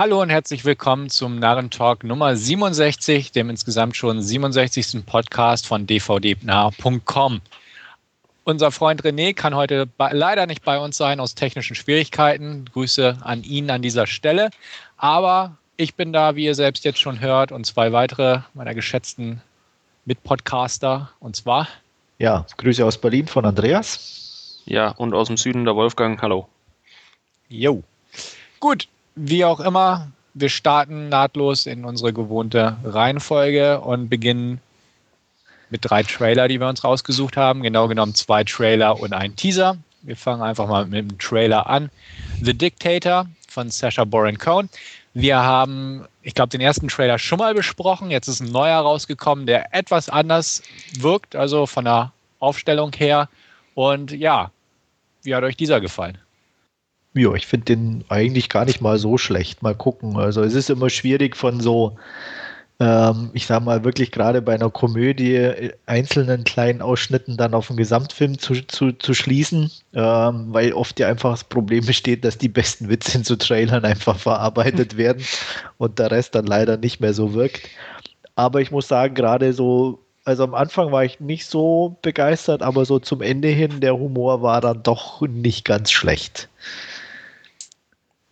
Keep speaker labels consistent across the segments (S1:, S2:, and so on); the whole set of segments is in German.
S1: Hallo und herzlich willkommen zum Narrentalk Nummer 67, dem insgesamt schon 67. Podcast von dvdnah.com. Unser Freund René kann heute leider nicht bei uns sein aus technischen Schwierigkeiten. Grüße an ihn an dieser Stelle. Aber ich bin da, wie ihr selbst jetzt schon hört, und zwei weitere meiner geschätzten Mitpodcaster. Und zwar.
S2: Ja, Grüße aus Berlin von Andreas.
S3: Ja, und aus dem Süden der Wolfgang. Hallo.
S1: Jo. Gut, wie auch immer, wir starten nahtlos in unsere gewohnte Reihenfolge und beginnen mit drei Trailer, die wir uns rausgesucht haben. Genau genommen zwei Trailer und ein Teaser. Wir fangen einfach mal mit dem Trailer an. The Dictator von Sasha Baron Cohen. Wir haben, ich glaube, den ersten Trailer schon mal besprochen. Jetzt ist ein neuer rausgekommen, der etwas anders wirkt, also von der Aufstellung her. Und ja, wie hat euch dieser gefallen?
S2: Ja, ich finde den eigentlich gar nicht mal so schlecht. Mal gucken. Also es ist immer schwierig von so, ähm, ich sag mal, wirklich gerade bei einer Komödie äh, einzelnen kleinen Ausschnitten dann auf einen Gesamtfilm zu, zu, zu schließen, ähm, weil oft ja einfach das Problem besteht, dass die besten Witze in so Trailern einfach verarbeitet werden und der Rest dann leider nicht mehr so wirkt. Aber ich muss sagen, gerade so also am Anfang war ich nicht so begeistert, aber so zum Ende hin, der Humor war dann doch nicht ganz schlecht.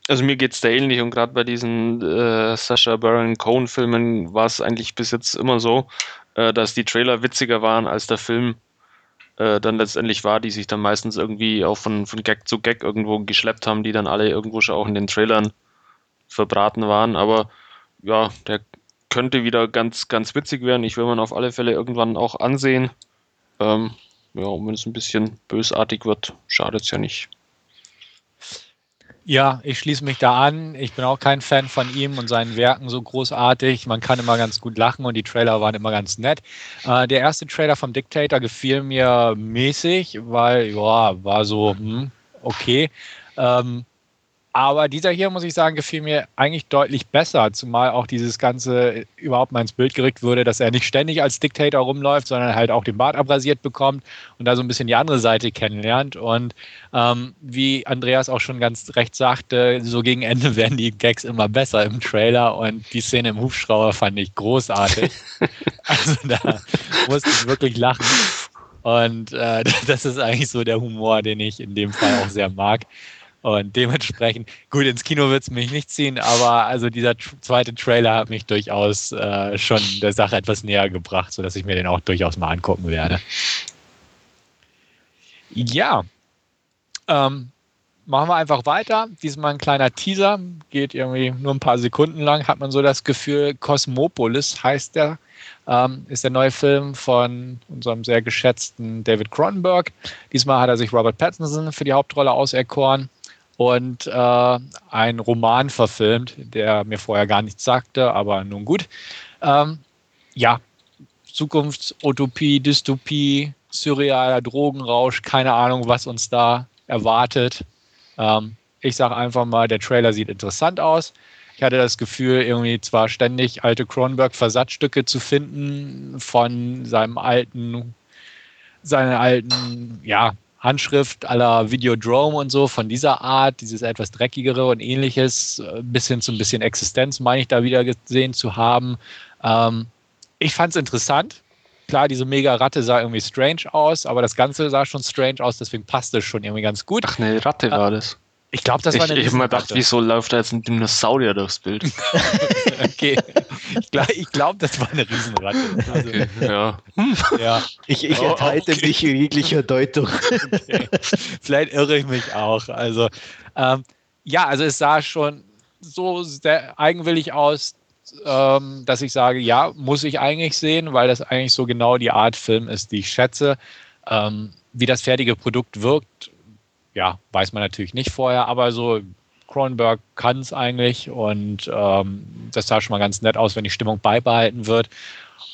S3: Also mir geht es da ähnlich und gerade bei diesen äh, Sacha Baron Cohen Filmen war es eigentlich bis jetzt immer so, äh, dass die Trailer witziger waren als der Film äh, dann letztendlich war, die sich dann meistens irgendwie auch von, von Gag zu Gag irgendwo geschleppt haben, die dann alle irgendwo schon auch in den Trailern verbraten waren. Aber ja, der könnte wieder ganz, ganz witzig werden. Ich will man auf alle Fälle irgendwann auch ansehen. Ähm, ja, und wenn es ein bisschen bösartig wird, schadet es ja nicht.
S1: Ja, ich schließe mich da an. Ich bin auch kein Fan von ihm und seinen Werken so großartig. Man kann immer ganz gut lachen und die Trailer waren immer ganz nett. Äh, der erste Trailer vom Dictator gefiel mir mäßig, weil, ja, war so, hm, okay. Ähm, aber dieser hier, muss ich sagen, gefiel mir eigentlich deutlich besser, zumal auch dieses Ganze überhaupt mal ins Bild gerückt wurde, dass er nicht ständig als Diktator rumläuft, sondern halt auch den Bart abrasiert bekommt und da so ein bisschen die andere Seite kennenlernt. Und ähm, wie Andreas auch schon ganz recht sagte, so gegen Ende werden die Gags immer besser im Trailer und die Szene im Hubschrauber fand ich großartig. also da musste ich wirklich lachen. Und äh, das ist eigentlich so der Humor, den ich in dem Fall auch sehr mag. Und dementsprechend, gut, ins Kino wird es mich nicht ziehen, aber also dieser zweite Trailer hat mich durchaus äh, schon der Sache etwas näher gebracht, sodass ich mir den auch durchaus mal angucken werde. Ja, ähm, machen wir einfach weiter. Diesmal ein kleiner Teaser, geht irgendwie nur ein paar Sekunden lang, hat man so das Gefühl, Cosmopolis heißt der, ähm, ist der neue Film von unserem sehr geschätzten David Cronenberg. Diesmal hat er sich Robert Pattinson für die Hauptrolle auserkoren und äh, ein Roman verfilmt, der mir vorher gar nichts sagte, aber nun gut. Ähm, ja, Zukunftsutopie, Dystopie, surrealer Drogenrausch, keine Ahnung, was uns da erwartet. Ähm, ich sage einfach mal, der Trailer sieht interessant aus. Ich hatte das Gefühl, irgendwie zwar ständig alte Cronenberg-Versatzstücke zu finden von seinem alten, seiner alten, ja, Handschrift aller Videodrome und so von dieser Art, dieses etwas dreckigere und ähnliches, äh, bis hin zu ein bisschen Existenz, meine ich da wieder gesehen zu haben. Ähm, ich fand es interessant. Klar, diese Mega-Ratte sah irgendwie strange aus, aber das Ganze sah schon strange aus, deswegen passte es schon irgendwie ganz gut.
S3: Ach, eine Ratte war das.
S1: Ich glaube, das war
S3: eine Ich, ich habe mir gedacht, wieso läuft da jetzt ein Dinosaurier durchs Bild?
S1: okay. Ich glaube, glaub, das war eine Riesenratte. Also, okay.
S2: ja. ja. Ich, ich oh, enthalte okay. mich jeglicher Deutung. Okay.
S1: Vielleicht irre ich mich auch. Also, ähm, ja, also es sah schon so sehr eigenwillig aus, ähm, dass ich sage, ja, muss ich eigentlich sehen, weil das eigentlich so genau die Art Film ist, die ich schätze. Ähm, wie das fertige Produkt wirkt, ja, weiß man natürlich nicht vorher, aber so Cronenberg kann es eigentlich und ähm, das sah schon mal ganz nett aus, wenn die Stimmung beibehalten wird.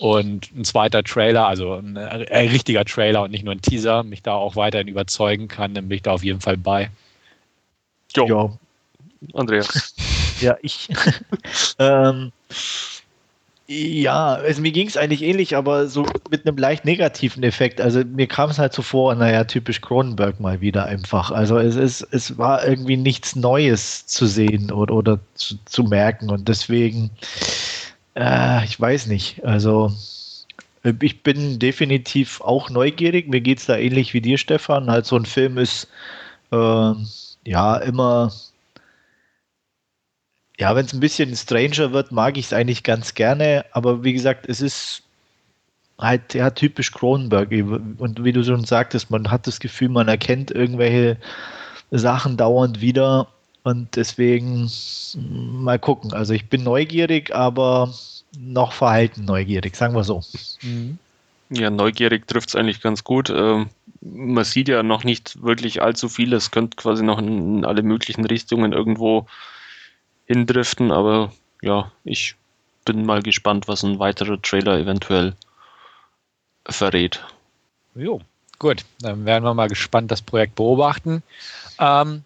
S1: Und ein zweiter Trailer, also ein, ein richtiger Trailer und nicht nur ein Teaser, mich da auch weiterhin überzeugen kann, dann bin ich da auf jeden Fall bei.
S2: Jo. jo. Andreas. Ja, ich. ähm, Ja, also mir ging es eigentlich ähnlich, aber so mit einem leicht negativen Effekt. Also mir kam es halt so vor, naja, typisch Cronenberg mal wieder einfach. Also es, ist, es war irgendwie nichts Neues zu sehen oder, oder zu, zu merken und deswegen, äh, ich weiß nicht. Also ich bin definitiv auch neugierig. Mir geht es da ähnlich wie dir, Stefan. Halt so ein Film ist äh, ja immer ja, wenn es ein bisschen stranger wird, mag ich es eigentlich ganz gerne. Aber wie gesagt, es ist halt ja typisch Cronenberg. Und wie du schon sagtest, man hat das Gefühl, man erkennt irgendwelche Sachen dauernd wieder. Und deswegen mal gucken. Also ich bin neugierig, aber noch verhalten neugierig, sagen wir so.
S3: Mhm. Ja, neugierig trifft es eigentlich ganz gut. Ähm, man sieht ja noch nicht wirklich allzu viel. Es könnte quasi noch in alle möglichen Richtungen irgendwo hindriften, aber ja, ich bin mal gespannt, was ein weiterer Trailer eventuell verrät.
S1: Jo, gut, dann werden wir mal gespannt das Projekt beobachten. Ähm,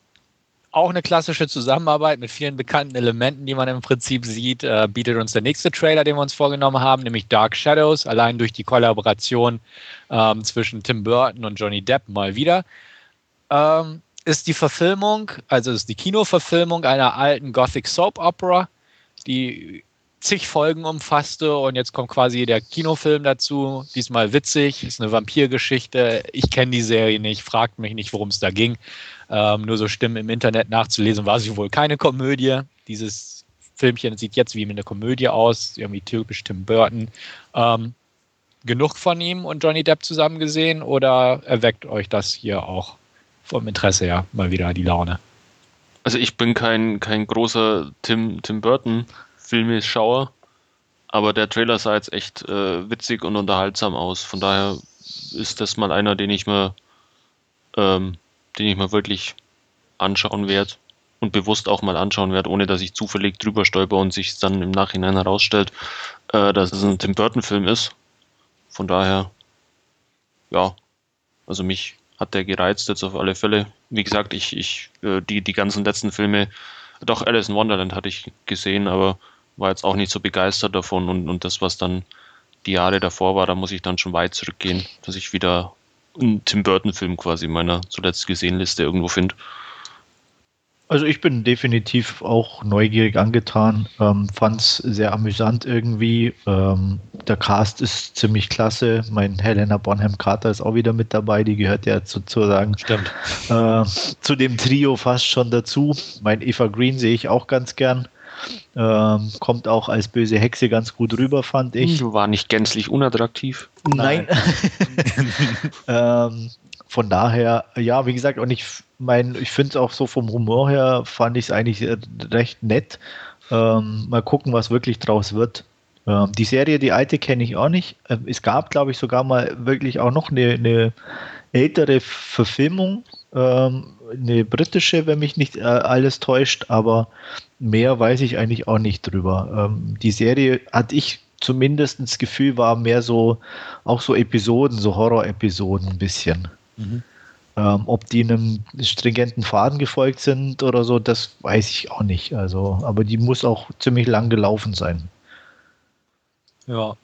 S1: auch eine klassische Zusammenarbeit mit vielen bekannten Elementen, die man im Prinzip sieht, äh, bietet uns der nächste Trailer, den wir uns vorgenommen haben, nämlich Dark Shadows, allein durch die Kollaboration ähm, zwischen Tim Burton und Johnny Depp mal wieder. Ähm, ist die Verfilmung, also ist die Kinoverfilmung einer alten Gothic Soap Opera, die zig Folgen umfasste und jetzt kommt quasi der Kinofilm dazu. Diesmal witzig, ist eine Vampirgeschichte. Ich kenne die Serie nicht, fragt mich nicht, worum es da ging. Ähm, nur so Stimmen im Internet nachzulesen, war sie wohl keine Komödie. Dieses Filmchen sieht jetzt wie eine Komödie aus, irgendwie typisch Tim Burton. Ähm, genug von ihm und Johnny Depp zusammen gesehen oder erweckt euch das hier auch vom Interesse her mal wieder die Laune.
S3: Also ich bin kein, kein großer Tim, Tim Burton Filmeschauer, aber der Trailer sah jetzt echt äh, witzig und unterhaltsam aus. Von daher ist das mal einer, den ich mir, ähm, den ich mir wirklich anschauen werde und bewusst auch mal anschauen werde, ohne dass ich zufällig drüber stolper und sich dann im Nachhinein herausstellt, äh, dass es ein Tim Burton Film ist. Von daher, ja, also mich hat der gereizt jetzt auf alle Fälle. Wie gesagt, ich, ich, äh, die, die ganzen letzten Filme, doch Alice in Wonderland hatte ich gesehen, aber war jetzt auch nicht so begeistert davon und, und das, was dann die Jahre davor war, da muss ich dann schon weit zurückgehen, dass ich wieder einen Tim Burton-Film quasi in meiner zuletzt gesehen Liste irgendwo finde.
S2: Also ich bin definitiv auch neugierig angetan, ähm, fand es sehr amüsant irgendwie. Ähm, der Cast ist ziemlich klasse. Mein Helena Bonham Carter ist auch wieder mit dabei, die gehört ja sozusagen. Äh, zu dem Trio fast schon dazu. Mein Eva Green sehe ich auch ganz gern. Ähm, kommt auch als böse Hexe ganz gut rüber, fand ich.
S3: War nicht gänzlich unattraktiv.
S2: Nein. ähm, von daher, ja, wie gesagt, und ich mein, ich finde es auch so vom Humor her, fand ich es eigentlich recht nett. Ähm, mal gucken, was wirklich draus wird. Ähm, die Serie, die alte, kenne ich auch nicht. Ähm, es gab, glaube ich, sogar mal wirklich auch noch eine, eine ältere Verfilmung, ähm, eine britische, wenn mich nicht äh, alles täuscht, aber mehr weiß ich eigentlich auch nicht drüber. Ähm, die Serie hatte ich zumindest das Gefühl, war mehr so, auch so Episoden, so Horror-Episoden ein bisschen. Mhm. Ähm, ob die einem stringenten Faden gefolgt sind oder so, das weiß ich auch nicht. Also, aber die muss auch ziemlich lang gelaufen sein.
S1: Ja.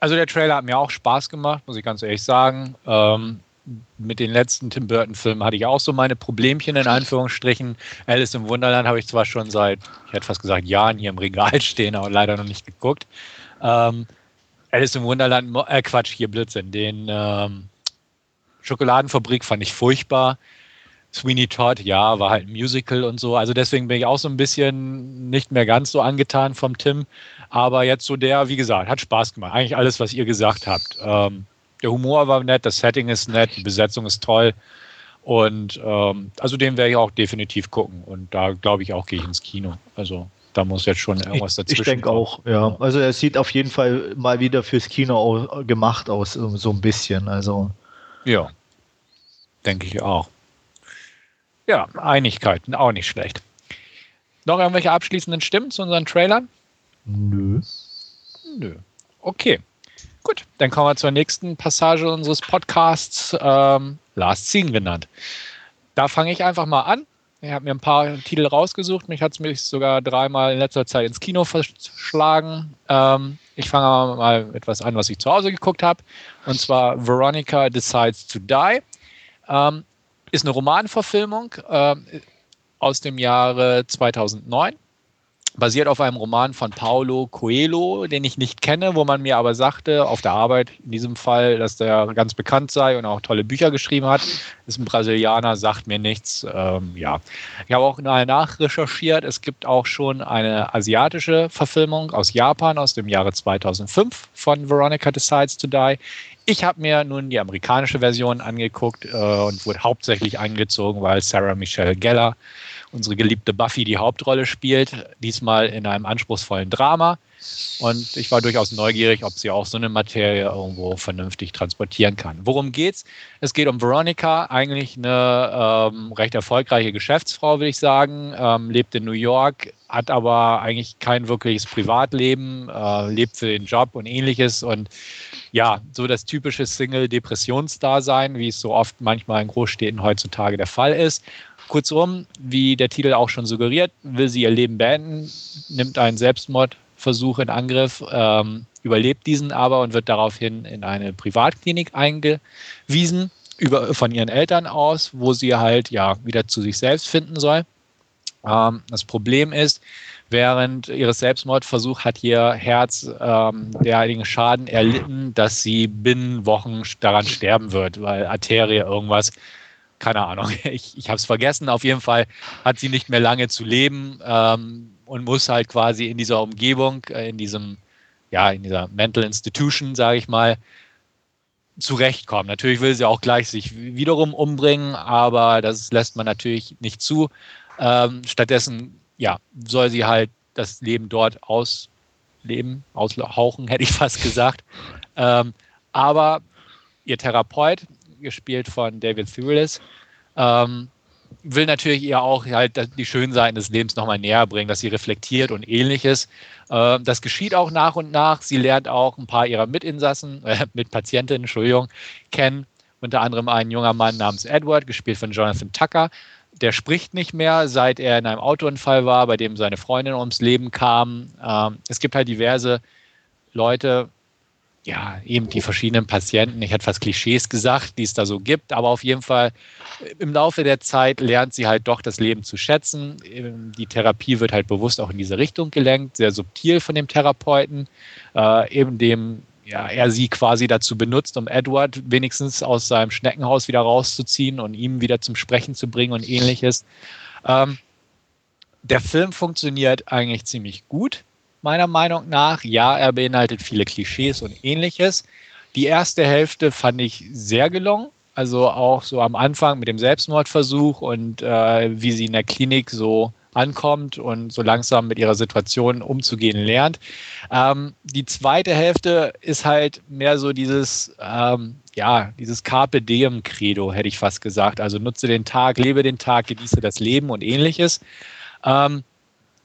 S1: Also der Trailer hat mir auch Spaß gemacht, muss ich ganz ehrlich sagen. Ähm, mit den letzten Tim Burton-Filmen hatte ich auch so meine Problemchen in Anführungsstrichen. Alice im Wunderland habe ich zwar schon seit, ich hätte fast gesagt, Jahren hier im Regal stehen, aber leider noch nicht geguckt. Ähm, Alice im Wunderland, äh, Quatsch, hier Blödsinn, den ähm, Schokoladenfabrik fand ich furchtbar. Sweeney Todd, ja, war halt ein Musical und so. Also deswegen bin ich auch so ein bisschen nicht mehr ganz so angetan vom Tim. Aber jetzt so der, wie gesagt, hat Spaß gemacht. Eigentlich alles, was ihr gesagt habt. Ähm, der Humor war nett, das Setting ist nett, die Besetzung ist toll. Und ähm, also den werde ich auch definitiv gucken. Und da glaube ich auch, gehe ich ins Kino. Also da muss jetzt schon irgendwas dazwischen.
S2: Ich denke auch, ja. Also er sieht auf jeden Fall mal wieder fürs Kino gemacht aus, so ein bisschen. Also
S1: ja, denke ich auch. Ja, Einigkeiten, auch nicht schlecht. Noch irgendwelche abschließenden Stimmen zu unseren Trailern?
S2: Nö.
S1: Nö. Okay. Gut, dann kommen wir zur nächsten Passage unseres Podcasts, ähm, Last Scene genannt. Da fange ich einfach mal an. Ich habe mir ein paar Titel rausgesucht. Mich hat es mich sogar dreimal in letzter Zeit ins Kino verschlagen. Ähm, ich fange mal etwas an, was ich zu Hause geguckt habe. Und zwar Veronica Decides to Die. Ähm, ist eine Romanverfilmung äh, aus dem Jahre 2009 basiert auf einem Roman von Paulo Coelho, den ich nicht kenne, wo man mir aber sagte, auf der Arbeit in diesem Fall, dass der ganz bekannt sei und auch tolle Bücher geschrieben hat. Ist ein Brasilianer, sagt mir nichts. Ähm, ja, ich habe auch nachrecherchiert. Es gibt auch schon eine asiatische Verfilmung aus Japan aus dem Jahre 2005 von Veronica Decides to Die. Ich habe mir nun die amerikanische Version angeguckt äh, und wurde hauptsächlich angezogen, weil Sarah Michelle Geller unsere geliebte Buffy die Hauptrolle spielt, diesmal in einem anspruchsvollen Drama. Und ich war durchaus neugierig, ob sie auch so eine Materie irgendwo vernünftig transportieren kann. Worum geht's? Es geht um Veronica, eigentlich eine ähm, recht erfolgreiche Geschäftsfrau, würde ich sagen, ähm, lebt in New York, hat aber eigentlich kein wirkliches Privatleben, äh, lebt für den Job und ähnliches und ja, so das typische Single-Depressionsdasein, wie es so oft manchmal in Großstädten heutzutage der Fall ist. Kurzum, wie der Titel auch schon suggeriert, will sie ihr Leben beenden, nimmt einen Selbstmordversuch in Angriff, ähm, überlebt diesen aber und wird daraufhin in eine Privatklinik eingewiesen, über, von ihren Eltern aus, wo sie halt ja wieder zu sich selbst finden soll. Ähm, das Problem ist, während ihres Selbstmordversuchs hat ihr Herz ähm, derartigen Schaden erlitten, dass sie binnen Wochen daran sterben wird, weil Arterie irgendwas keine Ahnung, ich, ich habe es vergessen. Auf jeden Fall hat sie nicht mehr lange zu leben ähm, und muss halt quasi in dieser Umgebung, äh, in diesem, ja, in dieser Mental Institution, sage ich mal, zurechtkommen. Natürlich will sie auch gleich sich wiederum umbringen, aber das lässt man natürlich nicht zu. Ähm, stattdessen, ja, soll sie halt das Leben dort ausleben, aushauchen, hätte ich fast gesagt. Ähm, aber ihr Therapeut, gespielt von David Thewlis, ähm, will natürlich ihr auch halt die schönen Seiten des Lebens nochmal näher bringen, dass sie reflektiert und ähnliches. Äh, das geschieht auch nach und nach. Sie lernt auch ein paar ihrer Mitinsassen, äh, Mitpatientinnen, Entschuldigung, kennen. Unter anderem einen junger Mann namens Edward, gespielt von Jonathan Tucker. Der spricht nicht mehr, seit er in einem Autounfall war, bei dem seine Freundin ums Leben kam. Ähm, es gibt halt diverse Leute, ja, eben die verschiedenen Patienten, ich hätte fast Klischees gesagt, die es da so gibt, aber auf jeden Fall im Laufe der Zeit lernt sie halt doch das Leben zu schätzen. Die Therapie wird halt bewusst auch in diese Richtung gelenkt, sehr subtil von dem Therapeuten, äh, eben dem ja, er sie quasi dazu benutzt, um Edward wenigstens aus seinem Schneckenhaus wieder rauszuziehen und ihm wieder zum Sprechen zu bringen und ähnliches. Ähm, der Film funktioniert eigentlich ziemlich gut meiner Meinung nach. Ja, er beinhaltet viele Klischees und ähnliches. Die erste Hälfte fand ich sehr gelungen. Also auch so am Anfang mit dem Selbstmordversuch und äh, wie sie in der Klinik so ankommt und so langsam mit ihrer Situation umzugehen lernt. Ähm, die zweite Hälfte ist halt mehr so dieses, ähm, ja, dieses Carpe Diem Credo, hätte ich fast gesagt. Also nutze den Tag, lebe den Tag, genieße das Leben und ähnliches. Ähm,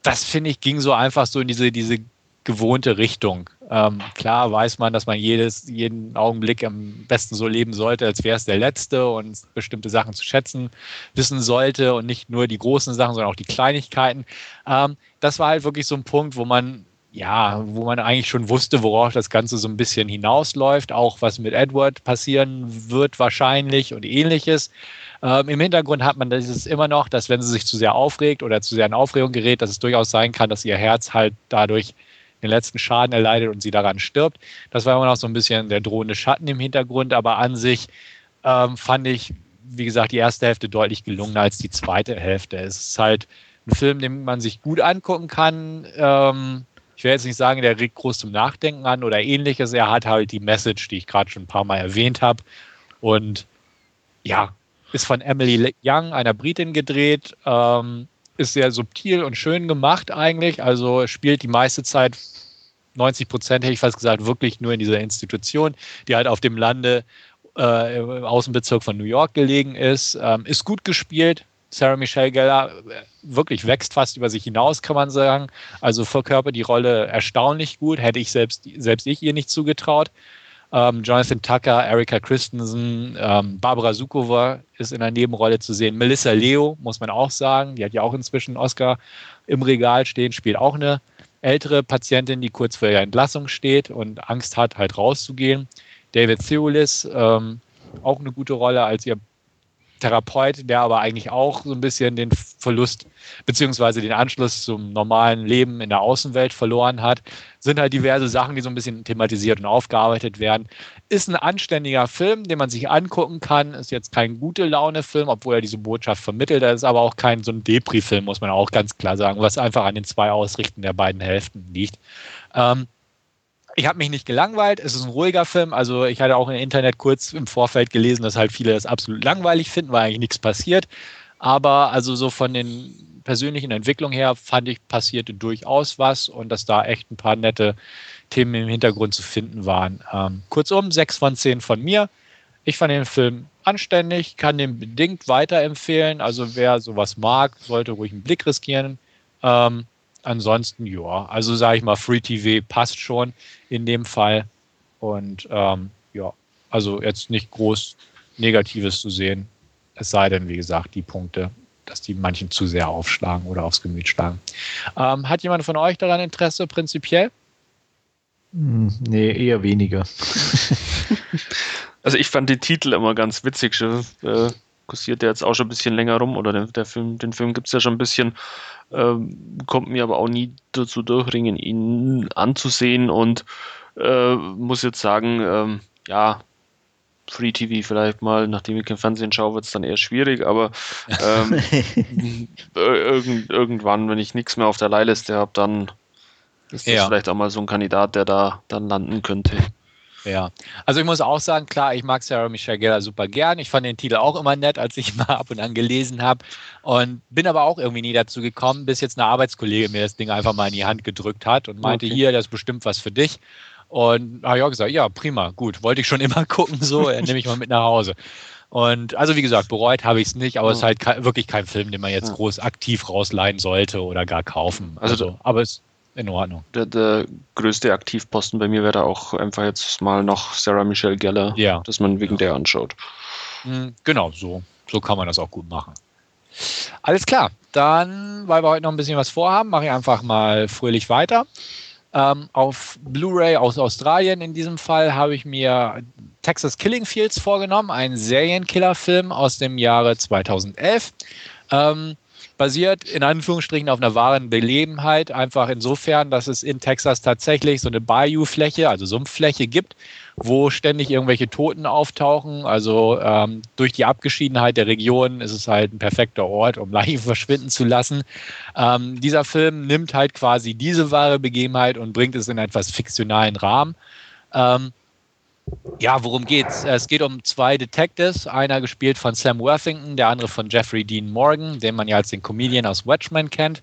S1: das finde ich ging so einfach so in diese, diese gewohnte Richtung. Ähm, klar weiß man, dass man jedes, jeden Augenblick am besten so leben sollte, als wäre es der letzte und bestimmte Sachen zu schätzen wissen sollte und nicht nur die großen Sachen, sondern auch die Kleinigkeiten. Ähm, das war halt wirklich so ein Punkt, wo man ja, wo man eigentlich schon wusste, worauf das Ganze so ein bisschen hinausläuft, auch was mit Edward passieren wird wahrscheinlich und ähnliches. Ähm, Im Hintergrund hat man das immer noch, dass wenn sie sich zu sehr aufregt oder zu sehr in Aufregung gerät, dass es durchaus sein kann, dass ihr Herz halt dadurch den letzten Schaden erleidet und sie daran stirbt. Das war immer noch so ein bisschen der drohende Schatten im Hintergrund, aber an sich ähm, fand ich, wie gesagt, die erste Hälfte deutlich gelungener als die zweite Hälfte. Es ist halt ein Film, den man sich gut angucken kann. Ähm, ich will jetzt nicht sagen, der regt groß zum Nachdenken an oder ähnliches. Er hat halt die Message, die ich gerade schon ein paar Mal erwähnt habe. Und ja, ist von Emily Young, einer Britin, gedreht. Ähm, ist sehr subtil und schön gemacht eigentlich. Also spielt die meiste Zeit, 90 Prozent hätte ich fast gesagt, wirklich nur in dieser Institution, die halt auf dem Lande äh, im Außenbezirk von New York gelegen ist. Ähm, ist gut gespielt. Sarah Michelle Gellar äh, wirklich wächst fast über sich hinaus, kann man sagen. Also verkörpert die Rolle erstaunlich gut. Hätte ich selbst, selbst ich ihr nicht zugetraut. Ähm, Jonathan Tucker, Erika Christensen, ähm, Barbara Sukova ist in einer Nebenrolle zu sehen. Melissa Leo, muss man auch sagen, die hat ja auch inzwischen Oscar im Regal stehen, spielt auch eine ältere Patientin, die kurz vor ihrer Entlassung steht und Angst hat, halt rauszugehen. David Thewlis, ähm, auch eine gute Rolle als ihr Therapeut, der aber eigentlich auch so ein bisschen den Verlust beziehungsweise den Anschluss zum normalen Leben in der Außenwelt verloren hat, sind halt diverse Sachen, die so ein bisschen thematisiert und aufgearbeitet werden. Ist ein anständiger Film, den man sich angucken kann. Ist jetzt kein gute Laune-Film, obwohl er diese Botschaft vermittelt. Er ist aber auch kein so ein Depri-Film, muss man auch ganz klar sagen, was einfach an den zwei Ausrichten der beiden Hälften liegt. Ähm, ich habe mich nicht gelangweilt. Es ist ein ruhiger Film. Also ich hatte auch im Internet kurz im Vorfeld gelesen, dass halt viele das absolut langweilig finden, weil eigentlich nichts passiert. Aber also so von den persönlichen Entwicklungen her fand ich passierte durchaus was und dass da echt ein paar nette Themen im Hintergrund zu finden waren. Ähm, kurzum, sechs von zehn von mir. Ich fand den Film anständig, kann den bedingt weiterempfehlen. Also wer sowas mag, sollte ruhig einen Blick riskieren. Ähm, ansonsten, ja, also sage ich mal, Free TV passt schon in dem Fall. Und ähm, ja, also jetzt nicht groß Negatives zu sehen. Es sei denn, wie gesagt, die Punkte, dass die manchen zu sehr aufschlagen oder aufs Gemüt schlagen. Ähm, hat jemand von euch daran Interesse prinzipiell?
S2: Hm, nee, eher weniger.
S3: also ich fand die Titel immer ganz witzig. Äh, kursiert der jetzt auch schon ein bisschen länger rum oder der, der Film, den Film gibt es ja schon ein bisschen. Ähm, kommt mir aber auch nie dazu durchringen, ihn anzusehen und äh, muss jetzt sagen, ähm, ja, Free TV vielleicht mal, nachdem ich kein Fernsehen schaue, wird es dann eher schwierig, aber ähm, irgend, irgendwann, wenn ich nichts mehr auf der Leihliste habe, dann ist das ja. vielleicht auch mal so ein Kandidat, der da dann landen könnte.
S1: Ja, also ich muss auch sagen, klar, ich mag Sarah Michelle Gellar super gern. Ich fand den Titel auch immer nett, als ich mal ab und an gelesen habe. Und bin aber auch irgendwie nie dazu gekommen, bis jetzt eine Arbeitskollege mir das Ding einfach mal in die Hand gedrückt hat und meinte, okay. hier, das ist bestimmt was für dich. Und habe ich auch gesagt, ja, prima, gut, wollte ich schon immer gucken, so, nehme ich mal mit nach Hause. Und also wie gesagt, bereut habe ich es nicht, aber es ist halt wirklich kein Film, den man jetzt groß aktiv rausleihen sollte oder gar kaufen. Also, also aber es in Ordnung.
S3: Der, der, größte Aktivposten bei mir wäre da auch einfach jetzt mal noch Sarah Michelle Geller, ja. dass man wegen der anschaut.
S1: Hm, genau, so, so kann man das auch gut machen. Alles klar, dann, weil wir heute noch ein bisschen was vorhaben, mache ich einfach mal fröhlich weiter. Ähm, auf Blu-ray aus Australien in diesem Fall habe ich mir Texas Killing Fields vorgenommen, einen Serienkiller-Film aus dem Jahre 2011. Ähm, basiert in Anführungsstrichen auf einer wahren Belebenheit, einfach insofern, dass es in Texas tatsächlich so eine Bayou-Fläche, also Sumpffläche gibt, wo ständig irgendwelche Toten auftauchen. Also ähm, durch die Abgeschiedenheit der Region ist es halt ein perfekter Ort, um Leichen verschwinden zu lassen. Ähm, dieser Film nimmt halt quasi diese wahre Begebenheit und bringt es in etwas fiktionalen Rahmen. Ähm, ja, worum geht's? Es geht um zwei Detectives, einer gespielt von Sam Worthington, der andere von Jeffrey Dean Morgan, den man ja als den Comedian aus Watchmen kennt.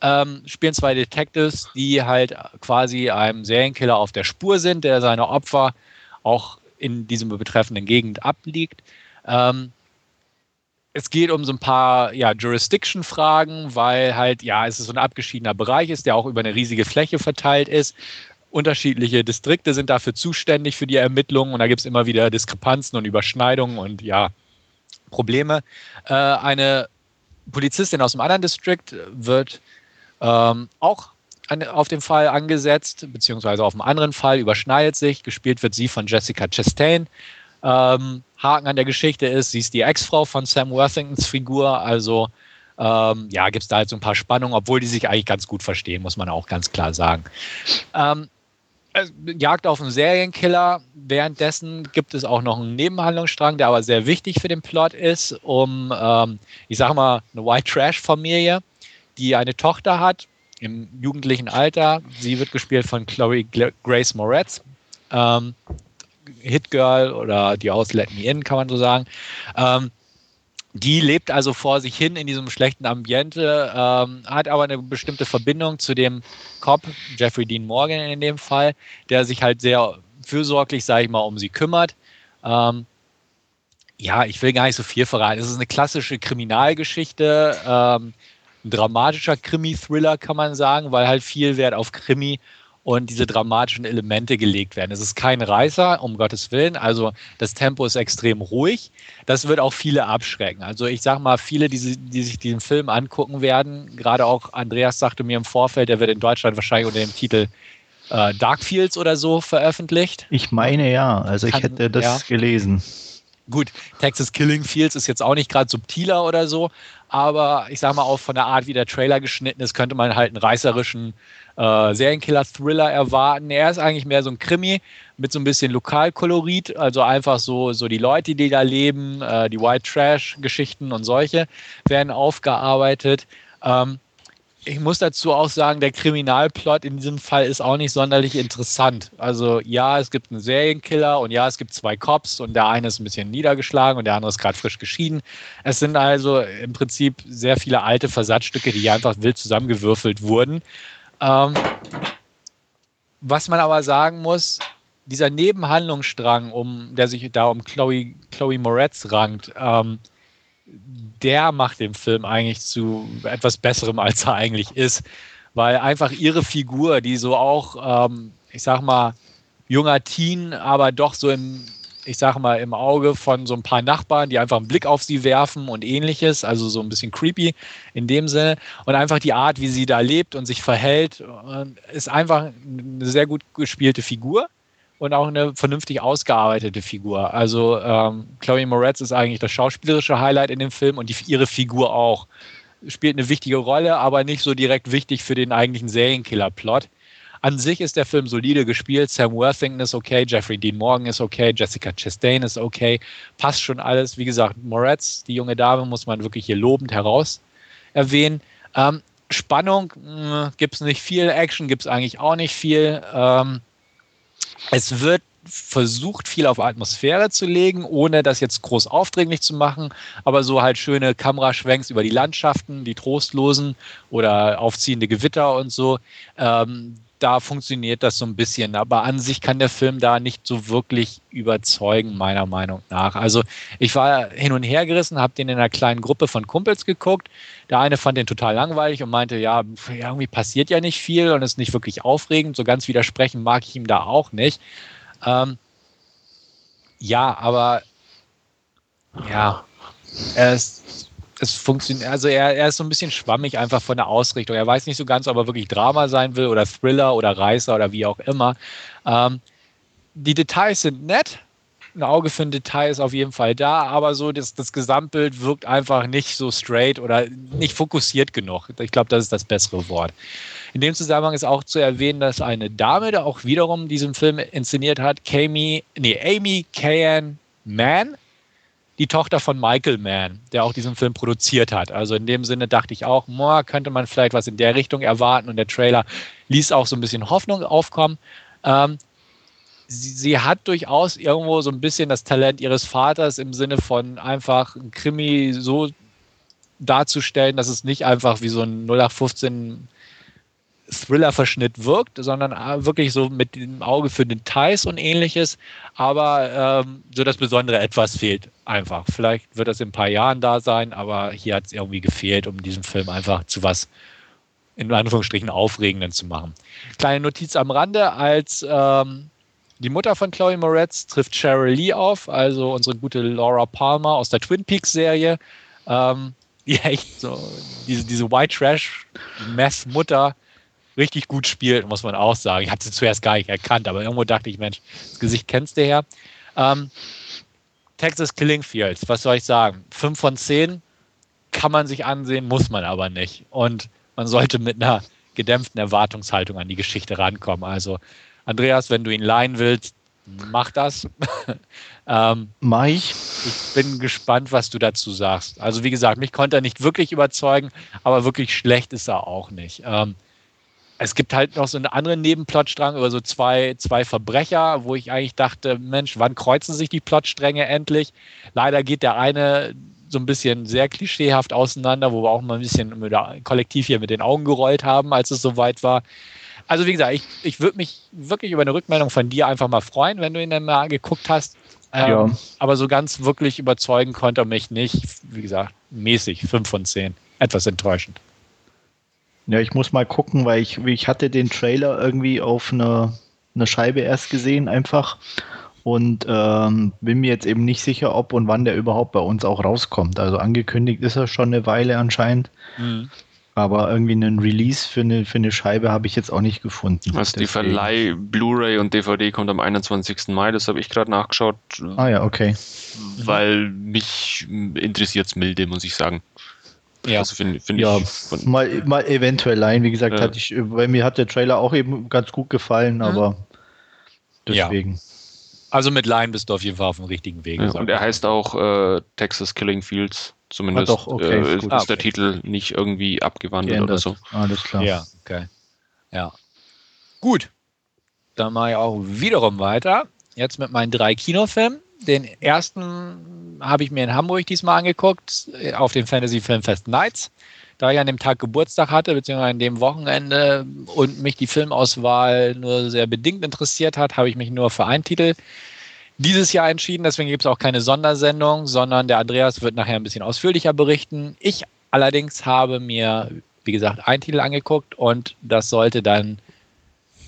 S1: Ähm, spielen zwei Detectives, die halt quasi einem Serienkiller auf der Spur sind, der seine Opfer auch in diesem betreffenden Gegend abliegt. Ähm, es geht um so ein paar ja, Jurisdiction-Fragen, weil halt, ja, es ist so ein abgeschiedener Bereich ist, der auch über eine riesige Fläche verteilt ist unterschiedliche Distrikte sind dafür zuständig für die Ermittlungen und da gibt es immer wieder Diskrepanzen und Überschneidungen und ja, Probleme. Äh, eine Polizistin aus dem anderen Distrikt wird ähm, auch an, auf den Fall angesetzt, beziehungsweise auf einem anderen Fall überschneidet sich. Gespielt wird sie von Jessica Chastain. Ähm, Haken an der Geschichte ist, sie ist die Ex-Frau von Sam Worthingtons Figur, also ähm, ja, gibt es da halt so ein paar Spannungen, obwohl die sich eigentlich ganz gut verstehen, muss man auch ganz klar sagen. Ähm, Jagd auf einen Serienkiller. Währenddessen gibt es auch noch einen Nebenhandlungsstrang, der aber sehr wichtig für den Plot ist, um, ähm, ich sag mal, eine White Trash-Familie, die eine Tochter hat im jugendlichen Alter. Sie wird gespielt von Chloe Grace Moretz. Ähm, Hit Girl oder die aus Let Me In, kann man so sagen. Ähm, die lebt also vor sich hin in diesem schlechten Ambiente, ähm, hat aber eine bestimmte Verbindung zu dem Cop, Jeffrey Dean Morgan in dem Fall, der sich halt sehr fürsorglich, sage ich mal, um sie kümmert. Ähm, ja, ich will gar nicht so viel verraten. Es ist eine klassische Kriminalgeschichte, ähm, ein dramatischer Krimi-Thriller, kann man sagen, weil halt viel Wert auf Krimi und diese dramatischen Elemente gelegt werden. Es ist kein Reißer, um Gottes Willen. Also das Tempo ist extrem ruhig. Das wird auch viele abschrecken. Also ich sage mal, viele, die, die sich diesen Film angucken werden, gerade auch Andreas sagte mir im Vorfeld, der wird in Deutschland wahrscheinlich unter dem Titel äh, Darkfields oder so veröffentlicht.
S2: Ich meine ja, also Kann, ich hätte das ja. gelesen.
S1: Gut, Texas Killing Fields ist jetzt auch nicht gerade subtiler oder so, aber ich sag mal auch von der Art, wie der Trailer geschnitten ist, könnte man halt einen reißerischen äh, Serienkiller-Thriller erwarten. Er ist eigentlich mehr so ein Krimi mit so ein bisschen Lokalkolorit, also einfach so, so die Leute, die da leben, äh, die White Trash-Geschichten und solche werden aufgearbeitet. Ähm, ich muss dazu auch sagen, der Kriminalplot in diesem Fall ist auch nicht sonderlich interessant. Also ja, es gibt einen Serienkiller und ja, es gibt zwei Cops und der eine ist ein bisschen niedergeschlagen und der andere ist gerade frisch geschieden. Es sind also im Prinzip sehr viele alte Versatzstücke, die einfach wild zusammengewürfelt wurden. Ähm, was man aber sagen muss, dieser Nebenhandlungsstrang, um, der sich da um Chloe, Chloe Moretz rankt, ähm, der macht den Film eigentlich zu etwas Besserem, als er eigentlich ist. Weil einfach ihre Figur, die so auch, ähm, ich sag mal, junger Teen, aber doch so im, ich sag mal, im Auge von so ein paar Nachbarn, die einfach einen Blick auf sie werfen und ähnliches, also so ein bisschen creepy in dem Sinne. Und einfach die Art, wie sie da lebt und sich verhält, ist einfach eine sehr gut gespielte Figur und auch eine vernünftig ausgearbeitete Figur. Also ähm, Chloe Moretz ist eigentlich das schauspielerische Highlight in dem Film und die, ihre Figur auch. Spielt eine wichtige Rolle, aber nicht so direkt wichtig für den eigentlichen Serienkiller-Plot. An sich ist der Film solide gespielt. Sam Worthington ist okay, Jeffrey Dean Morgan ist okay, Jessica Chastain ist okay. Passt schon alles. Wie gesagt, Moretz, die junge Dame, muss man wirklich hier lobend heraus erwähnen. Ähm, Spannung gibt es nicht viel, Action gibt es eigentlich auch nicht viel. Ähm, es wird versucht, viel auf Atmosphäre zu legen, ohne das jetzt groß aufdringlich zu machen, aber so halt schöne Kameraschwenks über die Landschaften, die trostlosen oder aufziehende Gewitter und so. Ähm, da funktioniert das so ein bisschen. Aber an sich kann der Film da nicht so wirklich überzeugen, meiner Meinung nach. Also ich war hin und her gerissen, habe den in einer kleinen Gruppe von Kumpels geguckt. Der eine fand den total langweilig und meinte, ja, irgendwie passiert ja nicht viel und ist nicht wirklich aufregend. So ganz widersprechen mag ich ihm da auch nicht. Ähm, ja, aber ja, ist es funktioniert, also er, er ist so ein bisschen schwammig einfach von der Ausrichtung. Er weiß nicht so ganz, ob er wirklich Drama sein will oder Thriller oder Reißer oder wie auch immer. Ähm, die Details sind nett. Ein Auge für ein Detail ist auf jeden Fall da, aber so das, das Gesamtbild wirkt einfach nicht so straight oder nicht fokussiert genug. Ich glaube, das ist das bessere Wort. In dem Zusammenhang ist auch zu erwähnen, dass eine Dame, die auch wiederum diesen Film inszeniert hat, Kami, nee, Amy Kayan Mann, die Tochter von Michael Mann, der auch diesen Film produziert hat. Also in dem Sinne dachte ich auch, boah, könnte man vielleicht was in der Richtung erwarten und der Trailer ließ auch so ein bisschen Hoffnung aufkommen. Ähm, sie, sie, hat durchaus irgendwo so ein bisschen das Talent ihres Vaters im Sinne von einfach ein Krimi so darzustellen, dass es nicht einfach wie so ein 0815 Thriller-Verschnitt wirkt, sondern äh, wirklich so mit dem Auge für Details und ähnliches. Aber ähm, so das besondere Etwas fehlt einfach. Vielleicht wird das in ein paar Jahren da sein, aber hier hat es irgendwie gefehlt, um diesen Film einfach zu was in Anführungsstrichen Aufregenden zu machen. Kleine Notiz am Rande, als ähm, die Mutter von Chloe Moretz trifft Cheryl Lee auf, also unsere gute Laura Palmer aus der Twin Peaks Serie, ähm, die echt so diese, diese White Trash Meth Mutter richtig gut spielt, muss man auch sagen. Ich hatte sie zuerst gar nicht erkannt, aber irgendwo dachte ich, Mensch, das Gesicht kennst du her. Ähm, Texas Killing Fields, was soll ich sagen? Fünf von zehn kann man sich ansehen, muss man aber nicht. Und man sollte mit einer gedämpften Erwartungshaltung an die Geschichte rankommen. Also, Andreas, wenn du ihn leihen willst, mach das.
S2: ähm, mach ich.
S1: Ich bin gespannt, was du dazu sagst. Also, wie gesagt, mich konnte er nicht wirklich überzeugen, aber wirklich schlecht ist er auch nicht. Ähm, es gibt halt noch so einen anderen Nebenplotstrang über so zwei, zwei Verbrecher, wo ich eigentlich dachte, Mensch, wann kreuzen sich die Plotstränge endlich? Leider geht der eine so ein bisschen sehr klischeehaft auseinander, wo wir auch mal ein bisschen kollektiv hier mit den Augen gerollt haben, als es soweit war. Also wie gesagt, ich, ich würde mich wirklich über eine Rückmeldung von dir einfach mal freuen, wenn du ihn dann mal geguckt hast. Ähm, ja. Aber so ganz wirklich überzeugen konnte er mich nicht. Wie gesagt, mäßig, 5 von 10. Etwas enttäuschend.
S2: Ja, ich muss mal gucken, weil ich, ich hatte den Trailer irgendwie auf einer eine Scheibe erst gesehen einfach und ähm, bin mir jetzt eben nicht sicher, ob und wann der überhaupt bei uns auch rauskommt. Also angekündigt ist er schon eine Weile anscheinend. Mhm. Aber irgendwie einen Release für eine, für eine Scheibe habe ich jetzt auch nicht gefunden.
S3: Also die Verleih Blu-ray und DVD kommt am 21. Mai, das habe ich gerade nachgeschaut.
S2: Ah ja, okay.
S3: Weil mich interessiert es milde, muss ich sagen.
S2: Ja, also find, find ja mal, mal eventuell ein. Wie gesagt, ja. hatte ich, bei mir hat der Trailer auch eben ganz gut gefallen, mhm. aber deswegen. Ja.
S1: Also mit Line bist du auf jeden Fall auf dem richtigen Weg.
S3: Ja, und er heißt auch äh, Texas Killing Fields. Zumindest
S2: ah, doch, okay,
S3: äh, ist, ah, okay. der Titel nicht irgendwie abgewandelt Geändert. oder so.
S2: Alles klar.
S1: Ja, okay. Ja. Gut. Dann mache ich auch wiederum weiter. Jetzt mit meinen drei Kinofilmen. Den ersten habe ich mir in Hamburg diesmal angeguckt, auf dem Fantasy Filmfest Nights. Da ich an dem Tag Geburtstag hatte, beziehungsweise an dem Wochenende und mich die Filmauswahl nur sehr bedingt interessiert hat, habe ich mich nur für einen Titel dieses Jahr entschieden. Deswegen gibt es auch keine Sondersendung, sondern der Andreas wird nachher ein bisschen ausführlicher berichten. Ich allerdings habe mir, wie gesagt, einen Titel angeguckt und das sollte dann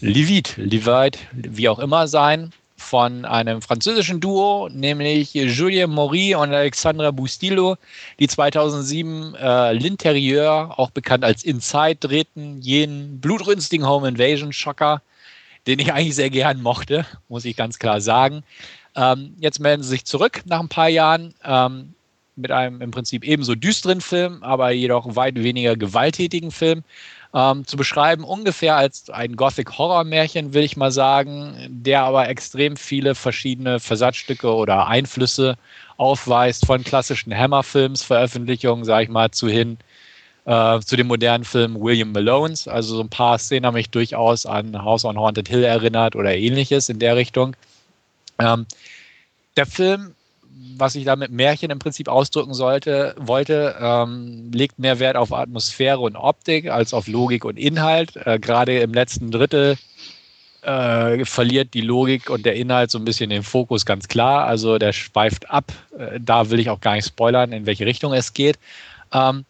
S1: Levit, Levite, wie auch immer sein von einem französischen Duo, nämlich Julien Maury und Alexandra Bustillo, die 2007 äh, L'Intérieur, auch bekannt als Inside, drehten, jenen blutrünstigen Home Invasion Schocker, den ich eigentlich sehr gern mochte, muss ich ganz klar sagen. Ähm, jetzt melden sie sich zurück nach ein paar Jahren ähm, mit einem im Prinzip ebenso düsteren Film, aber jedoch weit weniger gewalttätigen Film ähm, zu beschreiben, ungefähr als ein Gothic-Horror-Märchen, will ich mal sagen, der aber extrem viele verschiedene Versatzstücke oder Einflüsse aufweist, von klassischen Hammer-Films-Veröffentlichungen, sage ich mal, zu hin äh, zu dem modernen Film William Malones. Also so ein paar Szenen haben mich durchaus an House on Haunted Hill erinnert oder ähnliches in der Richtung. Ähm, der Film was ich da mit Märchen im Prinzip ausdrücken sollte, wollte, ähm, legt mehr Wert auf Atmosphäre und Optik als auf Logik und Inhalt. Äh, Gerade im letzten Drittel äh, verliert die Logik und der Inhalt so ein bisschen den Fokus ganz klar. Also der schweift ab. Äh, da will ich auch gar nicht spoilern, in welche Richtung es geht. Ähm,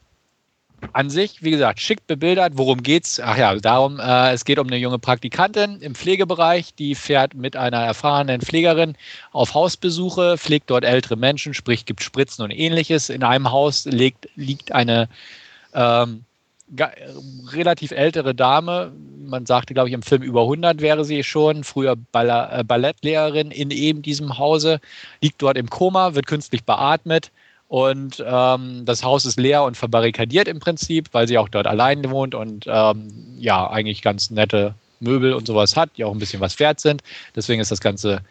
S1: an sich, wie gesagt, schick bebildert. Worum geht's? Ach ja, darum, äh, es geht um eine junge Praktikantin im Pflegebereich, die fährt mit einer erfahrenen Pflegerin auf Hausbesuche, pflegt dort ältere Menschen, sprich gibt Spritzen und ähnliches. In einem Haus liegt, liegt eine ähm, relativ ältere Dame, man sagte, glaube ich, im Film über 100 wäre sie schon, früher Ball äh, Ballettlehrerin in eben diesem Hause, liegt dort im Koma, wird künstlich beatmet und ähm, das Haus ist leer und verbarrikadiert im Prinzip, weil sie auch dort allein wohnt und ähm, ja, eigentlich ganz nette Möbel und sowas hat, die auch ein bisschen was wert sind. Deswegen ist das Ganze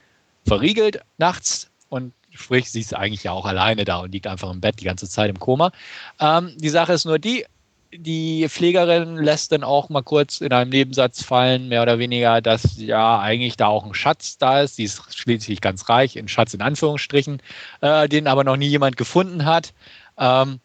S1: verriegelt nachts und sprich, sie ist eigentlich ja auch alleine da und liegt einfach im Bett die ganze Zeit im Koma. Ähm, die Sache ist nur die, die Pflegerin lässt dann auch mal kurz in einem Nebensatz fallen, mehr oder weniger, dass ja eigentlich da auch ein Schatz da ist. Die ist schließlich ganz reich, ein Schatz in Anführungsstrichen, äh, den aber noch nie jemand gefunden hat. Ähm,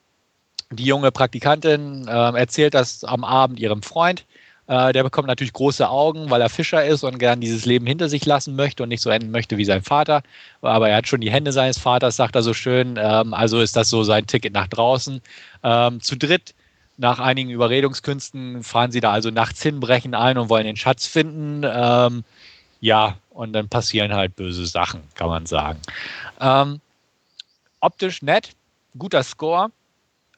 S1: die junge Praktikantin äh, erzählt das am Abend ihrem Freund. Äh, der bekommt natürlich große Augen, weil er Fischer ist und gern dieses Leben hinter sich lassen möchte und nicht so enden möchte wie sein Vater. Aber er hat schon die Hände seines Vaters, sagt er so schön. Ähm, also ist das so sein Ticket nach draußen. Ähm, zu dritt nach einigen Überredungskünsten fahren sie da also nachts hin, brechen ein und wollen den Schatz finden. Ähm, ja, und dann passieren halt böse Sachen, kann man sagen. Ähm, optisch nett, guter Score,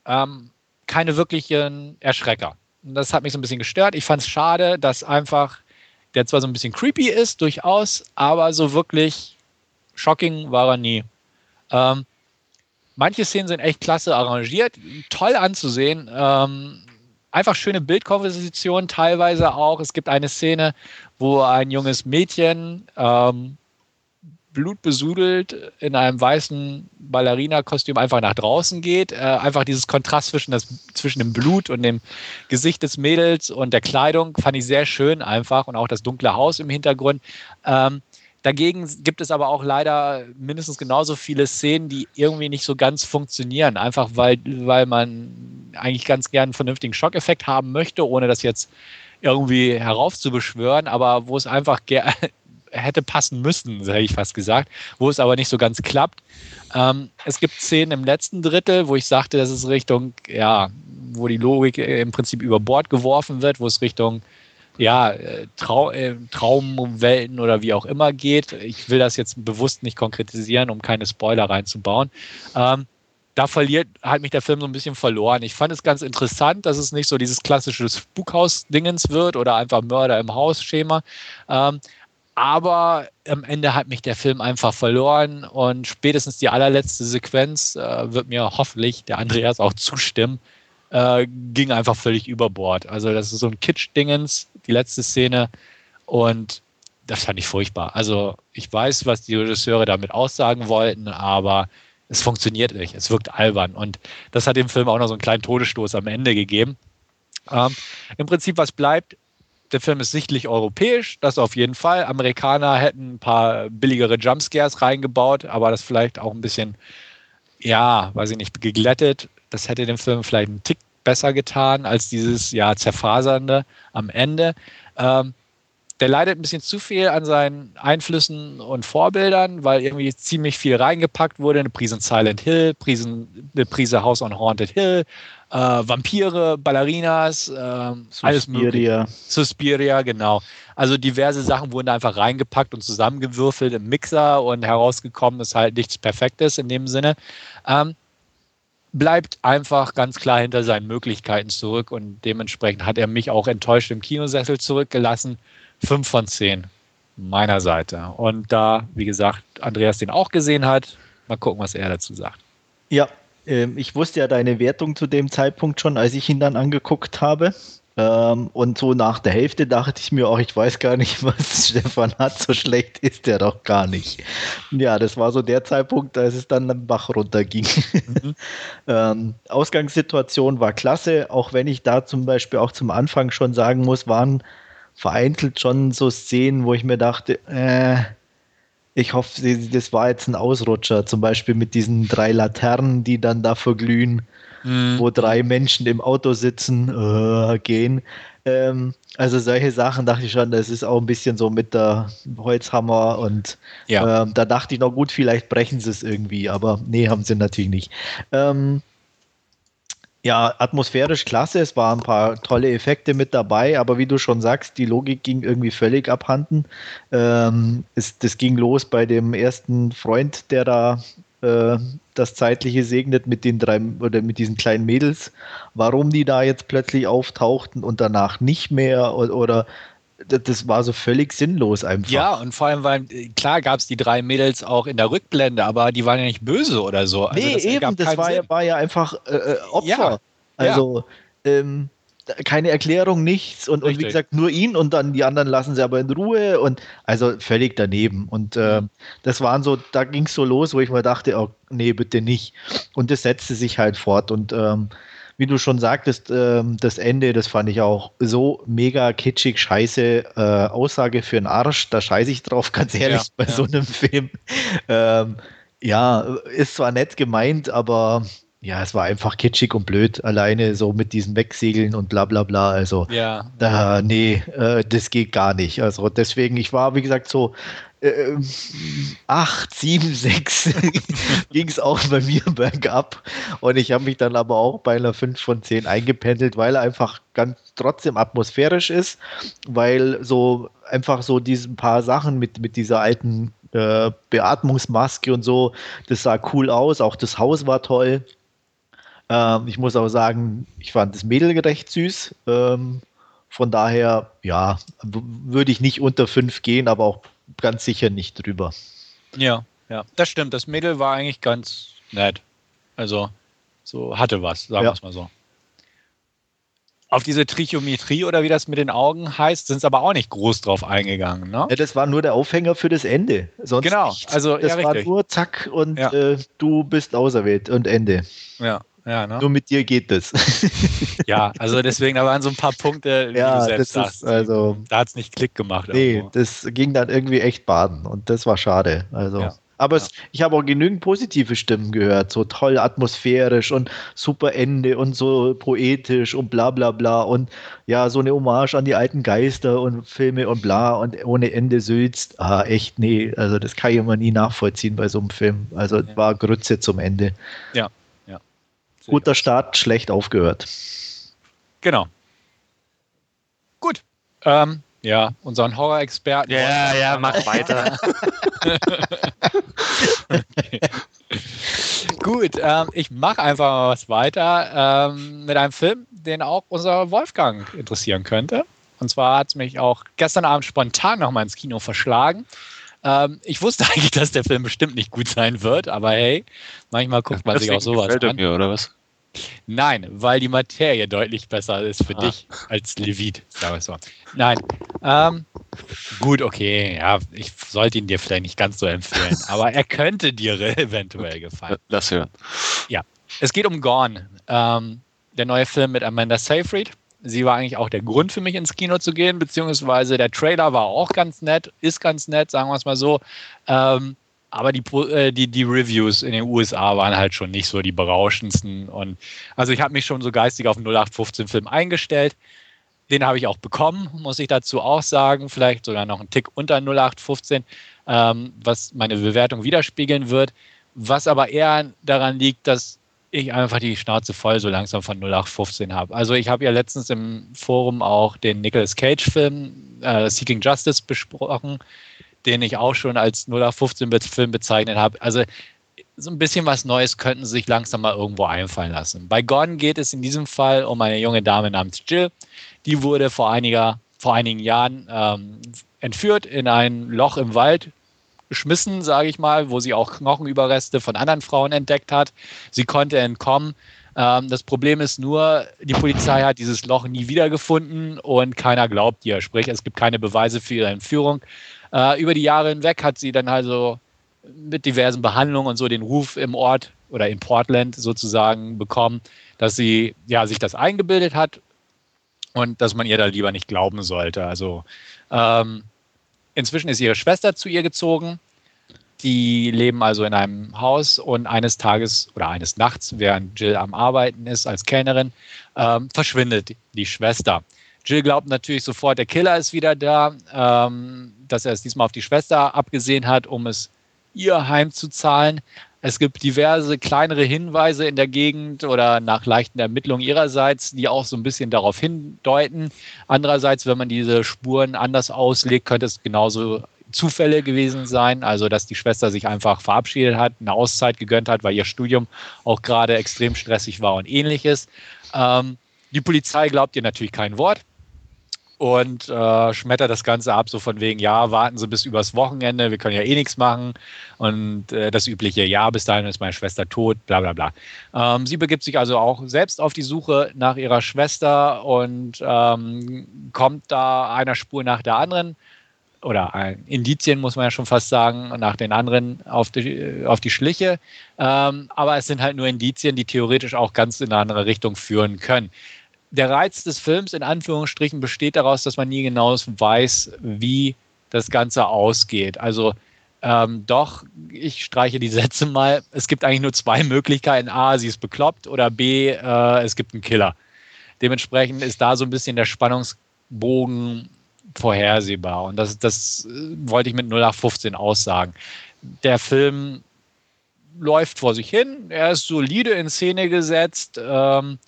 S1: ähm, keine wirklichen Erschrecker. Das hat mich so ein bisschen gestört. Ich fand es schade, dass einfach der zwar so ein bisschen creepy ist, durchaus, aber so wirklich shocking war er nie. Ähm, Manche Szenen sind echt klasse arrangiert, toll anzusehen. Ähm, einfach schöne Bildkomposition teilweise auch. Es gibt eine Szene, wo ein junges Mädchen ähm, blutbesudelt in einem weißen Ballerina-Kostüm einfach nach draußen geht. Äh, einfach dieses Kontrast zwischen, das, zwischen dem Blut und dem Gesicht des Mädels und der Kleidung fand ich sehr schön einfach und auch das dunkle Haus im Hintergrund. Ähm, Dagegen gibt es aber auch leider mindestens genauso viele Szenen, die irgendwie nicht so ganz funktionieren. Einfach weil, weil man eigentlich ganz gern einen vernünftigen Schockeffekt haben möchte, ohne das jetzt irgendwie heraufzubeschwören, aber wo es einfach hätte passen müssen, hätte ich fast gesagt, wo es aber nicht so ganz klappt. Ähm, es gibt Szenen im letzten Drittel, wo ich sagte, das ist Richtung, ja, wo die Logik im Prinzip über Bord geworfen wird, wo es Richtung ja, äh, Trau äh, Traumwelten oder wie auch immer geht. Ich will das jetzt bewusst nicht konkretisieren, um keine Spoiler reinzubauen. Ähm, da verliert hat mich der Film so ein bisschen verloren. Ich fand es ganz interessant, dass es nicht so dieses klassische Spukhaus-Dingens wird oder einfach Mörder im Haus-Schema. Ähm, aber am Ende hat mich der Film einfach verloren und spätestens die allerletzte Sequenz äh, wird mir hoffentlich der Andreas auch zustimmen, äh, ging einfach völlig über Bord. Also das ist so ein Kitsch-Dingens, die letzte Szene und das fand ich furchtbar. Also ich weiß, was die Regisseure damit aussagen wollten, aber es funktioniert nicht. Es wirkt albern und das hat dem Film auch noch so einen kleinen Todesstoß am Ende gegeben. Ähm, Im Prinzip, was bleibt, der Film ist sichtlich europäisch, das auf jeden Fall. Amerikaner hätten ein paar billigere Jumpscares reingebaut, aber das vielleicht auch ein bisschen, ja, weiß ich nicht, geglättet. Das hätte dem Film vielleicht einen Tick besser getan als dieses, ja, zerfasernde am Ende. Ähm, der leidet ein bisschen zu viel an seinen Einflüssen und Vorbildern, weil irgendwie ziemlich viel reingepackt wurde. Eine Prise Silent Hill, Prisen, eine Prise House on Haunted Hill, äh, Vampire, Ballerinas, äh, alles mögliche. Suspiria, genau. Also diverse Sachen wurden einfach reingepackt und zusammengewürfelt im Mixer und herausgekommen ist halt nichts Perfektes in dem Sinne. Ähm, bleibt einfach ganz klar hinter seinen Möglichkeiten zurück und dementsprechend hat er mich auch enttäuscht im Kinosessel zurückgelassen. 5 von 10 meiner Seite. Und da, wie gesagt, Andreas den auch gesehen hat, mal gucken, was er dazu sagt.
S2: Ja, äh, ich wusste ja deine Wertung zu dem Zeitpunkt schon, als ich ihn dann angeguckt habe. Ähm, und so nach der Hälfte dachte ich mir auch, ich weiß gar nicht, was Stefan hat, so schlecht ist der doch gar nicht. Ja, das war so der Zeitpunkt, als es dann am Bach runterging. Mhm. ähm, Ausgangssituation war klasse, auch wenn ich da zum Beispiel auch zum Anfang schon sagen muss, waren vereinzelt schon so Szenen, wo ich mir dachte, äh, ich hoffe, das war jetzt ein Ausrutscher, zum Beispiel mit diesen drei Laternen, die dann da verglühen, mhm. wo drei Menschen im Auto sitzen, äh, gehen. Ähm, also solche Sachen dachte ich schon, das ist auch ein bisschen so mit der Holzhammer und ja. ähm, da dachte ich noch gut, vielleicht brechen sie es irgendwie, aber nee, haben sie natürlich nicht. Ähm, ja, atmosphärisch klasse. Es waren ein paar tolle Effekte mit dabei, aber wie du schon sagst, die Logik ging irgendwie völlig abhanden. Ähm, es, das ging los bei dem ersten Freund, der da äh, das Zeitliche segnet mit den drei oder mit diesen kleinen Mädels. Warum die da jetzt plötzlich auftauchten und danach nicht mehr oder, oder das war so völlig sinnlos einfach.
S1: Ja, und vor allem, weil klar gab es die drei Mädels auch in der Rückblende, aber die waren ja nicht böse oder so.
S2: Also nee, das eben, das war ja, war ja, einfach äh, äh Opfer. Ja, also ja. Ähm, keine Erklärung, nichts und, und, wie gesagt nur ihn und dann die anderen lassen sie aber in Ruhe und also völlig daneben und äh, das waren so, da ging es so los, wo ich mir dachte, oh nee, bitte nicht und das setzte sich halt fort und ähm, wie du schon sagtest, ähm, das Ende, das fand ich auch so mega kitschig, scheiße äh, Aussage für einen Arsch. Da scheiße ich drauf, ganz ehrlich, ja, bei ja. so einem Film. Ähm, ja, ist zwar nett gemeint, aber ja, es war einfach kitschig und blöd, alleine so mit diesen Wegsegeln und bla bla bla. Also,
S1: ja.
S2: da, nee, äh, das geht gar nicht. Also, deswegen, ich war, wie gesagt, so äh, 8, 7, 6 ging es auch bei mir bergab. Und ich habe mich dann aber auch bei einer 5 von 10 eingependelt, weil er einfach ganz trotzdem atmosphärisch ist, weil so einfach so diese paar Sachen mit, mit dieser alten äh, Beatmungsmaske und so, das sah cool aus. Auch das Haus war toll. Ähm, ich muss auch sagen, ich fand das Mädel recht süß. Ähm, von daher, ja, würde ich nicht unter 5 gehen, aber auch ganz sicher nicht drüber.
S1: Ja, ja, das stimmt. Das Mädel war eigentlich ganz nett. Also, so hatte was, sagen ja. wir es mal so. Auf diese Trichometrie oder wie das mit den Augen heißt, sind es aber auch nicht groß drauf eingegangen. Ne?
S2: Ja, das war nur der Aufhänger für das Ende.
S1: Sonst genau, nichts. also
S2: das
S1: ja,
S2: war nur zack und äh, du bist auserwählt und Ende.
S1: Ja, ja, ne?
S2: Nur mit dir geht das.
S1: ja, also deswegen, da waren so ein paar Punkte,
S2: wie ja, du selbst sagst. also,
S1: da hat es nicht Klick gemacht.
S2: Nee, irgendwo. das ging dann irgendwie echt baden und das war schade. Also. Ja. Aber es, ich habe auch genügend positive Stimmen gehört, so toll atmosphärisch und super Ende und so poetisch und bla bla bla und ja, so eine Hommage an die alten Geister und Filme und bla und ohne Ende sülzt. Ah, echt, nee, also das kann ich immer nie nachvollziehen bei so einem Film. Also ja. war Grütze zum Ende.
S1: Ja,
S2: Guter Start, schlecht aufgehört.
S1: Genau. Gut. Ähm, ja, unseren Horror-Experten.
S3: Ja, ja, mach weiter.
S1: okay. Gut, ähm, ich mache einfach mal was weiter ähm, mit einem Film, den auch unser Wolfgang interessieren könnte. Und zwar hat es mich auch gestern Abend spontan nochmal ins Kino verschlagen. Ähm, ich wusste eigentlich, dass der Film bestimmt nicht gut sein wird, aber hey, manchmal guckt man sich auch sowas an.
S3: Mir, oder was?
S1: Nein, weil die Materie deutlich besser ist für ah. dich als Levit, sag ich so. Nein. Ähm, gut, okay, ja, ich sollte ihn dir vielleicht nicht ganz so empfehlen, aber er könnte dir eventuell gefallen.
S3: Lass hören.
S1: Ja, es geht um Gone, ähm, der neue Film mit Amanda Seyfried. Sie war eigentlich auch der Grund für mich ins Kino zu gehen, beziehungsweise der Trailer war auch ganz nett, ist ganz nett, sagen wir es mal so. Ähm, aber die, äh, die, die Reviews in den USA waren halt schon nicht so die berauschendsten. Und also ich habe mich schon so geistig auf den 0815-Film eingestellt. Den habe ich auch bekommen, muss ich dazu auch sagen. Vielleicht sogar noch einen Tick unter 0815, ähm, was meine Bewertung widerspiegeln wird. Was aber eher daran liegt, dass ich einfach die Schnauze voll so langsam von 0815 habe. Also ich habe ja letztens im Forum auch den Nicolas Cage-Film äh, Seeking Justice besprochen den ich auch schon als 0815-Film bezeichnet habe. Also so ein bisschen was Neues könnten sie sich langsam mal irgendwo einfallen lassen. Bei Gone geht es in diesem Fall um eine junge Dame namens Jill. Die wurde vor, einiger, vor einigen Jahren ähm, entführt, in ein Loch im Wald geschmissen, sage ich mal, wo sie auch Knochenüberreste von anderen Frauen entdeckt hat. Sie konnte entkommen. Ähm, das Problem ist nur, die Polizei hat dieses Loch nie wiedergefunden und keiner glaubt ihr. Sprich, es gibt keine Beweise für ihre Entführung. Äh, über die Jahre hinweg hat sie dann also mit diversen Behandlungen und so den Ruf im Ort oder in Portland sozusagen bekommen, dass sie ja sich das eingebildet hat und dass man ihr da lieber nicht glauben sollte. Also ähm, inzwischen ist ihre Schwester zu ihr gezogen. Die leben also in einem Haus und eines Tages oder eines Nachts, während Jill am Arbeiten ist als Kellnerin, ähm, verschwindet die Schwester. Jill glaubt natürlich sofort, der Killer ist wieder da, ähm, dass er es diesmal auf die Schwester abgesehen hat, um es ihr heimzuzahlen. Es gibt diverse kleinere Hinweise in der Gegend oder nach leichten Ermittlungen ihrerseits, die auch so ein bisschen darauf hindeuten. Andererseits, wenn man diese Spuren anders auslegt, könnte es genauso Zufälle gewesen sein, also dass die Schwester sich einfach verabschiedet hat, eine Auszeit gegönnt hat, weil ihr Studium auch gerade extrem stressig war und ähnliches. Ähm, die Polizei glaubt ihr natürlich kein Wort und äh, schmettert das Ganze ab, so von wegen, ja, warten Sie bis übers Wochenende, wir können ja eh nichts machen. Und äh, das übliche, ja, bis dahin ist meine Schwester tot, bla bla bla. Ähm, sie begibt sich also auch selbst auf die Suche nach ihrer Schwester und ähm, kommt da einer Spur nach der anderen oder ein Indizien, muss man ja schon fast sagen, nach den anderen auf die, auf die Schliche. Ähm, aber es sind halt nur Indizien, die theoretisch auch ganz in eine andere Richtung führen können der Reiz des Films in Anführungsstrichen besteht daraus, dass man nie genau weiß, wie das Ganze ausgeht. Also ähm, doch, ich streiche die Sätze mal. Es gibt eigentlich nur zwei Möglichkeiten. A, sie ist bekloppt oder B, äh, es gibt einen Killer. Dementsprechend ist da so ein bisschen der Spannungsbogen vorhersehbar. Und das, das äh, wollte ich mit 0815 aussagen. Der Film läuft vor sich hin. Er ist solide in Szene gesetzt. Ähm,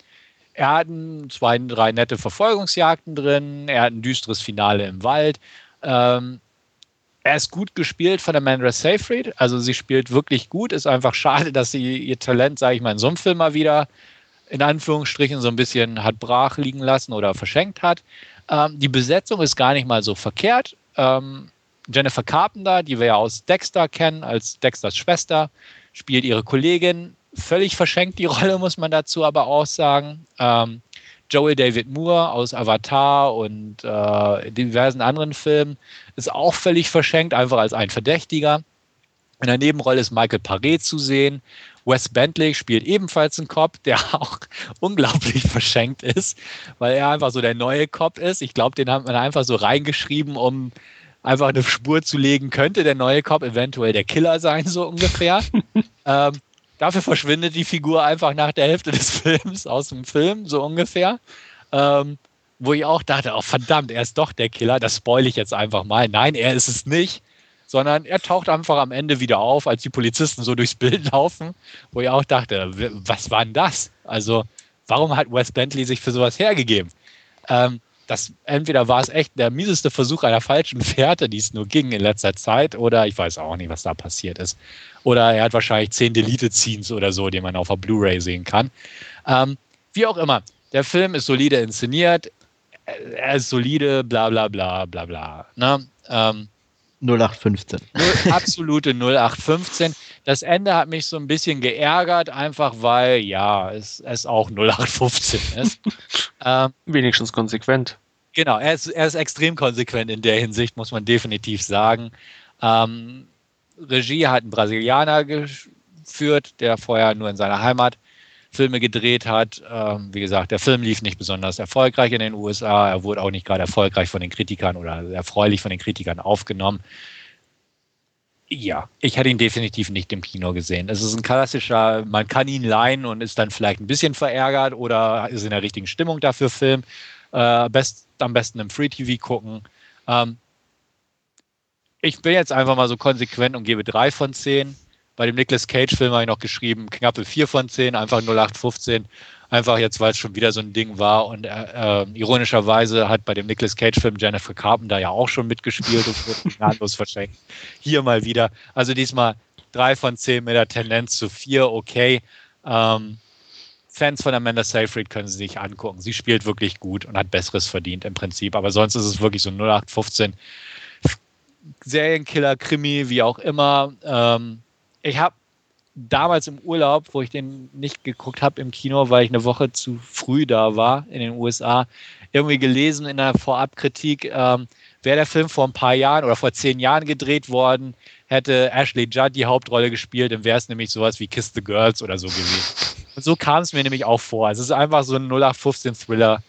S1: er hat zwei, drei nette Verfolgungsjagden drin, er hat ein düsteres Finale im Wald. Ähm, er ist gut gespielt von Amanda Seyfried, also sie spielt wirklich gut. Ist einfach schade, dass sie ihr Talent, sage ich mal, in so einem Film mal wieder in Anführungsstrichen so ein bisschen hat brach liegen lassen oder verschenkt hat. Ähm, die Besetzung ist gar nicht mal so verkehrt. Ähm, Jennifer Carpenter, die wir ja aus Dexter kennen, als Dexters Schwester, spielt ihre Kollegin völlig verschenkt die Rolle, muss man dazu aber auch sagen. Ähm, Joel David Moore aus Avatar und äh, diversen anderen Filmen ist auch völlig verschenkt, einfach als ein Verdächtiger. In der Nebenrolle ist Michael Paré zu sehen. Wes Bentley spielt ebenfalls einen Cop, der auch unglaublich verschenkt ist, weil er einfach so der neue Cop ist. Ich glaube, den hat man einfach so reingeschrieben, um einfach eine Spur zu legen, könnte der neue Cop eventuell der Killer sein, so ungefähr. ähm, Dafür verschwindet die Figur einfach nach der Hälfte des Films aus dem Film, so ungefähr. Ähm, wo ich auch dachte, oh verdammt, er ist doch der Killer, das spoil ich jetzt einfach mal. Nein, er ist es nicht, sondern er taucht einfach am Ende wieder auf, als die Polizisten so durchs Bild laufen, wo ich auch dachte, was war denn das? Also, warum hat Wes Bentley sich für sowas hergegeben? Ähm, das, entweder war es echt der mieseste Versuch einer falschen Fährte, die es nur ging in letzter Zeit, oder ich weiß auch nicht, was da passiert ist. Oder er hat wahrscheinlich zehn Deleted-Scenes oder so, die man auf der Blu-ray sehen kann. Ähm, wie auch immer, der Film ist solide inszeniert, er ist solide, bla bla bla bla bla. Ne? Ähm,
S2: 0815.
S1: absolute 0815. Das Ende hat mich so ein bisschen geärgert, einfach weil, ja, es, es auch 0815 ist.
S3: ähm, Wenigstens konsequent.
S1: Genau, er ist, er ist extrem konsequent in der Hinsicht, muss man definitiv sagen. Ähm, Regie hat ein Brasilianer geführt, der vorher nur in seiner Heimat Filme gedreht hat. Ähm, wie gesagt, der Film lief nicht besonders erfolgreich in den USA. Er wurde auch nicht gerade erfolgreich von den Kritikern oder erfreulich von den Kritikern aufgenommen. Ja, ich hätte ihn definitiv nicht im Kino gesehen. Es ist ein klassischer, man kann ihn leihen und ist dann vielleicht ein bisschen verärgert oder ist in der richtigen Stimmung dafür Film. Äh, best, am besten im Free TV gucken. Ähm, ich bin jetzt einfach mal so konsequent und gebe drei von zehn. Bei dem Nicolas Cage-Film habe ich noch geschrieben, knappe 4 von 10, einfach 0815. Einfach jetzt, weil es schon wieder so ein Ding war. Und äh, äh, ironischerweise hat bei dem Nicolas Cage-Film Jennifer Carpenter ja auch schon mitgespielt und wurde gnadenlos verschenkt. Hier mal wieder. Also diesmal 3 von 10 mit der Tendenz zu 4, okay. Ähm, Fans von Amanda Seyfried können sie sich angucken. Sie spielt wirklich gut und hat Besseres verdient im Prinzip. Aber sonst ist es wirklich so 0815. Serienkiller, Krimi, wie auch immer. Ähm, ich habe damals im Urlaub, wo ich den nicht geguckt habe im Kino, weil ich eine Woche zu früh da war in den USA, irgendwie gelesen in einer Vorabkritik, ähm, wäre der Film vor ein paar Jahren oder vor zehn Jahren gedreht worden, hätte Ashley Judd die Hauptrolle gespielt, dann wäre es nämlich sowas wie Kiss the Girls oder so gewesen. Und so kam es mir nämlich auch vor. Es ist einfach so ein 0815-Thriller,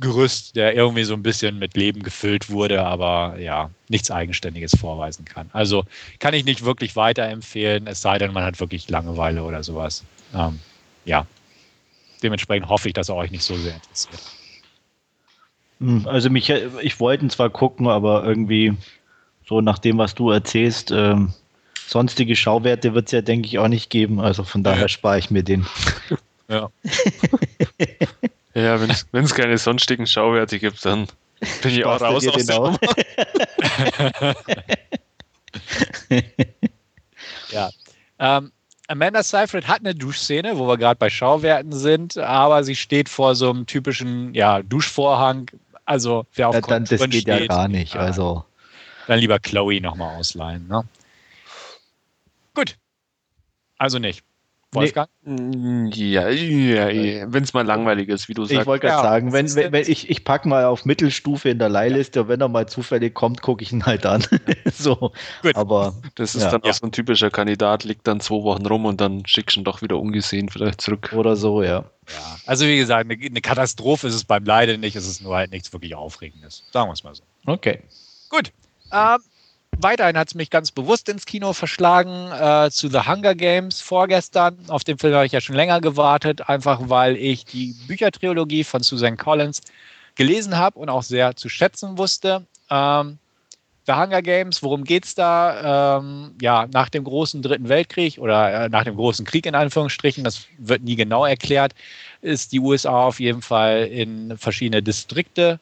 S1: Gerüst, der irgendwie so ein bisschen mit Leben gefüllt wurde, aber ja, nichts Eigenständiges vorweisen kann. Also kann ich nicht wirklich weiterempfehlen, es sei denn, man hat wirklich Langeweile oder sowas. Ähm, ja, dementsprechend hoffe ich, dass er euch nicht so sehr interessiert.
S2: Hm, also mich, ich wollte ihn zwar gucken, aber irgendwie so nach dem, was du erzählst, ähm, sonstige Schauwerte wird es ja, denke ich, auch nicht geben. Also von daher ja. spare ich mir den.
S3: Ja. Ja, wenn es keine sonstigen Schauwerte gibt, dann bin ich auch raus aus der
S1: Ja. Ähm, Amanda Seyfried hat eine Duschszene, wo wir gerade bei Schauwerten sind, aber sie steht vor so einem typischen ja, Duschvorhang. Also wer auf ja,
S2: dann, Das geht steht, ja gar nicht. Also.
S1: Dann lieber Chloe nochmal ausleihen. Ne? Gut. Also nicht.
S3: Wolfgang? Nee. Ja, ja, ja. wenn es mal langweilig ist, wie du sagst.
S2: Ich wollte gerade ja, sagen, wenn, wenn, wenn ich, ich packe mal auf Mittelstufe in der Leihliste, ja. wenn er mal zufällig kommt, gucke ich ihn halt an. so, Gut. aber
S3: das ist dann auch so ein typischer Kandidat, liegt dann zwei Wochen rum und dann schickst du ihn doch wieder ungesehen vielleicht zurück.
S2: Oder so, ja.
S1: Ja, also wie gesagt, eine, eine Katastrophe ist es beim Leide nicht, es ist nur halt nichts wirklich Aufregendes. Sagen wir es mal so.
S2: Okay.
S1: Gut. Ähm, Weiterhin hat es mich ganz bewusst ins Kino verschlagen äh, zu The Hunger Games vorgestern. Auf den Film habe ich ja schon länger gewartet, einfach weil ich die Büchertrilogie von Susan Collins gelesen habe und auch sehr zu schätzen wusste. Ähm, The Hunger Games, worum geht es da? Ähm, ja, nach dem großen Dritten Weltkrieg oder äh, nach dem großen Krieg in Anführungsstrichen, das wird nie genau erklärt, ist die USA auf jeden Fall in verschiedene Distrikte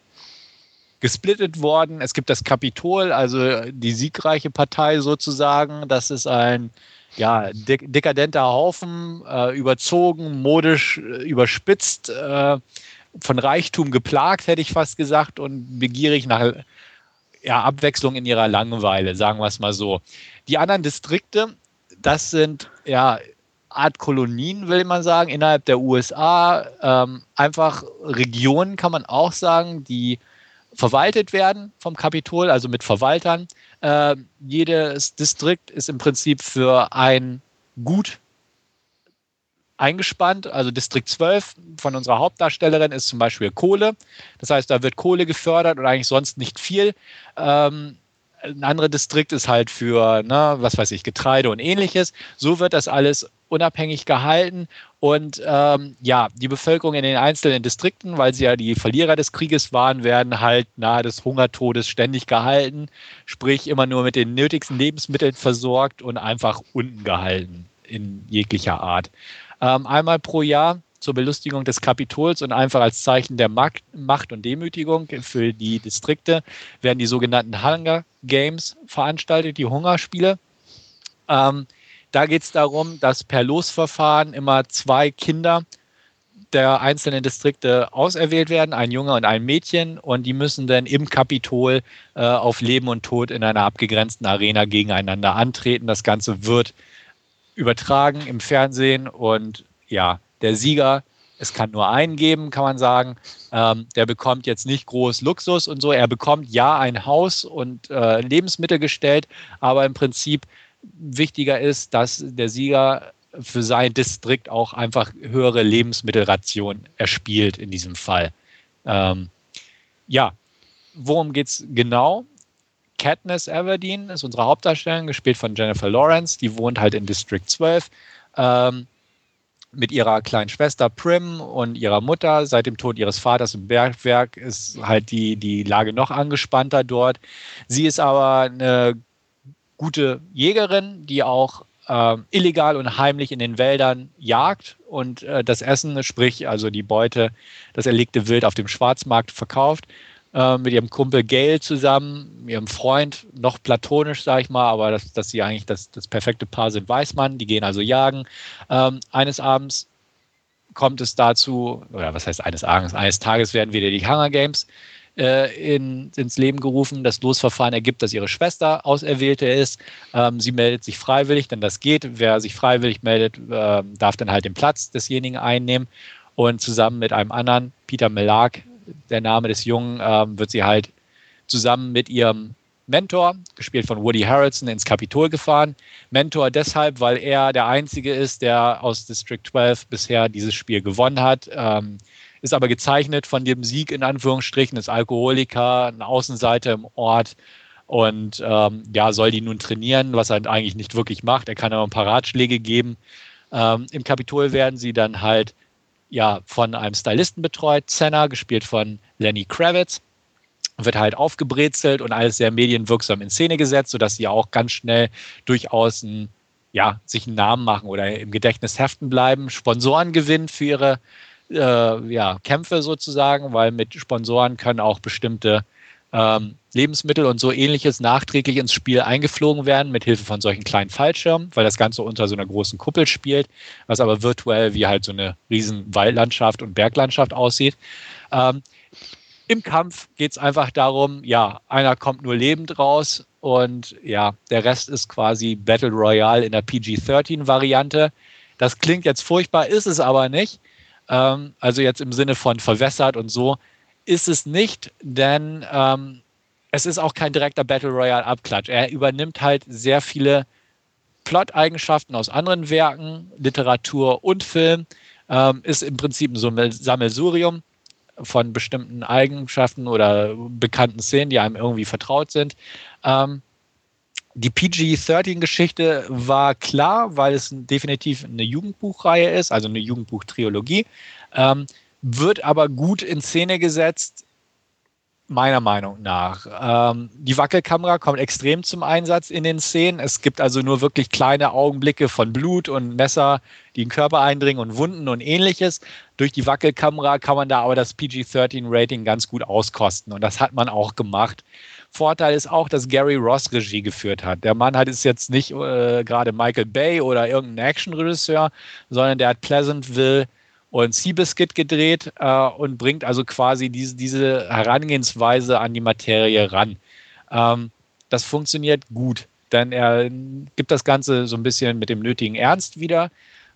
S1: gesplittet worden. Es gibt das Kapitol, also die siegreiche Partei sozusagen. Das ist ein ja, dek dekadenter Haufen, äh, überzogen, modisch äh, überspitzt, äh, von Reichtum geplagt, hätte ich fast gesagt, und begierig nach ja, Abwechslung in ihrer Langeweile, sagen wir es mal so. Die anderen Distrikte, das sind ja Art Kolonien, will man sagen, innerhalb der USA. Ähm, einfach Regionen, kann man auch sagen, die verwaltet werden vom Kapitol, also mit Verwaltern. Äh, jedes Distrikt ist im Prinzip für ein Gut eingespannt. Also Distrikt 12 von unserer Hauptdarstellerin ist zum Beispiel Kohle. Das heißt, da wird Kohle gefördert und eigentlich sonst nicht viel. Ähm, ein anderer Distrikt ist halt für, ne, was weiß ich, Getreide und ähnliches. So wird das alles unabhängig gehalten. Und ähm, ja, die Bevölkerung in den einzelnen Distrikten, weil sie ja die Verlierer des Krieges waren, werden halt nahe des Hungertodes ständig gehalten, sprich immer nur mit den nötigsten Lebensmitteln versorgt und einfach unten gehalten in jeglicher Art. Ähm, einmal pro Jahr zur Belustigung des Kapitols und einfach als Zeichen der Macht und Demütigung für die Distrikte werden die sogenannten Hunger Games veranstaltet, die Hungerspiele. Ähm, da geht es darum, dass per Losverfahren immer zwei Kinder der einzelnen Distrikte auserwählt werden, ein Junge und ein Mädchen, und die müssen dann im Kapitol äh, auf Leben und Tod in einer abgegrenzten Arena gegeneinander antreten. Das Ganze wird übertragen im Fernsehen und ja, der Sieger, es kann nur einen geben, kann man sagen, ähm, der bekommt jetzt nicht groß Luxus und so. Er bekommt ja ein Haus und äh, Lebensmittel gestellt, aber im Prinzip wichtiger ist, dass der Sieger für sein Distrikt auch einfach höhere Lebensmittelration erspielt in diesem Fall. Ähm, ja, worum geht es genau? Katniss Everdeen ist unsere Hauptdarstellerin, gespielt von Jennifer Lawrence. Die wohnt halt in District 12 ähm, mit ihrer kleinen Schwester Prim und ihrer Mutter. Seit dem Tod ihres Vaters im Bergwerk ist halt die, die Lage noch angespannter dort. Sie ist aber eine gute Jägerin, die auch äh, illegal und heimlich in den Wäldern jagt und äh, das Essen, sprich also die Beute, das erlegte Wild auf dem Schwarzmarkt verkauft. Äh, mit ihrem Kumpel Gail zusammen, ihrem Freund, noch platonisch, sage ich mal, aber dass, dass sie eigentlich das, das perfekte Paar sind, weiß man. Die gehen also jagen. Ähm, eines Abends kommt es dazu, oder was heißt eines Abends, eines Tages werden wieder die Hunger Games äh, in, ins Leben gerufen. Das Losverfahren ergibt, dass ihre Schwester Auserwählte ist. Ähm, sie meldet sich freiwillig, denn das geht. Wer sich freiwillig meldet, äh, darf dann halt den Platz desjenigen einnehmen. Und zusammen mit einem anderen, Peter Melag, der Name des Jungen, äh, wird sie halt zusammen mit ihrem Mentor, gespielt von Woody Harrelson, ins Kapitol gefahren. Mentor deshalb, weil er der Einzige ist, der aus District 12 bisher dieses Spiel gewonnen hat. Ähm, ist aber gezeichnet von dem Sieg in Anführungsstrichen, ist Alkoholiker, eine Außenseite im Ort und ähm, ja, soll die nun trainieren, was er eigentlich nicht wirklich macht. Er kann aber ein paar Ratschläge geben. Ähm, Im Kapitol werden sie dann halt ja von einem Stylisten betreut, Senna, gespielt von Lenny Kravitz wird halt aufgebrezelt und alles sehr medienwirksam in Szene gesetzt, sodass sie auch ganz schnell durchaus ein, ja, sich einen Namen machen oder im Gedächtnis heften bleiben, Sponsoren gewinnen für ihre äh, ja, Kämpfe sozusagen, weil mit Sponsoren können auch bestimmte ähm, Lebensmittel und so ähnliches nachträglich ins Spiel eingeflogen werden, mit Hilfe von solchen kleinen Fallschirmen, weil das Ganze unter so einer großen Kuppel spielt, was aber virtuell wie halt so eine riesen Waldlandschaft und Berglandschaft aussieht. Ähm, Im Kampf geht es einfach darum, ja, einer kommt nur lebend raus und ja, der Rest ist quasi Battle Royale in der PG-13-Variante. Das klingt jetzt furchtbar, ist es aber nicht. Ähm, also jetzt im Sinne von verwässert und so, ist es nicht, denn ähm, es ist auch kein direkter Battle Royale-Abklatsch. Er übernimmt halt sehr viele Plot-Eigenschaften aus anderen Werken, Literatur und Film, ähm, ist im Prinzip ein Sammelsurium von bestimmten Eigenschaften oder bekannten Szenen, die einem irgendwie vertraut sind. Ähm, die PG-13-Geschichte war klar, weil es definitiv eine Jugendbuchreihe ist, also eine Jugendbuchtrilogie, ähm, wird aber gut in Szene gesetzt, meiner Meinung nach. Ähm, die Wackelkamera kommt extrem zum Einsatz in den Szenen. Es gibt also nur wirklich kleine Augenblicke von Blut und Messer, die in den Körper eindringen und Wunden und ähnliches. Durch die Wackelkamera kann man da aber das PG-13-Rating ganz gut auskosten und das hat man auch gemacht. Vorteil ist auch, dass Gary Ross Regie geführt hat. Der Mann hat es jetzt nicht äh, gerade Michael Bay oder irgendein Actionregisseur, sondern der hat Pleasantville und Seabiscuit gedreht äh, und bringt also quasi diese, diese Herangehensweise an die Materie ran. Ähm, das funktioniert gut, denn er gibt das Ganze so ein bisschen mit dem nötigen Ernst wieder.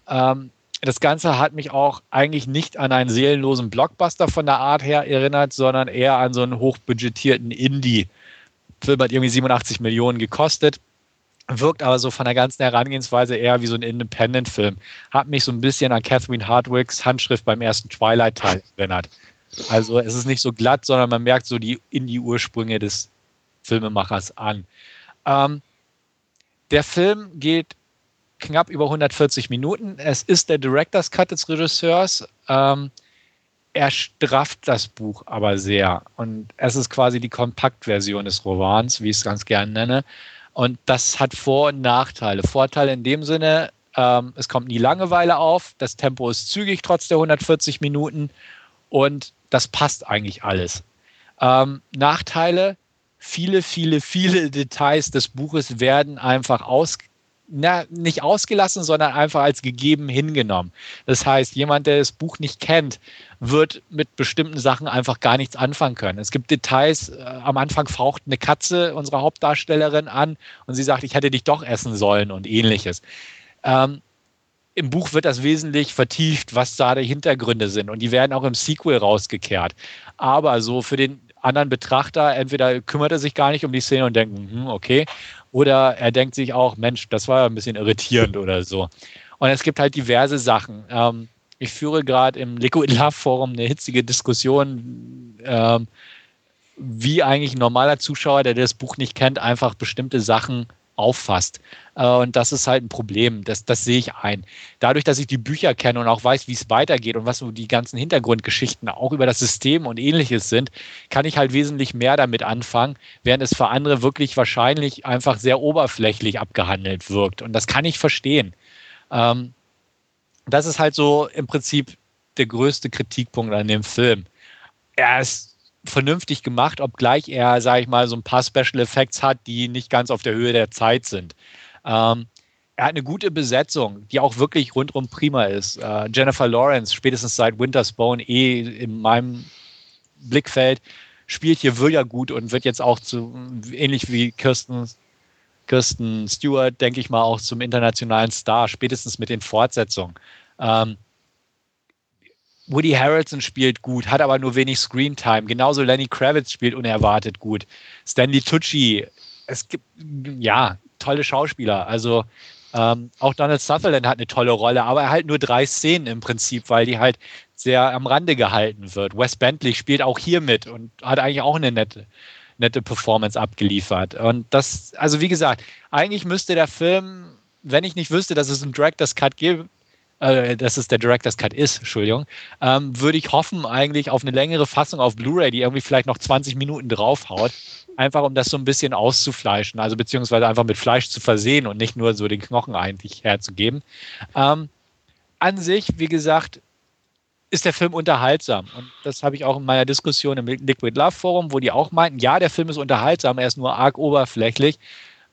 S1: Ähm, das Ganze hat mich auch eigentlich nicht an einen seelenlosen Blockbuster von der Art her erinnert, sondern eher an so einen hochbudgetierten Indie Film hat irgendwie 87 Millionen gekostet, wirkt aber so von der ganzen Herangehensweise eher wie so ein Independent-Film. Hat mich so ein bisschen an Catherine Hardwicks Handschrift beim ersten Twilight-Teil erinnert. Also es ist nicht so glatt, sondern man merkt so die Indie-Ursprünge des Filmemachers an. Ähm, der Film geht knapp über 140 Minuten. Es ist der Director's Cut des Regisseurs. Ähm, er strafft das Buch aber sehr. Und es ist quasi die Kompaktversion des Romans, wie ich es ganz gerne nenne. Und das hat Vor- und Nachteile. Vorteile in dem Sinne, Ähm, es kommt nie Langeweile auf. Das Tempo ist zügig trotz der 140 Minuten. Und das passt eigentlich alles. Ähm, Nachteile, viele, viele, viele Details des Buches werden einfach aus, na, nicht ausgelassen, sondern einfach als gegeben hingenommen. Das heißt, jemand, der das Buch nicht kennt, wird mit bestimmten Sachen einfach gar nichts anfangen können. Es gibt Details, äh, am Anfang faucht eine Katze unsere Hauptdarstellerin an und sie sagt, ich hätte dich doch essen sollen und ähnliches. Ähm, Im Buch wird das wesentlich vertieft, was da die Hintergründe sind und die werden auch im Sequel rausgekehrt. Aber so für den anderen Betrachter, entweder kümmert er sich gar nicht um die Szene und denkt, hm, okay, oder er denkt sich auch, Mensch, das war ein bisschen irritierend oder so. Und es gibt halt diverse Sachen. Ähm, ich führe gerade im Liquid Love Forum eine hitzige Diskussion, ähm, wie eigentlich ein normaler Zuschauer, der das Buch nicht kennt, einfach bestimmte Sachen auffasst. Äh, und das ist halt ein Problem. Das, das sehe ich ein. Dadurch, dass ich die Bücher kenne und auch weiß, wie es weitergeht und was so die ganzen Hintergrundgeschichten auch über das System und ähnliches sind, kann ich halt wesentlich mehr damit anfangen, während es für andere wirklich wahrscheinlich einfach sehr oberflächlich abgehandelt wirkt. Und das kann ich verstehen. Ähm, das ist halt so im Prinzip der größte Kritikpunkt an dem Film. Er ist vernünftig gemacht, obgleich er, sage ich mal, so ein paar Special Effects hat, die nicht ganz auf der Höhe der Zeit sind. Ähm, er hat eine gute Besetzung, die auch wirklich rundum prima ist. Äh, Jennifer Lawrence, spätestens seit Winter's Bone eh in meinem Blickfeld, spielt hier wirklich gut und wird jetzt auch zu, ähnlich wie Kirsten, Kirsten Stewart, denke ich mal, auch zum internationalen Star, spätestens mit den Fortsetzungen. Ähm, Woody Harrelson spielt gut, hat aber nur wenig Screentime. Genauso Lenny Kravitz spielt unerwartet gut. Stanley Tucci, es gibt, ja, tolle Schauspieler. Also ähm, auch Donald Sutherland hat eine tolle Rolle, aber er halt nur drei Szenen im Prinzip, weil die halt sehr am Rande gehalten wird. Wes Bentley spielt auch hier mit und hat eigentlich auch eine nette, nette Performance abgeliefert. Und das, also wie gesagt, eigentlich müsste der Film, wenn ich nicht wüsste, dass es einen Director's Cut gibt, äh, dass es der Director's Cut ist, Entschuldigung, ähm, würde ich hoffen eigentlich auf eine längere Fassung auf Blu-ray, die irgendwie vielleicht noch 20 Minuten draufhaut, einfach um das so ein bisschen auszufleischen, also beziehungsweise einfach mit Fleisch zu versehen und nicht nur so den Knochen eigentlich herzugeben. Ähm, an sich, wie gesagt, ist der Film unterhaltsam. Und das habe ich auch in meiner Diskussion im Liquid Love Forum, wo die auch meinten, ja, der Film ist unterhaltsam, er ist nur arg oberflächlich.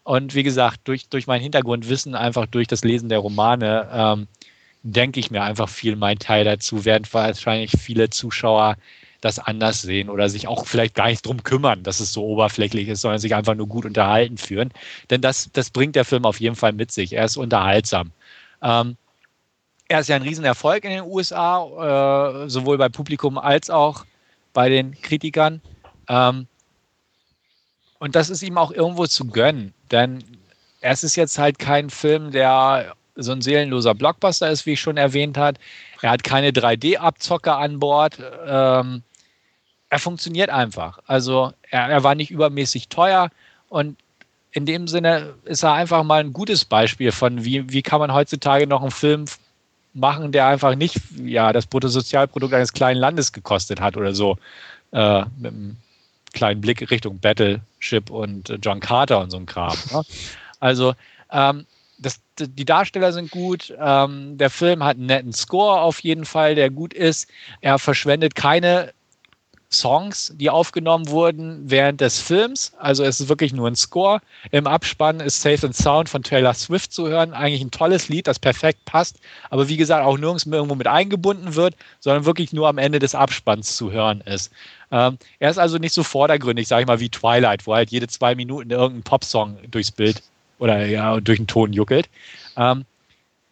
S1: Und wie gesagt, durch, durch mein Hintergrundwissen, einfach durch das Lesen der Romane, ähm, denke ich mir einfach viel mein Teil dazu, während wahrscheinlich viele Zuschauer das anders sehen oder sich auch vielleicht gar nicht drum kümmern, dass es so oberflächlich ist, sondern sich einfach nur gut unterhalten führen. Denn das, das bringt der Film auf jeden Fall mit sich. Er ist unterhaltsam. Ähm, er ist ja ein Riesenerfolg in den USA, äh, sowohl beim Publikum als auch bei den Kritikern. Ähm, und das ist ihm auch irgendwo zu gönnen, denn es ist jetzt halt kein Film, der so ein seelenloser Blockbuster ist, wie ich schon erwähnt habe. Er hat keine 3D-Abzocker an Bord. Ähm, er funktioniert einfach. Also er, er war nicht übermäßig teuer und in dem Sinne ist er einfach mal ein gutes Beispiel von, wie, wie kann man heutzutage noch einen Film machen, der einfach nicht ja, das Bruttosozialprodukt eines kleinen Landes gekostet hat oder so. Äh, mit einem kleinen Blick Richtung Battleship und John Carter und so ein Kram. Ne? Also ähm, das, die Darsteller sind gut. Ähm, der Film hat einen netten Score auf jeden Fall, der gut ist. Er verschwendet keine Songs, die aufgenommen wurden während des Films. Also es ist wirklich nur ein Score. Im Abspann ist Safe and Sound von Taylor Swift zu hören. Eigentlich ein tolles Lied, das perfekt passt. Aber wie gesagt, auch nirgends irgendwo mit eingebunden wird, sondern wirklich nur am Ende des Abspanns zu hören ist. Ähm, er ist also nicht so vordergründig, sage ich mal, wie Twilight, wo halt jede zwei Minuten irgendein Popsong durchs Bild oder ja, durch den Ton juckelt. Ähm,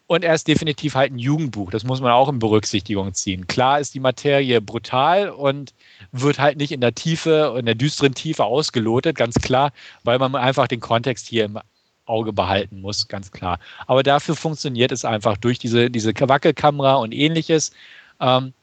S1: und er ist definitiv halt ein Jugendbuch. Das muss man auch in Berücksichtigung ziehen. Klar ist die Materie brutal und wird halt nicht in der Tiefe, in der düsteren Tiefe ausgelotet, ganz klar, weil man einfach den Kontext hier im Auge behalten muss, ganz klar. Aber dafür funktioniert es einfach durch diese, diese Wackelkamera und ähnliches. Ähm,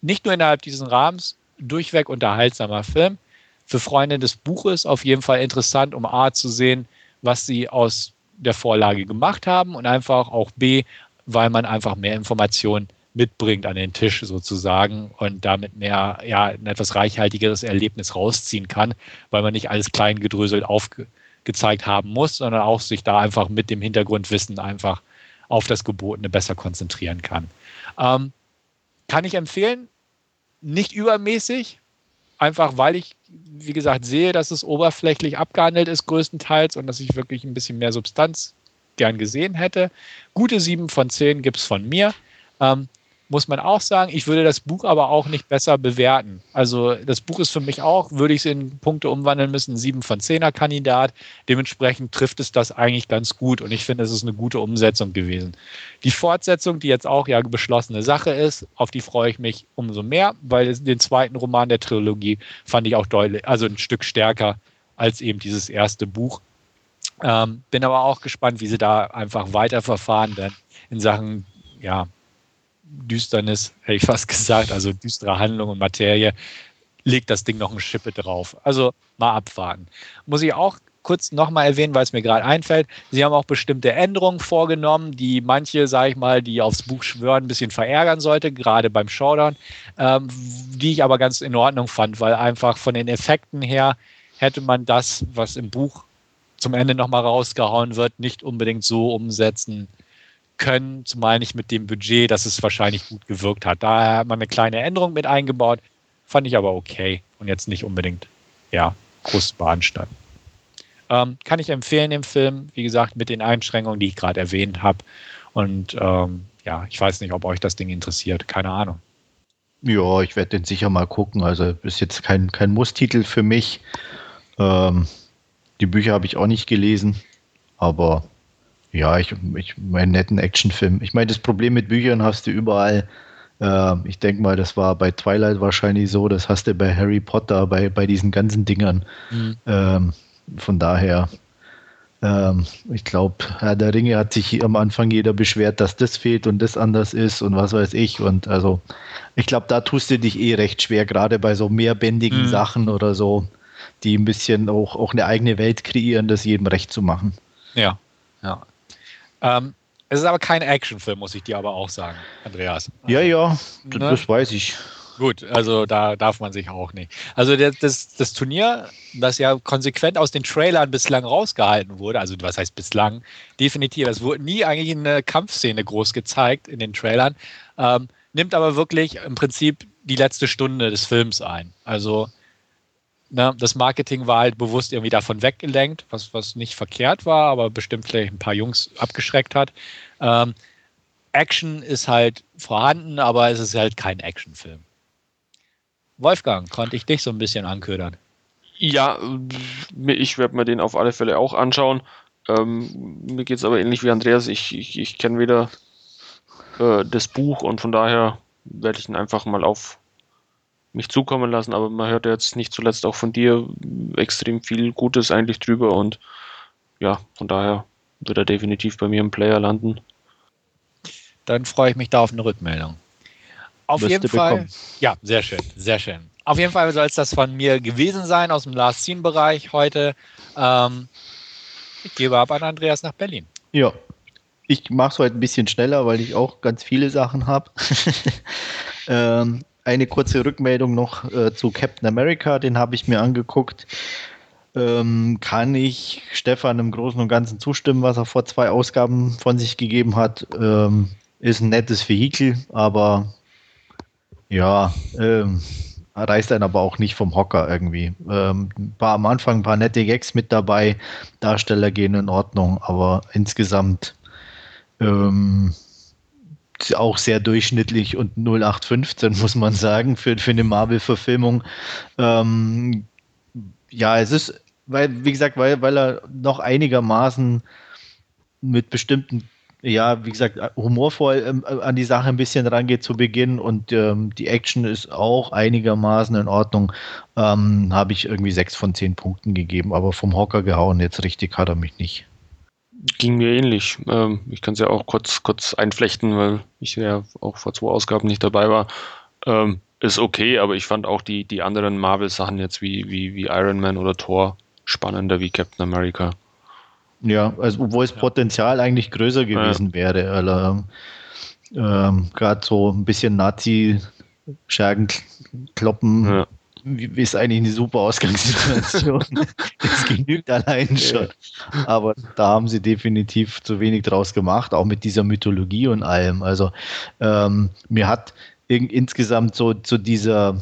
S1: nicht nur innerhalb dieses Rahmens, durchweg unterhaltsamer Film. Für Freunde des Buches auf jeden Fall interessant, um A zu sehen, was sie aus der Vorlage gemacht haben und einfach auch B, weil man einfach mehr Informationen mitbringt an den Tisch sozusagen und damit mehr, ja, ein etwas reichhaltigeres Erlebnis rausziehen kann, weil man nicht alles klein gedröselt aufgezeigt haben muss, sondern auch sich da einfach mit dem Hintergrundwissen einfach auf das Gebotene besser konzentrieren kann. Ähm, kann ich empfehlen, nicht übermäßig, einfach weil ich, wie gesagt, sehe, dass es oberflächlich abgehandelt ist, größtenteils, und dass ich wirklich ein bisschen mehr Substanz gern gesehen hätte. Gute 7 von 10 gibt es von mir. Ähm, muss man auch sagen. Ich würde das Buch aber auch nicht besser bewerten. Also das Buch ist für mich auch, würde ich es in Punkte umwandeln müssen, ein 7 von 10er Kandidat. Dementsprechend trifft es das eigentlich ganz gut und ich finde, es ist eine gute Umsetzung gewesen. Die Fortsetzung, die jetzt auch ja beschlossene Sache ist, auf die freue ich mich umso mehr, weil den zweiten Roman der Trilogie fand ich auch deutlich, also ein Stück stärker als eben dieses erste Buch. Ähm, bin aber auch gespannt, wie sie da einfach weiterverfahren werden in Sachen ja, Düsternis, hätte ich fast gesagt, also düstere Handlung und Materie, legt das Ding noch ein Schippe drauf. Also mal abwarten. Muss ich auch kurz nochmal erwähnen, weil es mir gerade einfällt. Sie haben auch bestimmte Änderungen vorgenommen, die manche, sage ich mal, die aufs Buch schwören, ein bisschen verärgern sollte, gerade beim Showdown, ähm, die ich aber ganz in Ordnung fand, weil einfach von den Effekten her hätte man das, was im Buch zum Ende nochmal rausgehauen wird, nicht unbedingt so umsetzen können, zumal nicht mit dem Budget, dass es wahrscheinlich gut gewirkt hat. Daher hat man eine kleine Änderung mit eingebaut, fand ich aber okay und jetzt nicht unbedingt, ja, groß beanstanden. Ähm, kann ich empfehlen, den Film, wie gesagt, mit den Einschränkungen, die ich gerade erwähnt habe. Und ähm, ja, ich weiß nicht, ob euch das Ding interessiert, keine Ahnung.
S2: Ja, ich werde den sicher mal gucken. Also ist jetzt kein, kein Muss-Titel für mich. Ähm, die Bücher habe ich auch nicht gelesen, aber ja, ich, ich meinen netten Actionfilm. Ich meine, das Problem mit Büchern hast du überall. Äh, ich denke mal, das war bei Twilight wahrscheinlich so, das hast du bei Harry Potter, bei, bei diesen ganzen Dingern. Mhm. Ähm, von daher, ähm, ich glaube, Herr der Ringe hat sich am Anfang jeder beschwert, dass das fehlt und das anders ist und was weiß ich. Und also, ich glaube, da tust du dich eh recht schwer, gerade bei so mehrbändigen mhm. Sachen oder so, die ein bisschen auch, auch eine eigene Welt kreieren, das jedem recht zu machen.
S1: Ja, ja. Ähm, es ist aber kein Actionfilm, muss ich dir aber auch sagen, Andreas.
S2: Ja, ja, ne? das weiß ich.
S1: Gut, also da darf man sich auch nicht. Also das, das, das, Turnier, das ja konsequent aus den Trailern bislang rausgehalten wurde, also was heißt bislang, definitiv, es wurde nie eigentlich eine Kampfszene groß gezeigt in den Trailern, ähm, nimmt aber wirklich im Prinzip die letzte Stunde des Films ein. Also Ne, das Marketing war halt bewusst irgendwie davon weggelenkt, was, was nicht verkehrt war, aber bestimmt vielleicht ein paar Jungs abgeschreckt hat. Ähm, Action ist halt vorhanden, aber es ist halt kein Actionfilm. Wolfgang, konnte ich dich so ein bisschen anködern?
S3: Ja, ich werde mir den auf alle Fälle auch anschauen. Ähm, mir geht es aber ähnlich wie Andreas. Ich, ich, ich kenne weder äh, das Buch und von daher werde ich ihn einfach mal auf mich zukommen lassen, aber man hört jetzt nicht zuletzt auch von dir extrem viel Gutes eigentlich drüber und ja, von daher wird er definitiv bei mir im Player landen.
S1: Dann freue ich mich da auf eine Rückmeldung. Auf Wirst jeden Fall. Bekommen. Ja, sehr schön, sehr schön. Auf jeden Fall soll es das von mir gewesen sein aus dem Last Scene Bereich heute. Ähm, ich gebe ab an Andreas nach Berlin.
S2: Ja, ich mache es heute ein bisschen schneller, weil ich auch ganz viele Sachen habe. ähm, eine kurze Rückmeldung noch äh, zu Captain America, den habe ich mir angeguckt. Ähm, kann ich Stefan im Großen und Ganzen zustimmen, was er vor zwei Ausgaben von sich gegeben hat. Ähm, ist ein nettes Vehikel, aber ja, ähm, reißt einen aber auch nicht vom Hocker irgendwie. Ähm, war am Anfang ein paar nette Gags mit dabei, Darsteller gehen in Ordnung, aber insgesamt ähm, auch sehr durchschnittlich und 0815, muss man sagen, für, für eine Marvel-Verfilmung. Ähm, ja, es ist, weil, wie gesagt, weil, weil er noch einigermaßen mit bestimmten, ja, wie gesagt, humorvoll ähm, an die Sache ein bisschen rangeht zu Beginn und ähm, die Action ist auch einigermaßen in Ordnung, ähm, habe ich irgendwie sechs von zehn Punkten gegeben, aber vom Hocker gehauen jetzt richtig hat er mich nicht.
S3: Ging mir ähnlich. Ähm, ich kann es ja auch kurz, kurz einflechten, weil ich ja auch vor zwei Ausgaben nicht dabei war. Ähm, ist okay, aber ich fand auch die, die anderen Marvel-Sachen jetzt wie, wie, wie Iron Man oder Thor spannender wie Captain America.
S2: Ja, also obwohl das Potenzial eigentlich größer gewesen ja. wäre. Also, ähm, Gerade so ein bisschen Nazi-Schergen kloppen. Ja. Ist eigentlich eine super Ausgangssituation. das genügt allein schon. Aber da haben sie definitiv zu wenig draus gemacht, auch mit dieser Mythologie und allem. Also ähm, mir hat in, insgesamt so zu so dieser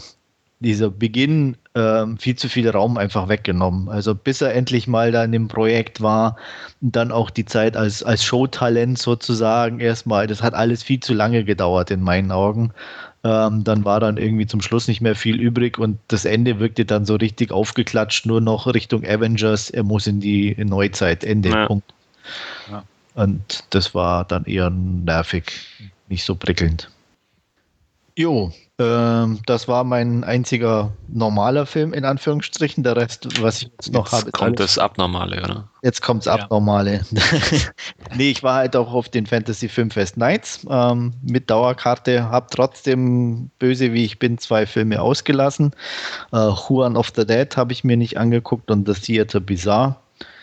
S2: dieser Beginn ähm, viel zu viel Raum einfach weggenommen. Also bis er endlich mal da in dem Projekt war und dann auch die Zeit als, als Showtalent sozusagen erstmal, das hat alles viel zu lange gedauert in meinen Augen. Ähm, dann war dann irgendwie zum Schluss nicht mehr viel übrig und das Ende wirkte dann so richtig aufgeklatscht, nur noch Richtung Avengers, er muss in die Neuzeit, Ende, ja. Punkt. Ja. Und das war dann eher nervig, nicht so prickelnd. Jo, ähm, das war mein einziger normaler Film, in Anführungsstrichen. Der Rest, was ich jetzt noch
S3: jetzt
S2: habe.
S3: Kommt das Abnormale, oder?
S2: Jetzt kommt das ja. Abnormale. nee, ich war halt auch auf den Fantasy Filmfest Nights ähm, mit Dauerkarte, habe trotzdem, böse wie ich bin, zwei Filme ausgelassen. Äh, Juan of the Dead habe ich mir nicht angeguckt und das Theater Bizarre.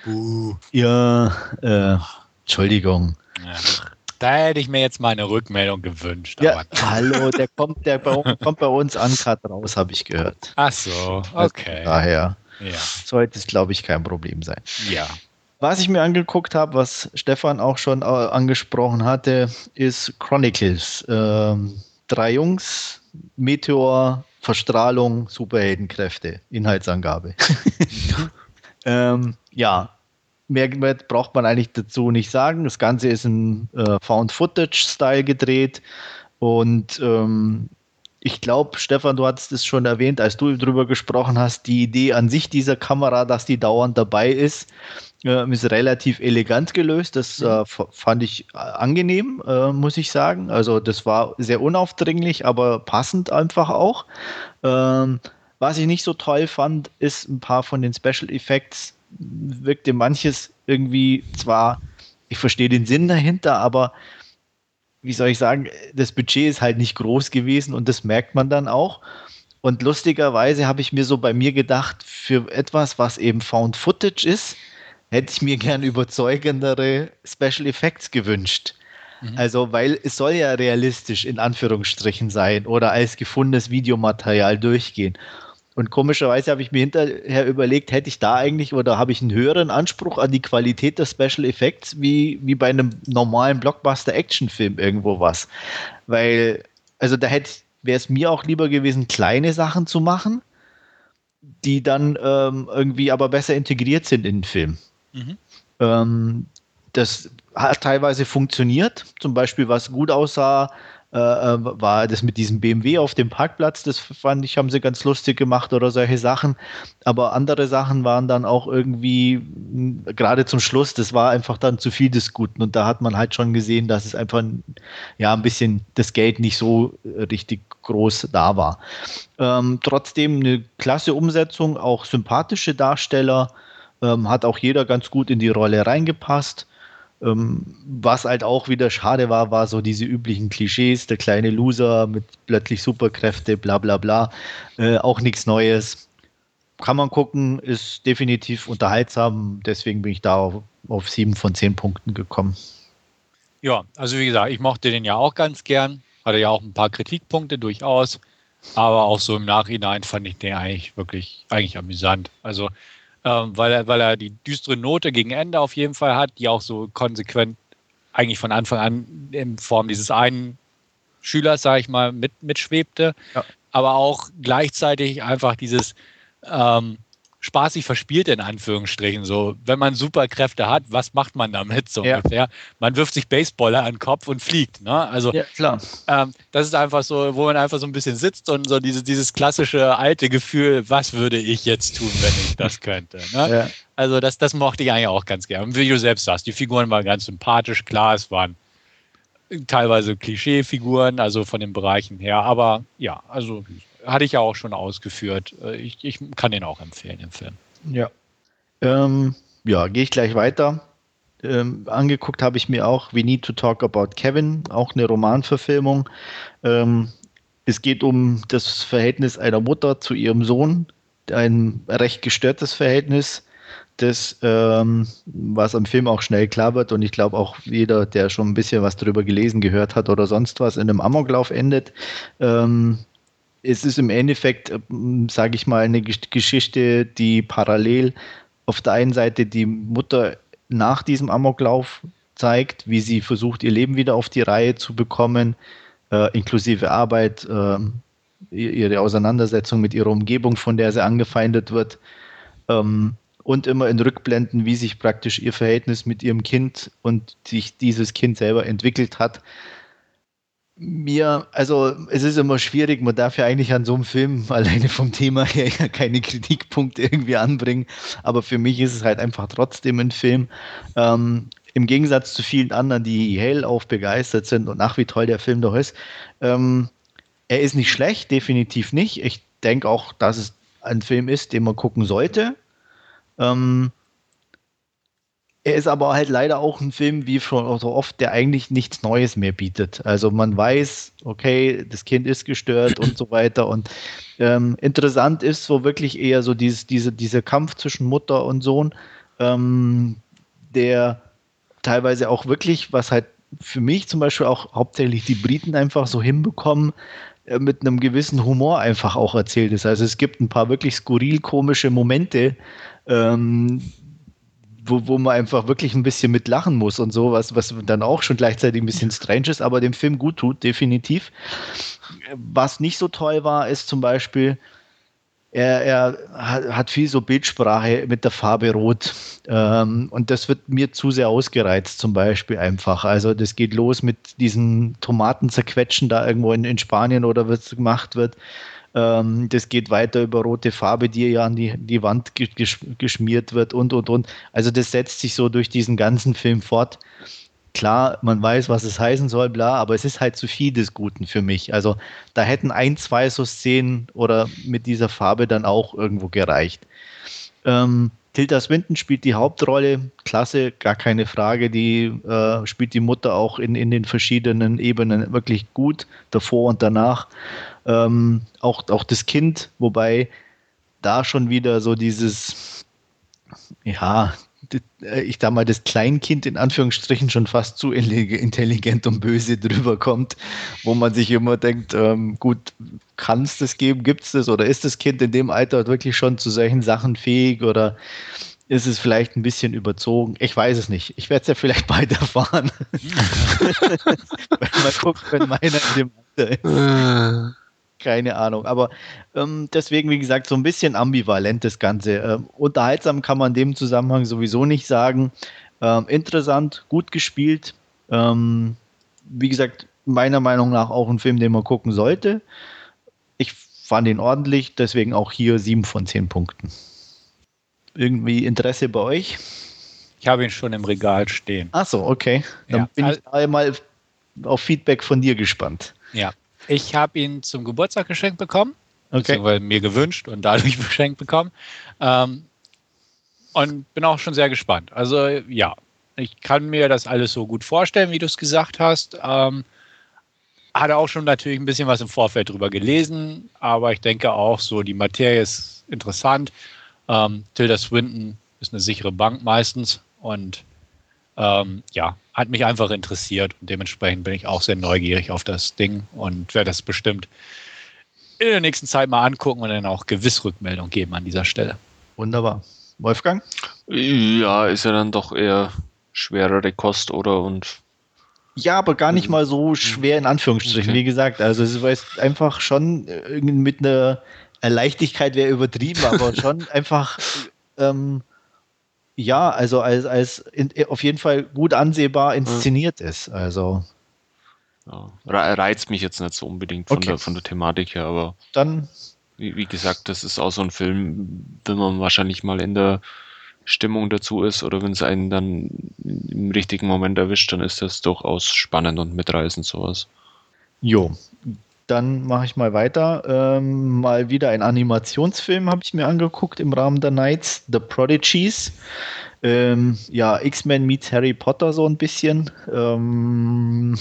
S2: Uh. Ja, äh, Entschuldigung. Ja.
S1: Da hätte ich mir jetzt mal eine Rückmeldung gewünscht.
S2: Ja, hallo, der kommt, der kommt bei uns an gerade raus, habe ich gehört.
S1: Ach so, also okay.
S2: Also daher ja. sollte es, glaube ich, kein Problem sein.
S1: Ja.
S2: Was ich mir angeguckt habe, was Stefan auch schon äh, angesprochen hatte, ist Chronicles. Ähm, drei Jungs, Meteor, Verstrahlung, Superheldenkräfte, Inhaltsangabe. ähm, ja, mehr, mehr, braucht man eigentlich dazu nicht sagen. Das Ganze ist in äh, Found-Footage-Style gedreht und ähm, ich glaube, Stefan, du hattest es schon erwähnt, als du darüber gesprochen hast, die Idee an sich dieser Kamera, dass die dauernd dabei ist, äh, ist relativ elegant gelöst. Das äh, fand ich äh, angenehm, äh, muss ich sagen. Also das war sehr unaufdringlich, aber passend einfach auch. Ähm, was ich nicht so toll fand, ist ein paar von den Special Effects wirkte manches irgendwie zwar, ich verstehe den Sinn dahinter, aber wie soll ich sagen, das Budget ist halt nicht groß gewesen und das merkt man dann auch. Und lustigerweise habe ich mir so bei mir gedacht, für etwas, was eben Found Footage ist, hätte ich mir gern überzeugendere Special Effects gewünscht. Mhm. Also, weil es soll ja realistisch in Anführungsstrichen sein oder als gefundenes Videomaterial durchgehen. Und komischerweise habe ich mir hinterher überlegt, hätte ich da eigentlich oder habe ich einen höheren Anspruch an die Qualität der Special Effects wie, wie bei einem normalen Blockbuster-Action-Film irgendwo was. Weil, also da hätte wäre es mir auch lieber gewesen, kleine Sachen zu machen, die dann ähm, irgendwie aber besser integriert sind in den Film. Mhm. Ähm, das hat teilweise funktioniert. Zum Beispiel, was gut aussah, äh, äh, war das mit diesem BMW auf dem Parkplatz, das fand ich, haben sie ganz lustig gemacht oder solche Sachen. Aber andere Sachen waren dann auch irgendwie, gerade zum Schluss, das war einfach dann zu viel des Guten. Und da hat man halt schon gesehen, dass es einfach ja ein bisschen das Geld nicht so richtig groß da war. Ähm, trotzdem eine klasse Umsetzung, auch sympathische Darsteller, ähm, hat auch jeder ganz gut in die Rolle reingepasst. Ähm, was halt auch wieder schade war, war so diese üblichen Klischees, der kleine Loser mit plötzlich Superkräfte, bla bla bla. Äh, auch nichts Neues. Kann man gucken, ist definitiv unterhaltsam. Deswegen bin ich da auf, auf sieben von zehn Punkten gekommen.
S1: Ja, also wie gesagt, ich mochte den ja auch ganz gern. Hatte ja auch ein paar Kritikpunkte durchaus. Aber auch so im Nachhinein fand ich den eigentlich wirklich eigentlich amüsant. Also ähm, weil, er, weil er die düstere Note gegen Ende auf jeden Fall hat, die auch so konsequent eigentlich von Anfang an in Form dieses einen Schülers, sage ich mal, mit, mitschwebte, ja. aber auch gleichzeitig einfach dieses ähm, spaßig verspielt, in Anführungsstrichen. So, wenn man Superkräfte hat, was macht man damit so ja. ungefähr? Man wirft sich Baseballer an den Kopf und fliegt. Ne? Also, ja, klar. Ähm, das ist einfach so, wo man einfach so ein bisschen sitzt und so diese, dieses klassische alte Gefühl, was würde ich jetzt tun, wenn ich das könnte? Ne? Ja. Also, das, das mochte ich eigentlich auch ganz gerne. Und wie du selbst sagst, die Figuren waren ganz sympathisch, klar, es waren teilweise Klischeefiguren, also von den Bereichen her, aber ja, also hatte ich ja auch schon ausgeführt. Äh, ich, ich kann den auch empfehlen, den Film.
S2: Ja. Ähm, ja, gehe ich gleich weiter. Ähm, angeguckt habe ich mir auch We Need to Talk About Kevin, auch eine Romanverfilmung. Ähm, es geht um das Verhältnis einer Mutter zu ihrem Sohn, ein recht gestörtes Verhältnis, das, ähm, was am Film auch schnell klar wird und ich glaube auch jeder, der schon ein bisschen was darüber gelesen, gehört hat oder sonst was, in einem Amoklauf endet. Ähm, es ist im Endeffekt, sage ich mal, eine Geschichte, die parallel auf der einen Seite die Mutter nach diesem Amoklauf zeigt, wie sie versucht, ihr Leben wieder auf die Reihe zu bekommen, äh, inklusive Arbeit, äh, ihre Auseinandersetzung mit ihrer Umgebung, von der sie angefeindet wird. Ähm, und immer in Rückblenden, wie sich praktisch ihr Verhältnis mit ihrem Kind und sich dieses Kind selber entwickelt hat. Mir, also es ist immer schwierig, man darf ja eigentlich an so einem Film alleine vom Thema her ja keine Kritikpunkte irgendwie anbringen, aber für mich ist es halt einfach trotzdem ein Film. Ähm, Im Gegensatz zu vielen anderen, die hellauf begeistert sind und nach wie toll der Film doch ist. Ähm, er ist nicht schlecht, definitiv nicht. Ich denke auch, dass es ein Film ist, den man gucken sollte. Ähm, er ist aber halt leider auch ein Film, wie schon so oft, der eigentlich nichts Neues mehr bietet. Also man weiß, okay, das Kind ist gestört und so weiter. Und ähm, interessant ist so wirklich eher so dieses, diese, dieser Kampf zwischen Mutter und Sohn, ähm, der teilweise auch wirklich, was halt für mich zum Beispiel auch hauptsächlich die Briten einfach so hinbekommen, äh, mit einem gewissen Humor einfach auch erzählt ist. Also es gibt ein paar wirklich skurril komische Momente, ähm, wo, wo man einfach wirklich ein bisschen mit lachen muss und so, was, was dann auch schon gleichzeitig ein bisschen strange ist, aber dem Film gut tut, definitiv. Was nicht so toll war, ist zum Beispiel, er, er hat viel so Bildsprache mit der Farbe Rot. Ähm, und das wird mir zu sehr ausgereizt, zum Beispiel einfach. Also das geht los mit diesen Tomaten zerquetschen da irgendwo in, in Spanien oder was gemacht wird. Ähm, das geht weiter über rote Farbe, die ja an die, die Wand gesch geschmiert wird und, und, und. Also das setzt sich so durch diesen ganzen Film fort. Klar, man weiß, was es heißen soll, bla, aber es ist halt zu viel des Guten für mich. Also da hätten ein, zwei so Szenen oder mit dieser Farbe dann auch irgendwo gereicht. Ähm, Tilda Swinton spielt die Hauptrolle, klasse, gar keine Frage. Die äh, spielt die Mutter auch in, in den verschiedenen Ebenen wirklich gut, davor und danach ähm, auch, auch das Kind, wobei da schon wieder so dieses, ja, äh, ich da mal das Kleinkind in Anführungsstrichen schon fast zu intelligent und böse drüber kommt, wo man sich immer denkt, ähm, gut, kann es das geben, gibt es das oder ist das Kind in dem Alter wirklich schon zu solchen Sachen fähig oder ist es vielleicht ein bisschen überzogen? Ich weiß es nicht. Ich werde es ja vielleicht bald erfahren. Wenn man guckt, wenn meiner in dem Alter ist. Keine Ahnung. Aber ähm, deswegen, wie gesagt, so ein bisschen ambivalent das Ganze. Ähm, unterhaltsam kann man in dem Zusammenhang sowieso nicht sagen. Ähm, interessant, gut gespielt. Ähm, wie gesagt, meiner Meinung nach auch ein Film, den man gucken sollte. Ich fand ihn ordentlich, deswegen auch hier sieben von zehn Punkten. Irgendwie Interesse bei euch?
S1: Ich habe ihn schon im Regal stehen.
S2: Ach so, okay. Dann ja. bin ich einmal auf Feedback von dir gespannt.
S1: Ja, ich habe ihn zum Geburtstag geschenkt bekommen, okay. mir gewünscht und dadurch geschenkt bekommen. Ähm, und bin auch schon sehr gespannt. Also ja, ich kann mir das alles so gut vorstellen, wie du es gesagt hast. Ähm, hatte auch schon natürlich ein bisschen was im Vorfeld drüber gelesen, aber ich denke auch so, die Materie ist interessant. Ähm, Tilda Swinton ist eine sichere Bank meistens und ähm, ja, hat mich einfach interessiert und dementsprechend bin ich auch sehr neugierig auf das Ding und werde das bestimmt in der nächsten Zeit mal angucken und dann auch gewiss Rückmeldung geben an dieser Stelle.
S2: Wunderbar. Wolfgang?
S3: Ja, ist ja dann doch eher schwerere Kost, oder? Und
S2: ja, aber gar nicht mal so schwer in Anführungsstrichen. Okay. Wie gesagt, also es ist einfach schon mit einer Leichtigkeit wäre übertrieben, aber schon einfach ähm, ja, also als, als in, auf jeden Fall gut ansehbar inszeniert mhm. ist. Also.
S3: Ja, reizt mich jetzt nicht so unbedingt von, okay. der, von der Thematik her, aber
S2: dann.
S3: Wie, wie, gesagt, das ist auch so ein Film, wenn man wahrscheinlich mal in der Stimmung dazu ist oder wenn es einen dann im richtigen Moment erwischt, dann ist das durchaus spannend und mitreißend sowas.
S2: Jo, dann mache ich mal weiter. Ähm, mal wieder ein Animationsfilm habe ich mir angeguckt im Rahmen der Nights, The Prodigies. Ähm, ja, X-Men meets Harry Potter so ein bisschen. Ähm,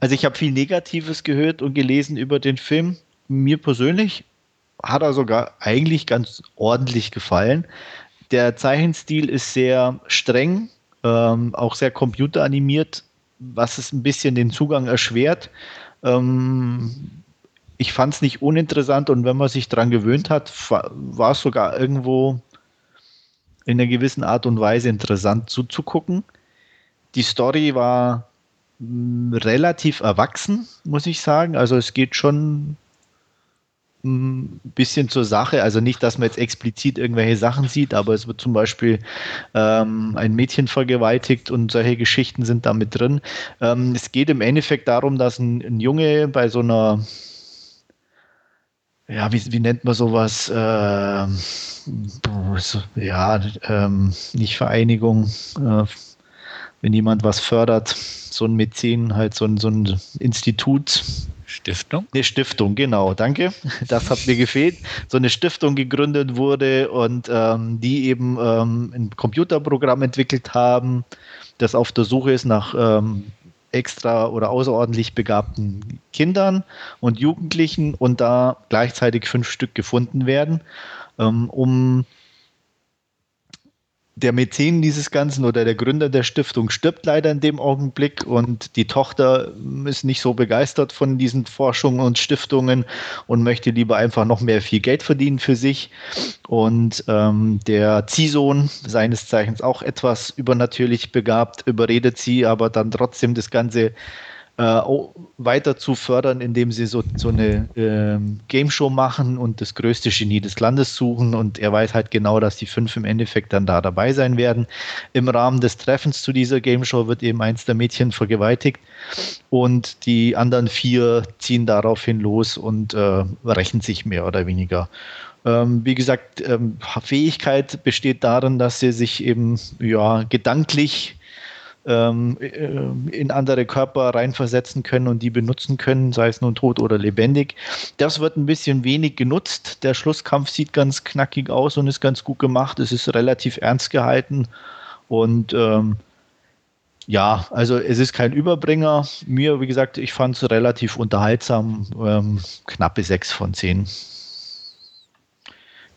S2: also ich habe viel Negatives gehört und gelesen über den Film. Mir persönlich hat er sogar eigentlich ganz ordentlich gefallen. Der Zeichenstil ist sehr streng, ähm, auch sehr computeranimiert, was es ein bisschen den Zugang erschwert. Ähm, ich fand es nicht uninteressant und wenn man sich daran gewöhnt hat, war es sogar irgendwo in einer gewissen Art und Weise interessant zuzugucken. Die Story war mm, relativ erwachsen, muss ich sagen. Also es geht schon ein bisschen zur Sache. Also nicht, dass man jetzt explizit irgendwelche Sachen sieht, aber es wird zum Beispiel ähm, ein Mädchen vergewaltigt und solche Geschichten sind da mit drin. Ähm, es geht im Endeffekt darum, dass ein, ein Junge bei so einer ja, wie, wie nennt man sowas? Äh, ja, ähm, nicht Vereinigung, äh, wenn jemand was fördert, so ein Mäzen, halt so ein, so ein Institut,
S1: Stiftung?
S2: Eine Stiftung, genau, danke. Das hat mir gefehlt. So eine Stiftung gegründet wurde und ähm, die eben ähm, ein Computerprogramm entwickelt haben, das auf der Suche ist nach ähm, extra oder außerordentlich begabten Kindern und Jugendlichen und da gleichzeitig fünf Stück gefunden werden, ähm, um der Mäzen dieses Ganzen oder der Gründer der Stiftung stirbt leider in dem Augenblick und die Tochter ist nicht so begeistert von diesen Forschungen und Stiftungen und möchte lieber einfach noch mehr viel Geld verdienen für sich. Und ähm, der Ziehsohn, seines Zeichens auch etwas übernatürlich begabt, überredet sie aber dann trotzdem das Ganze äh, weiter zu fördern, indem sie so, so eine äh, Game Show machen und das größte Genie des Landes suchen. Und er weiß halt genau, dass die fünf im Endeffekt dann da dabei sein werden. Im Rahmen des Treffens zu dieser Game Show wird eben eins der Mädchen vergewaltigt und die anderen vier ziehen daraufhin los und äh, rächen sich mehr oder weniger. Ähm, wie gesagt, ähm, Fähigkeit besteht darin, dass sie sich eben ja gedanklich ähm, äh, in andere Körper reinversetzen können und die benutzen können, sei es nun tot oder lebendig. Das wird ein bisschen wenig genutzt. Der Schlusskampf sieht ganz knackig aus und ist ganz gut gemacht. Es ist relativ ernst gehalten und ähm, ja, also es ist kein Überbringer. Mir, wie gesagt, ich fand es relativ unterhaltsam. Ähm, knappe 6 von 10. Ich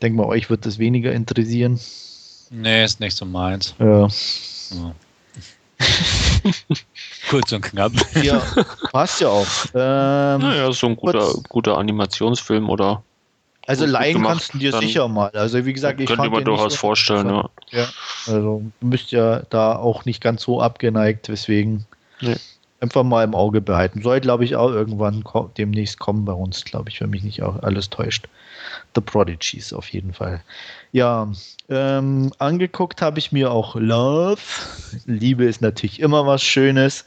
S2: denke mal, euch wird das weniger interessieren.
S1: Nee, ist nicht so meins.
S2: Ja. ja.
S1: Kurz und knapp.
S2: Ja, passt ja auch.
S3: Ähm, naja, so ein guter, guter Animationsfilm oder.
S2: Also leihen kannst du dir sicher mal. Also wie gesagt,
S3: ich könnte mir durchaus so vorstellen, ja.
S2: ja. Also du bist ja da auch nicht ganz so abgeneigt, weswegen nee. einfach mal im Auge behalten. Soll, glaube ich, auch irgendwann demnächst kommen bei uns, glaube ich, wenn mich nicht auch alles täuscht. The Prodigies auf jeden Fall. Ja, ähm, angeguckt habe ich mir auch Love. Liebe ist natürlich immer was Schönes.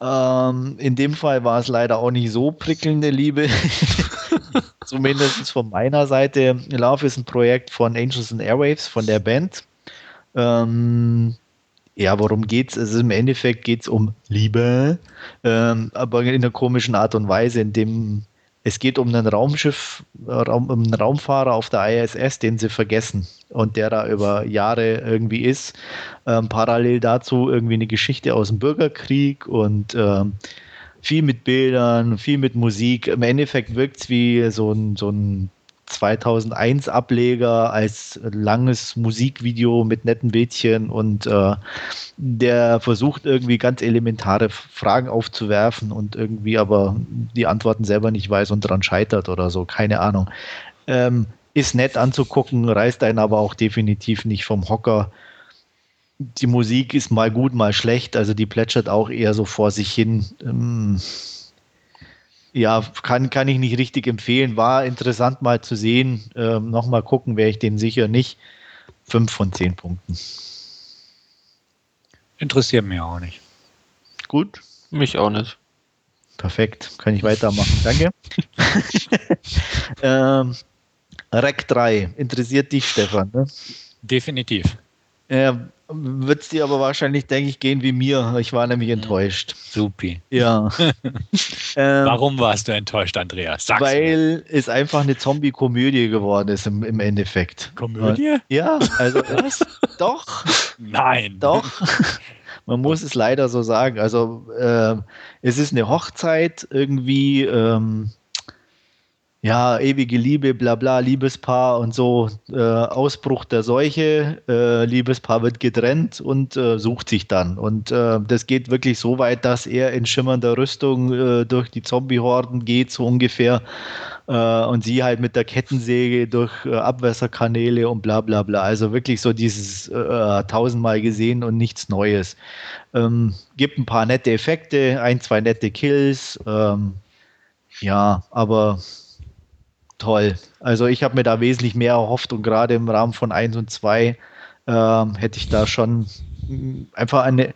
S2: Ähm, in dem Fall war es leider auch nicht so prickelnde Liebe. Zumindest von meiner Seite. Love ist ein Projekt von Angels and Airwaves, von der Band. Ähm, ja, worum geht's? Also im Endeffekt geht es um Liebe, ähm, aber in einer komischen Art und Weise, in dem es geht um einen Raumschiff, um einen Raumfahrer auf der ISS, den sie vergessen und der da über Jahre irgendwie ist. Ähm, parallel dazu irgendwie eine Geschichte aus dem Bürgerkrieg und ähm, viel mit Bildern, viel mit Musik. Im Endeffekt wirkt es wie so ein, so ein 2001 Ableger als langes Musikvideo mit netten Bildchen und äh, der versucht irgendwie ganz elementare Fragen aufzuwerfen und irgendwie aber die Antworten selber nicht weiß und daran scheitert oder so, keine Ahnung. Ähm, ist nett anzugucken, reißt einen aber auch definitiv nicht vom Hocker. Die Musik ist mal gut, mal schlecht, also die plätschert auch eher so vor sich hin. Ähm, ja, kann, kann ich nicht richtig empfehlen. War interessant mal zu sehen. Ähm, Nochmal gucken, wäre ich den sicher nicht. Fünf von zehn Punkten.
S1: Interessiert mich auch nicht.
S2: Gut.
S3: Mich auch nicht.
S2: Perfekt. Kann ich weitermachen. Danke. ähm, Rec 3. Interessiert dich, Stefan? Ne?
S1: Definitiv.
S2: Ja, wird es dir aber wahrscheinlich, denke ich, gehen wie mir. Ich war nämlich enttäuscht.
S1: Supi.
S2: Ja.
S1: ähm, Warum warst du enttäuscht, Andreas?
S2: Sag's weil mir. es einfach eine Zombie-Komödie geworden ist im, im Endeffekt.
S1: Komödie?
S2: Ja, also was? doch.
S1: Nein.
S2: Doch. Man muss es leider so sagen. Also äh, es ist eine Hochzeit irgendwie. Ähm, ja, ewige Liebe, bla bla, Liebespaar und so, äh, Ausbruch der Seuche, äh, Liebespaar wird getrennt und äh, sucht sich dann. Und äh, das geht wirklich so weit, dass er in schimmernder Rüstung äh, durch die Zombie-Horden geht, so ungefähr. Äh, und sie halt mit der Kettensäge durch Abwässerkanäle und bla bla bla. Also wirklich so dieses tausendmal gesehen und nichts Neues. Ähm, gibt ein paar nette Effekte, ein, zwei nette Kills. Ähm, ja, aber toll. Also ich habe mir da wesentlich mehr erhofft und gerade im Rahmen von 1 und 2 ähm, hätte ich da schon mm, einfach eine,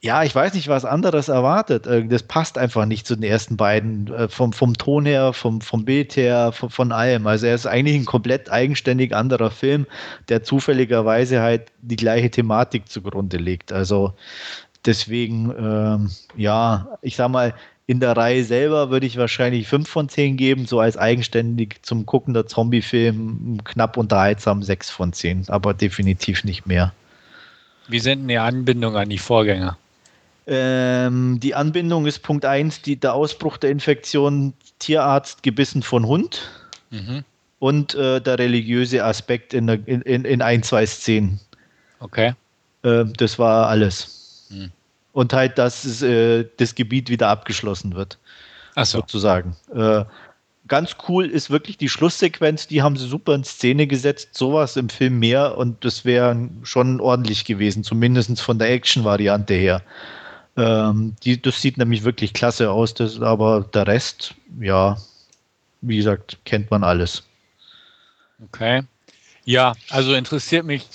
S2: ja, ich weiß nicht, was anderes erwartet. Äh, das passt einfach nicht zu den ersten beiden, äh, vom, vom Ton her, vom, vom Bild her, von, von allem. Also er ist eigentlich ein komplett eigenständig anderer Film, der zufälligerweise halt die gleiche Thematik zugrunde legt. Also deswegen, ähm, ja, ich sag mal, in der Reihe selber würde ich wahrscheinlich 5 von 10 geben, so als eigenständig zum Gucken der Zombie-Film knapp unterhaltsam 6 von 10, aber definitiv nicht mehr.
S1: Wie sind denn die Anbindungen an die Vorgänger?
S2: Ähm, die Anbindung ist Punkt 1, der Ausbruch der Infektion, Tierarzt gebissen von Hund mhm. und äh, der religiöse Aspekt in, der, in, in, in ein, zwei Szenen.
S1: Okay.
S2: Äh, das war alles. Mhm und halt, dass äh, das Gebiet wieder abgeschlossen wird.
S1: Ach so.
S2: Sozusagen. Äh, ganz cool ist wirklich die Schlusssequenz, die haben sie super in Szene gesetzt, sowas im Film mehr und das wäre schon ordentlich gewesen, zumindest von der Action-Variante her. Ähm, die, das sieht nämlich wirklich klasse aus, das, aber der Rest, ja, wie gesagt, kennt man alles.
S1: Okay. Ja, also interessiert mich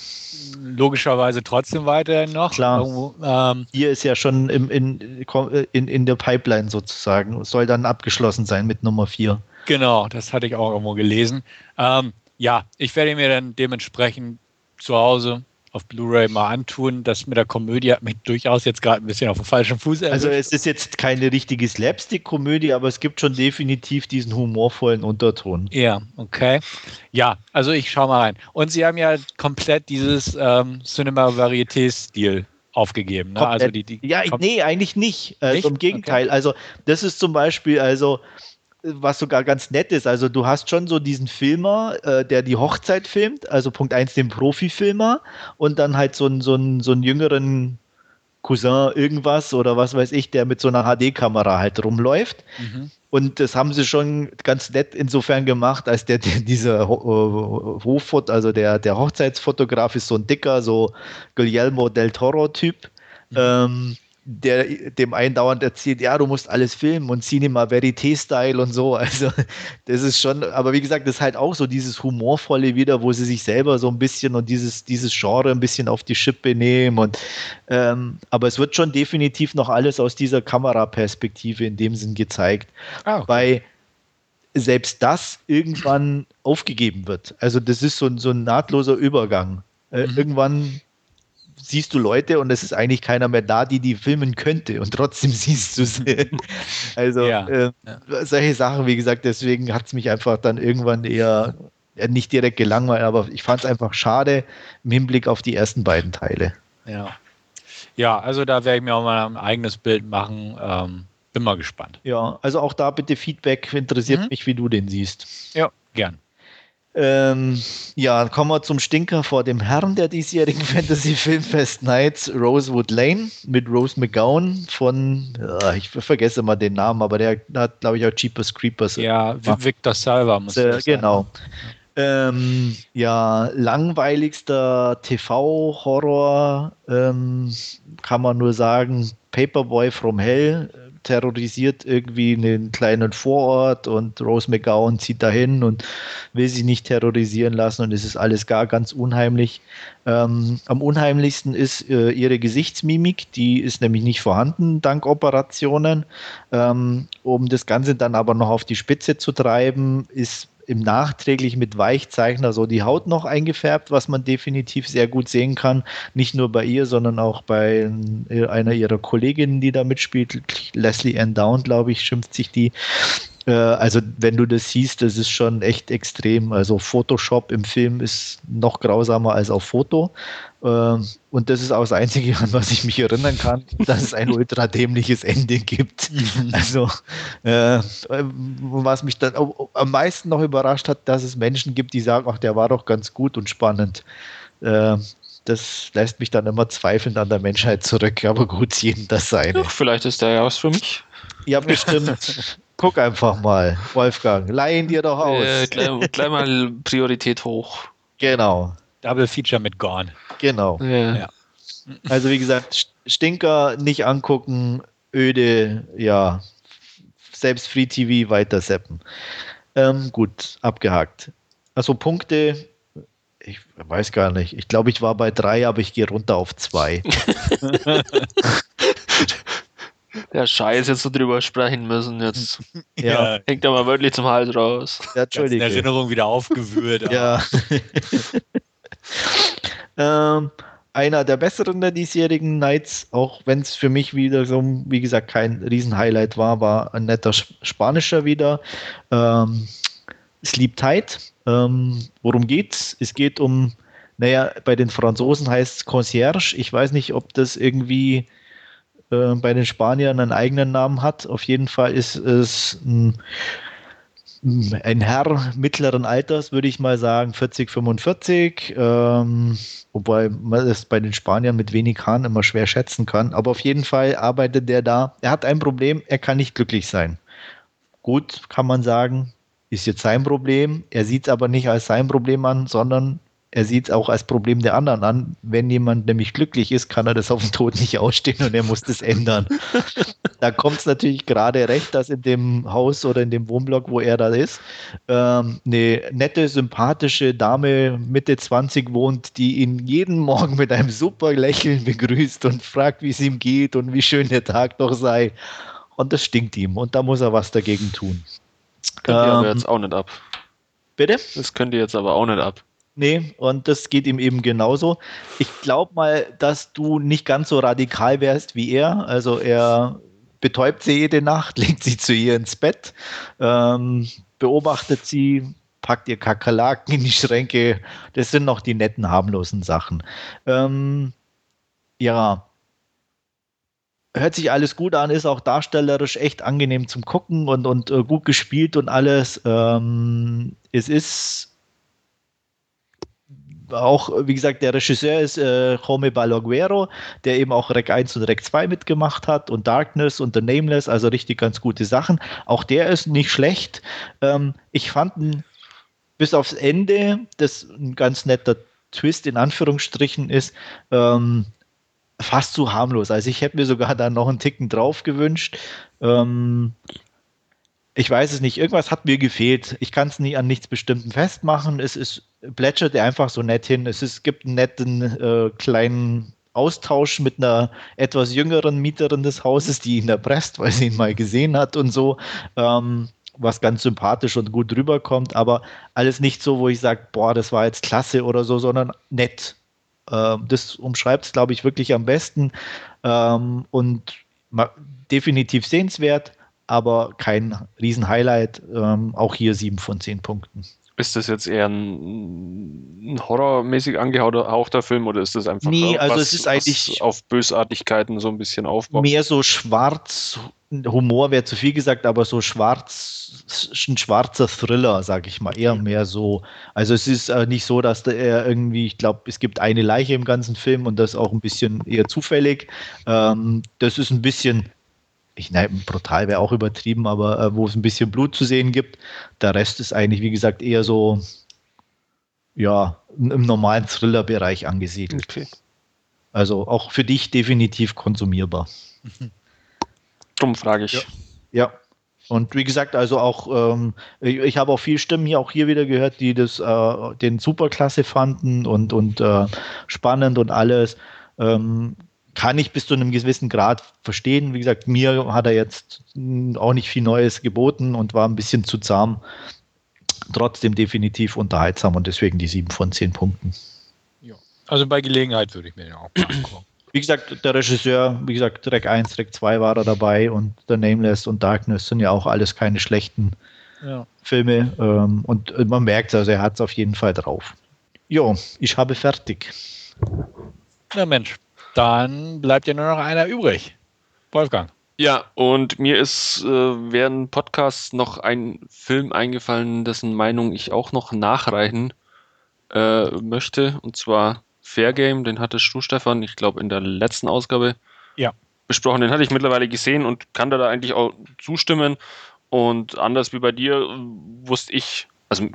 S1: logischerweise trotzdem weiterhin noch.
S2: Klar. Irgendwo, ähm, Hier ist ja schon im, in, in, in der Pipeline sozusagen. Es soll dann abgeschlossen sein mit Nummer 4.
S1: Genau, das hatte ich auch irgendwo gelesen. Ähm, ja, ich werde mir dann dementsprechend zu Hause auf Blu-ray mal antun. Das mit der Komödie hat mich durchaus jetzt gerade ein bisschen auf dem falschen Fuß
S2: erwischt. Also es ist jetzt keine richtige Slapstick-Komödie, aber es gibt schon definitiv diesen humorvollen Unterton.
S1: Ja, okay. Ja, also ich schaue mal rein. Und Sie haben ja komplett dieses ähm, Cinema-Varieté-Stil aufgegeben. Ne?
S2: Also die, die ja, nee, eigentlich nicht. Also? Im Gegenteil. Okay. Also das ist zum Beispiel, also was sogar ganz nett ist. Also du hast schon so diesen Filmer, äh, der die Hochzeit filmt, also Punkt 1 den Profifilmer und dann halt so einen, so einen, so einen jüngeren Cousin irgendwas oder was weiß ich, der mit so einer HD-Kamera halt rumläuft. Mhm. Und das haben sie schon ganz nett insofern gemacht, als der, der dieser äh, Hochfot, also der, der Hochzeitsfotograf ist so ein dicker, so Guillermo del Toro-Typ. Mhm. Ähm, der dem einen dauernd erzählt, ja, du musst alles filmen und Cinema Verité-Style und so. Also, das ist schon, aber wie gesagt, das ist halt auch so dieses Humorvolle wieder, wo sie sich selber so ein bisschen und dieses, dieses Genre ein bisschen auf die Schippe nehmen. Und, ähm, aber es wird schon definitiv noch alles aus dieser Kameraperspektive in dem Sinn gezeigt. Ah, okay. Bei selbst das irgendwann aufgegeben wird. Also, das ist so, so ein nahtloser Übergang. Äh, mhm. Irgendwann siehst du Leute und es ist eigentlich keiner mehr da, die die filmen könnte und trotzdem siehst du sie. also ja, äh, ja. solche Sachen, wie gesagt, deswegen hat es mich einfach dann irgendwann eher nicht direkt gelangweilt, aber ich fand es einfach schade im Hinblick auf die ersten beiden Teile.
S1: Ja. Ja, also da werde ich mir auch mal ein eigenes Bild machen. Ähm, bin mal gespannt.
S2: Ja, also auch da bitte Feedback. Interessiert mhm. mich, wie du den siehst.
S1: Ja, gern.
S2: Ähm, ja, kommen wir zum Stinker vor dem Herrn der diesjährigen Fantasy Filmfest Nights, Rosewood Lane mit Rose McGowan von, ja, ich vergesse mal den Namen, aber der hat, glaube ich, auch Cheapest Creepers.
S1: Ja, Victor Salva
S2: muss äh, Genau. Ähm, ja, langweiligster TV-Horror ähm, kann man nur sagen, Paperboy from Hell terrorisiert irgendwie einen kleinen Vorort und Rose McGowan zieht dahin und will sich nicht terrorisieren lassen und es ist alles gar ganz unheimlich. Ähm, am unheimlichsten ist äh, ihre Gesichtsmimik, die ist nämlich nicht vorhanden dank Operationen. Ähm, um das Ganze dann aber noch auf die Spitze zu treiben, ist im Nachträglich mit Weichzeichner so die Haut noch eingefärbt, was man definitiv sehr gut sehen kann. Nicht nur bei ihr, sondern auch bei einer ihrer Kolleginnen, die da mitspielt. Leslie Ann Down, glaube ich, schimpft sich die. Äh, also wenn du das siehst, das ist schon echt extrem. Also Photoshop im Film ist noch grausamer als auf Foto. Ähm, und das ist auch das Einzige, an was ich mich erinnern kann, dass es ein ultra dämliches Ende gibt. Also äh, was mich dann am meisten noch überrascht hat, dass es Menschen gibt, die sagen, ach, der war doch ganz gut und spannend. Äh, das lässt mich dann immer zweifelnd an der Menschheit zurück. Aber gut, jeden das seine. Ja,
S3: vielleicht ist der ja was für mich.
S2: Ja, bestimmt. Guck einfach mal, Wolfgang. Leihen dir doch aus. Äh,
S3: gleich, gleich, mal Priorität hoch.
S2: Genau.
S1: Double Feature mit Gorn.
S2: Genau. Ja. ja. Also wie gesagt, Stinker nicht angucken, öde, ja, selbst Free TV weiter seppen. Ähm, gut, abgehakt. Also Punkte, ich weiß gar nicht. Ich glaube, ich war bei drei, aber ich gehe runter auf zwei.
S3: Der Scheiß jetzt so drüber sprechen müssen. Jetzt ja. hängt er mal wirklich zum Hals raus.
S1: Ja, Entschuldigung. Erinnerung wieder aufgewühlt.
S2: ja. ähm, einer der besseren der diesjährigen Nights, auch wenn es für mich wieder so, wie gesagt, kein Riesenhighlight war, war ein netter Spanischer wieder. Ähm, Sleep Tight. Ähm, worum geht's? Es geht um, naja, bei den Franzosen heißt es Concierge. Ich weiß nicht, ob das irgendwie äh, bei den Spaniern einen eigenen Namen hat. Auf jeden Fall ist es ein, ein Herr mittleren Alters, würde ich mal sagen, 40, 45. Ähm, wobei man es bei den Spaniern mit wenig Haaren immer schwer schätzen kann. Aber auf jeden Fall arbeitet der da. Er hat ein Problem, er kann nicht glücklich sein. Gut, kann man sagen, ist jetzt sein Problem. Er sieht es aber nicht als sein Problem an, sondern er sieht es auch als Problem der anderen an. Wenn jemand nämlich glücklich ist, kann er das auf den Tod nicht ausstehen und er muss das ändern. da kommt es natürlich gerade recht, dass in dem Haus oder in dem Wohnblock, wo er da ist, ähm, eine nette, sympathische Dame Mitte 20 wohnt, die ihn jeden Morgen mit einem super Lächeln begrüßt und fragt, wie es ihm geht und wie schön der Tag doch sei. Und das stinkt ihm und da muss er was dagegen tun.
S3: Das könnt ihr ähm, aber jetzt auch nicht ab.
S2: Bitte?
S3: Das könnt ihr jetzt aber auch nicht ab.
S2: Nee, und das geht ihm eben genauso. Ich glaube mal, dass du nicht ganz so radikal wärst wie er. Also er betäubt sie jede Nacht, legt sie zu ihr ins Bett, ähm, beobachtet sie, packt ihr Kakerlaken in die Schränke. Das sind noch die netten, harmlosen Sachen. Ähm, ja, hört sich alles gut an, ist auch darstellerisch echt angenehm zum Gucken und, und äh, gut gespielt und alles. Ähm, es ist auch, wie gesagt, der Regisseur ist äh, Jome Balaguero, der eben auch Rec 1 und Rec 2 mitgemacht hat und Darkness und The Nameless, also richtig ganz gute Sachen. Auch der ist nicht schlecht. Ähm, ich fand ihn bis aufs Ende, das ein ganz netter Twist in Anführungsstrichen ist, ähm, fast zu harmlos. Also ich hätte mir sogar da noch einen Ticken drauf gewünscht. Ähm, ich weiß es nicht, irgendwas hat mir gefehlt. Ich kann es nie an nichts Bestimmten festmachen. Es ist plätschert einfach so nett hin. Es ist, gibt einen netten äh, kleinen Austausch mit einer etwas jüngeren Mieterin des Hauses, die ihn erpresst, weil sie ihn mal gesehen hat und so. Ähm, was ganz sympathisch und gut rüberkommt, aber alles nicht so, wo ich sage, boah, das war jetzt klasse oder so, sondern nett. Ähm, das umschreibt es, glaube ich, wirklich am besten ähm, und definitiv sehenswert, aber kein Riesenhighlight. Ähm, auch hier sieben von zehn Punkten.
S3: Ist das jetzt eher ein, ein horrormäßig angehauchter Film oder ist das einfach
S2: nee, also es ist eigentlich
S3: auf Bösartigkeiten so ein bisschen aufbaut?
S2: Mehr so schwarz, Humor wäre zu viel gesagt, aber so schwarz, ein schwarzer Thriller, sag ich mal, eher mehr so. Also es ist äh, nicht so, dass er irgendwie, ich glaube, es gibt eine Leiche im ganzen Film und das auch ein bisschen eher zufällig. Ähm, das ist ein bisschen ich nein, brutal wäre auch übertrieben, aber äh, wo es ein bisschen Blut zu sehen gibt. Der Rest ist eigentlich, wie gesagt, eher so, ja, im normalen Thriller-Bereich angesiedelt. Okay. Also auch für dich definitiv konsumierbar.
S3: Drum frage ich.
S2: Ja. ja. Und wie gesagt, also auch, ähm, ich, ich habe auch viele Stimmen hier auch hier wieder gehört, die das äh, den superklasse fanden und, und äh, spannend und alles. Ähm, kann ich bis zu einem gewissen Grad verstehen. Wie gesagt, mir hat er jetzt auch nicht viel Neues geboten und war ein bisschen zu zahm. Trotzdem definitiv unterhaltsam und deswegen die sieben von zehn Punkten.
S1: Ja. Also bei Gelegenheit würde ich mir den auch angucken.
S2: Wie gesagt, der Regisseur, wie gesagt, Track 1, Track 2 war er dabei und The Nameless und Darkness sind ja auch alles keine schlechten ja. Filme. Ähm, und man merkt also, er hat es auf jeden Fall drauf. Jo, ich habe fertig.
S1: Na Mensch, dann bleibt ja nur noch einer übrig. Wolfgang.
S3: Ja, und mir ist äh, während Podcasts noch ein Film eingefallen, dessen Meinung ich auch noch nachreichen äh, möchte. Und zwar Fair Game, den hattest du, Stefan, ich glaube, in der letzten Ausgabe
S1: ja.
S3: besprochen. Den hatte ich mittlerweile gesehen und kann da, da eigentlich auch zustimmen. Und anders wie bei dir wusste ich, also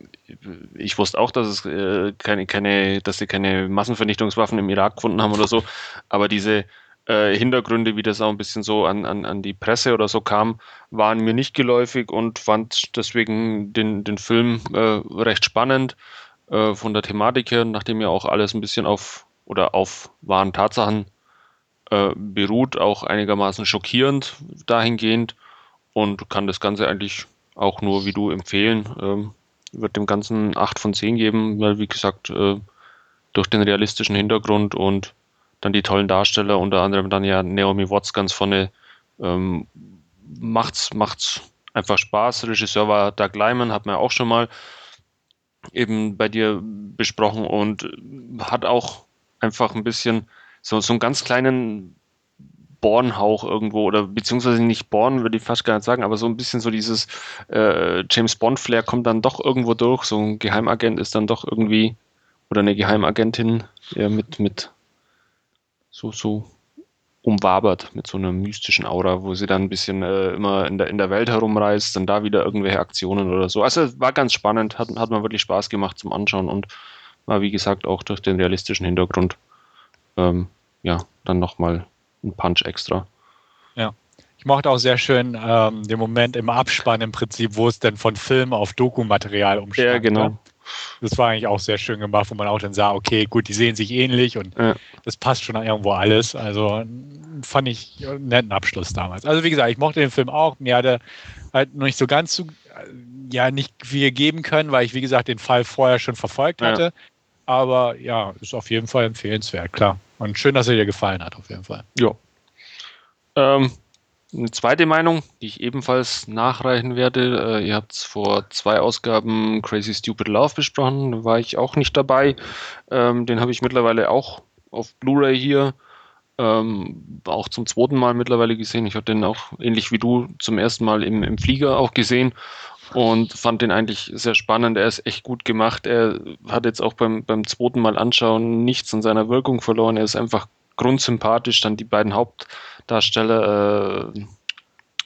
S3: ich wusste auch, dass es äh, keine, keine, dass sie keine Massenvernichtungswaffen im Irak gefunden haben oder so, aber diese äh, Hintergründe, wie das auch ein bisschen so an, an, an die Presse oder so kam, waren mir nicht geläufig und fand deswegen den, den Film äh, recht spannend äh, von der Thematik her, nachdem ja auch alles ein bisschen auf oder auf wahren Tatsachen äh, beruht, auch einigermaßen schockierend dahingehend und kann das Ganze eigentlich auch nur wie du empfehlen. Ähm, wird dem Ganzen 8 von 10 geben, weil wie gesagt, äh, durch den realistischen Hintergrund und dann die tollen Darsteller, unter anderem dann ja Naomi Watts ganz vorne, ähm, macht's, macht's einfach Spaß. Regisseur war Doug Lyman, hat man auch schon mal eben bei dir besprochen und hat auch einfach ein bisschen so, so einen ganz kleinen Born-Hauch irgendwo oder beziehungsweise nicht Born, würde ich fast gar nicht sagen, aber so ein bisschen so dieses äh, James Bond-Flair kommt dann doch irgendwo durch. So ein Geheimagent ist dann doch irgendwie oder eine Geheimagentin ja, mit, mit so, so umwabert mit so einer mystischen Aura, wo sie dann ein bisschen äh, immer in der, in der Welt herumreist, dann da wieder irgendwelche Aktionen oder so. Also war ganz spannend, hat, hat mir wirklich Spaß gemacht zum Anschauen und war wie gesagt auch durch den realistischen Hintergrund ähm, ja, dann nochmal ein Punch extra.
S1: Ja. Ich mochte auch sehr schön ähm, den Moment im Abspann im Prinzip, wo es denn von Film auf Dokumaterial umschlägt.
S3: Ja, genau. Ne?
S1: Das war eigentlich auch sehr schön gemacht, wo man auch dann sah, okay, gut, die sehen sich ähnlich und ja. das passt schon irgendwo alles. Also fand ich einen netten Abschluss damals. Also wie gesagt, ich mochte den Film auch. Mir hatte halt noch nicht so ganz zu, ja, nicht viel geben können, weil ich, wie gesagt, den Fall vorher schon verfolgt hatte. Ja. Aber ja, ist auf jeden Fall empfehlenswert, klar. Und schön, dass er dir gefallen hat, auf jeden Fall.
S3: Ja. Ähm, eine zweite Meinung, die ich ebenfalls nachreichen werde. Äh, ihr habt vor zwei Ausgaben Crazy Stupid Love besprochen, da war ich auch nicht dabei. Ähm, den habe ich mittlerweile auch auf Blu-ray hier. Ähm, auch zum zweiten Mal mittlerweile gesehen. Ich habe den auch ähnlich wie du zum ersten Mal im, im Flieger auch gesehen und fand den eigentlich sehr spannend. Er ist echt gut gemacht. Er hat jetzt auch beim, beim zweiten Mal anschauen nichts an seiner Wirkung verloren. Er ist einfach grundsympathisch. Dann die beiden Hauptdarsteller, äh,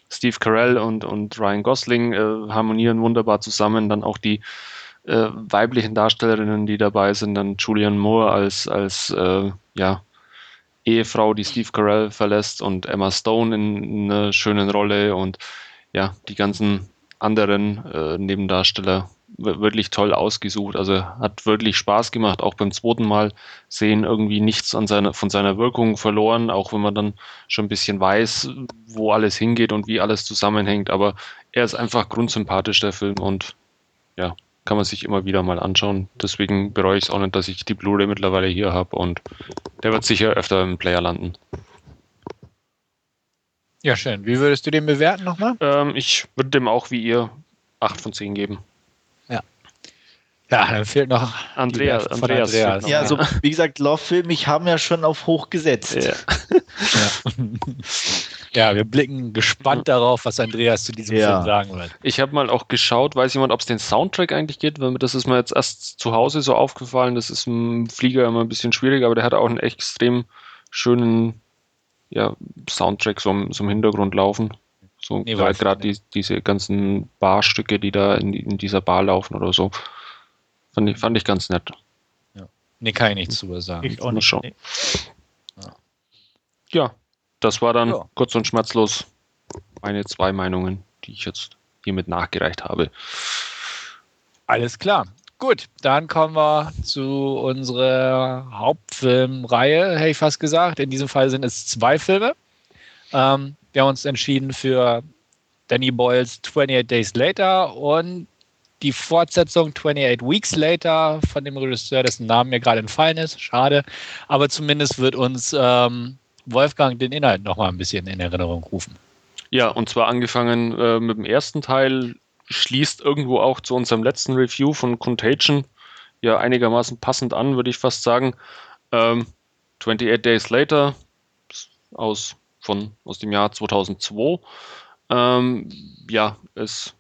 S3: Steve Carell und, und Ryan Gosling, äh, harmonieren wunderbar zusammen. Dann auch die äh, weiblichen Darstellerinnen, die dabei sind. Dann Julian Moore als, als äh, ja, Ehefrau, die Steve Carell verlässt und Emma Stone in, in einer schönen Rolle und ja, die ganzen anderen äh, Nebendarsteller wirklich toll ausgesucht. Also hat wirklich Spaß gemacht, auch beim zweiten Mal sehen irgendwie nichts an seiner, von seiner Wirkung verloren, auch wenn man dann schon ein bisschen weiß, wo alles hingeht und wie alles zusammenhängt. Aber er ist einfach grundsympathisch, der Film, und ja, kann man sich immer wieder mal anschauen. Deswegen bereue ich es auch nicht, dass ich die Blu-ray mittlerweile hier habe und der wird sicher öfter im Player landen.
S1: Ja, schön. Wie würdest du den bewerten nochmal?
S3: Ähm, ich würde dem auch wie ihr 8 von 10 geben.
S1: Ja. Ja, dann fehlt noch
S3: Andreas. Andreas,
S2: Andreas. Ja, also wie gesagt, Love-Film, ich habe ja schon auf hoch gesetzt.
S1: Ja. ja. ja. wir blicken gespannt darauf, was Andreas zu diesem ja. Film sagen wird.
S3: Ich habe mal auch geschaut, weiß jemand, ob es den Soundtrack eigentlich geht, weil das ist mir jetzt erst zu Hause so aufgefallen. Das ist im Flieger immer ein bisschen schwierig, aber der hat auch einen extrem schönen ja, Soundtrack so, so im Hintergrund laufen. So nee, gerade die, diese ganzen Barstücke, die da in, in, dieser Bar laufen oder so. Fand ich, fand ich ganz nett.
S1: Ja. Nee, kann ich nichts drüber sagen.
S3: Ich auch nicht. Schon. Nee. Ja. ja. das war dann ja. kurz und schmerzlos meine zwei Meinungen, die ich jetzt hiermit nachgereicht habe.
S1: Alles klar. Gut, dann kommen wir zu unserer Hauptfilmreihe, hätte ich fast gesagt. In diesem Fall sind es zwei Filme. Ähm, wir haben uns entschieden für Danny Boyles 28 Days Later und die Fortsetzung 28 Weeks Later von dem Regisseur, dessen Namen mir gerade entfallen ist. Schade. Aber zumindest wird uns ähm, Wolfgang den Inhalt nochmal ein bisschen in Erinnerung rufen.
S3: Ja, und zwar angefangen äh, mit dem ersten Teil, schließt irgendwo auch zu unserem letzten Review von Contagion ja einigermaßen passend an, würde ich fast sagen. Ähm, 28 Days Later aus, von, aus dem Jahr 2002. Ähm, ja, es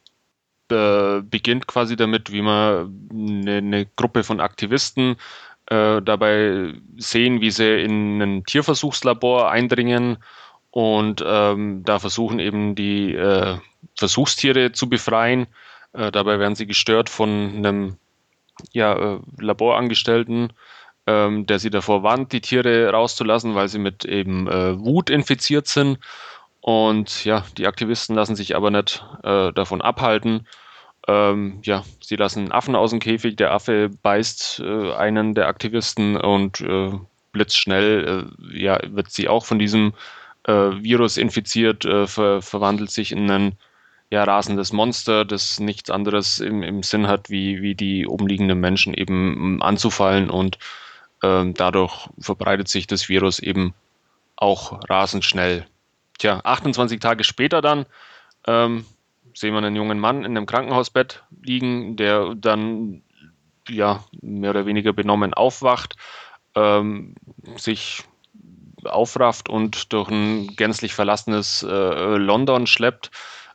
S3: äh, beginnt quasi damit, wie man eine, eine Gruppe von Aktivisten äh, dabei sehen, wie sie in ein Tierversuchslabor eindringen und ähm, da versuchen eben die äh, Versuchstiere zu befreien. Äh, dabei werden sie gestört von einem ja, äh, Laborangestellten, ähm, der sie davor warnt, die Tiere rauszulassen, weil sie mit eben äh, Wut infiziert sind. Und ja, die Aktivisten lassen sich aber nicht äh, davon abhalten. Ähm, ja, sie lassen einen Affen aus dem Käfig, der Affe beißt äh, einen der Aktivisten und äh, blitzschnell ja, wird sie auch von diesem Virus infiziert, ver verwandelt sich in ein ja, rasendes Monster, das nichts anderes im, im Sinn hat, wie, wie die umliegenden Menschen eben anzufallen und ähm, dadurch verbreitet sich das Virus eben auch rasend schnell. Tja, 28 Tage später dann ähm, sehen wir einen jungen Mann in einem Krankenhausbett liegen, der dann ja mehr oder weniger benommen aufwacht, ähm, sich aufrafft und durch ein gänzlich verlassenes äh, London schleppt,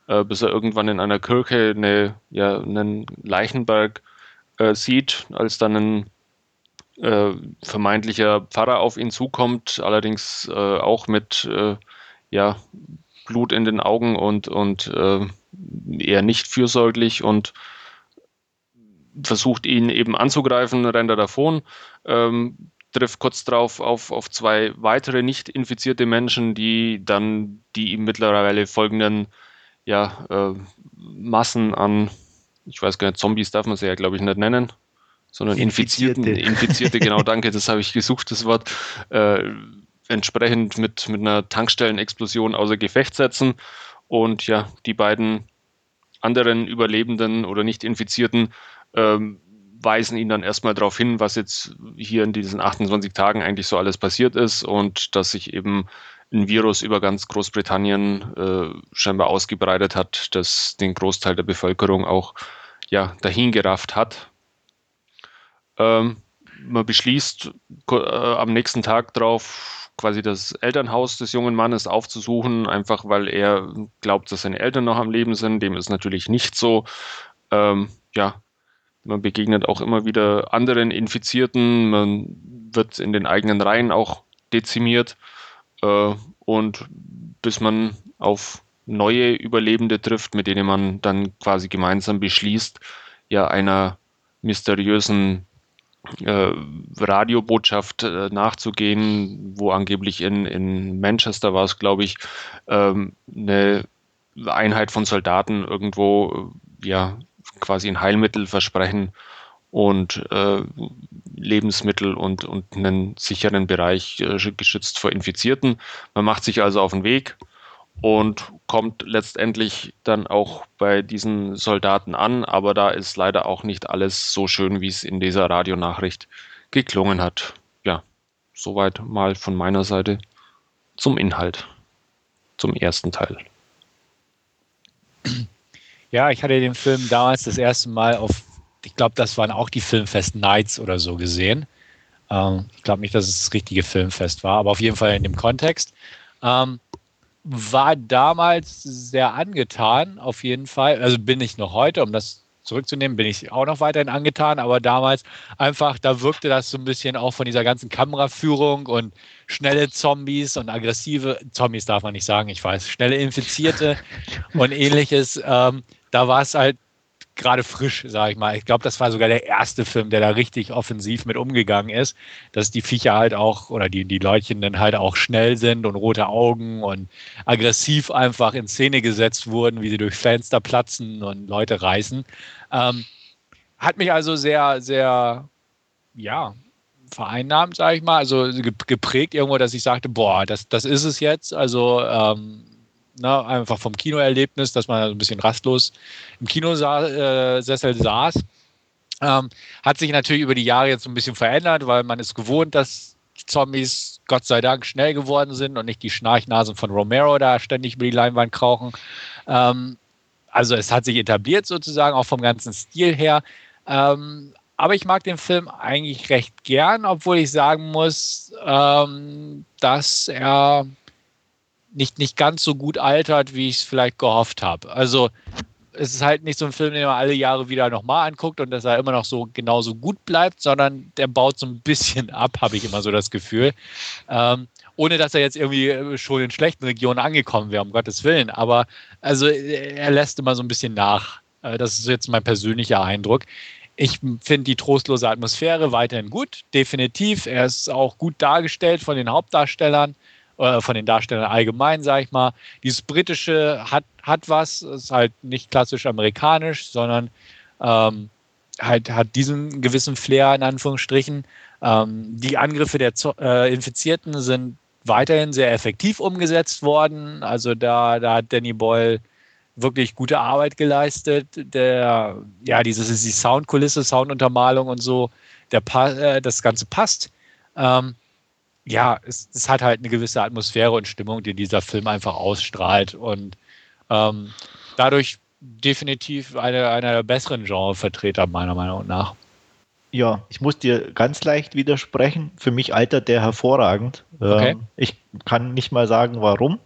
S3: äh, bis er irgendwann in einer Kirche eine, ja, einen Leichenberg äh, sieht, als dann ein äh, vermeintlicher Pfarrer auf ihn zukommt, allerdings äh, auch mit äh, ja, Blut in den Augen und, und eher nicht fürsorglich und versucht ihn eben anzugreifen, rennt er davon, ähm, trifft kurz darauf auf, auf zwei weitere nicht infizierte Menschen, die dann die ihm mittlerweile folgenden ja, äh, Massen an, ich weiß gar nicht, Zombies darf man sie ja, glaube ich, nicht nennen, sondern Infizierten, Infizierte, Infizierte genau, danke, das habe ich gesucht, das Wort, äh, entsprechend mit, mit einer Tankstellenexplosion außer Gefecht setzen. Und ja, die beiden anderen Überlebenden oder nicht Infizierten ähm, weisen ihn dann erstmal darauf hin, was jetzt hier in diesen 28 Tagen eigentlich so alles passiert ist und dass sich eben ein Virus über ganz Großbritannien äh, scheinbar ausgebreitet hat, das den Großteil der Bevölkerung auch ja, dahingerafft hat. Ähm, man beschließt äh, am nächsten Tag darauf, quasi das Elternhaus des jungen Mannes aufzusuchen, einfach weil er glaubt, dass seine Eltern noch am Leben sind. Dem ist natürlich nicht so. Ähm, ja, man begegnet auch immer wieder anderen Infizierten, man wird in den eigenen Reihen auch dezimiert äh, und bis man auf neue Überlebende trifft, mit denen man dann quasi gemeinsam beschließt, ja einer mysteriösen äh, Radiobotschaft äh, nachzugehen, wo angeblich in, in Manchester war es, glaube ich, ähm, eine Einheit von Soldaten irgendwo ja quasi ein Heilmittel versprechen und äh, Lebensmittel und, und einen sicheren Bereich äh, geschützt vor Infizierten. Man macht sich also auf den Weg und kommt letztendlich dann auch bei diesen Soldaten an, aber da ist leider auch nicht alles so schön, wie es in dieser Radionachricht geklungen hat. Ja, soweit mal von meiner Seite zum Inhalt, zum ersten Teil.
S1: Ja, ich hatte den Film damals das erste Mal auf, ich glaube, das waren auch die Filmfest Nights oder so gesehen. Ähm, ich glaube nicht, dass es das richtige Filmfest war, aber auf jeden Fall in dem Kontext. Ähm, war damals sehr angetan, auf jeden Fall. Also bin ich noch heute, um das zurückzunehmen, bin ich auch noch weiterhin angetan, aber damals einfach, da wirkte das so ein bisschen auch von dieser ganzen Kameraführung und schnelle Zombies und aggressive, Zombies darf man nicht sagen, ich weiß, schnelle Infizierte und ähnliches. Ähm, da war es halt gerade frisch, sage ich mal. Ich glaube, das war sogar der erste Film, der da richtig offensiv mit umgegangen ist, dass die Viecher halt auch oder die, die Leutchen dann halt auch schnell sind und rote Augen und aggressiv einfach in Szene gesetzt wurden, wie sie durch Fenster platzen und Leute reißen. Ähm, hat mich also sehr, sehr, ja, vereinnahmt, sage ich mal, also geprägt irgendwo, dass ich sagte, boah, das, das ist es jetzt. Also ähm, ne, einfach vom Kinoerlebnis, dass man ein bisschen rastlos im Kinosessel äh, saß. Ähm, hat sich natürlich über die Jahre jetzt ein bisschen verändert, weil man ist gewohnt, dass Zombies Gott sei Dank schnell geworden sind und nicht die Schnarchnasen von Romero da ständig über die Leinwand krauchen. Ähm, also es hat sich etabliert sozusagen, auch vom ganzen Stil her. Ähm, aber ich mag den Film eigentlich recht gern, obwohl ich sagen muss, ähm, dass er nicht, nicht ganz so gut altert, wie ich es vielleicht gehofft habe. Also es ist halt nicht so ein Film, den man alle Jahre wieder nochmal anguckt und dass er immer noch so genauso gut bleibt, sondern der baut so ein bisschen ab, habe ich immer so das Gefühl. Ähm, ohne dass er jetzt irgendwie schon in schlechten Regionen angekommen wäre, um Gottes Willen. Aber also er lässt immer so ein bisschen nach. Äh, das ist jetzt mein persönlicher Eindruck. Ich finde die trostlose Atmosphäre weiterhin gut, definitiv. Er ist auch gut dargestellt von den Hauptdarstellern, äh, von den Darstellern allgemein, sage ich mal. Dieses britische hat, hat was, ist halt nicht klassisch amerikanisch, sondern ähm, halt hat diesen gewissen Flair in Anführungsstrichen. Ähm, die Angriffe der äh, Infizierten sind weiterhin sehr effektiv umgesetzt worden. Also da, da hat Danny Boyle wirklich gute Arbeit geleistet. Der, ja, diese die Soundkulisse, Sounduntermalung und so, der, äh, das Ganze passt. Ähm, ja, es, es, hat halt eine gewisse Atmosphäre und Stimmung, die dieser Film einfach ausstrahlt und ähm, dadurch definitiv eine, einer der besseren Genrevertreter meiner Meinung nach.
S2: Ja, ich muss dir ganz leicht widersprechen. Für mich altert der hervorragend. Okay. Ähm, ich kann nicht mal sagen, warum.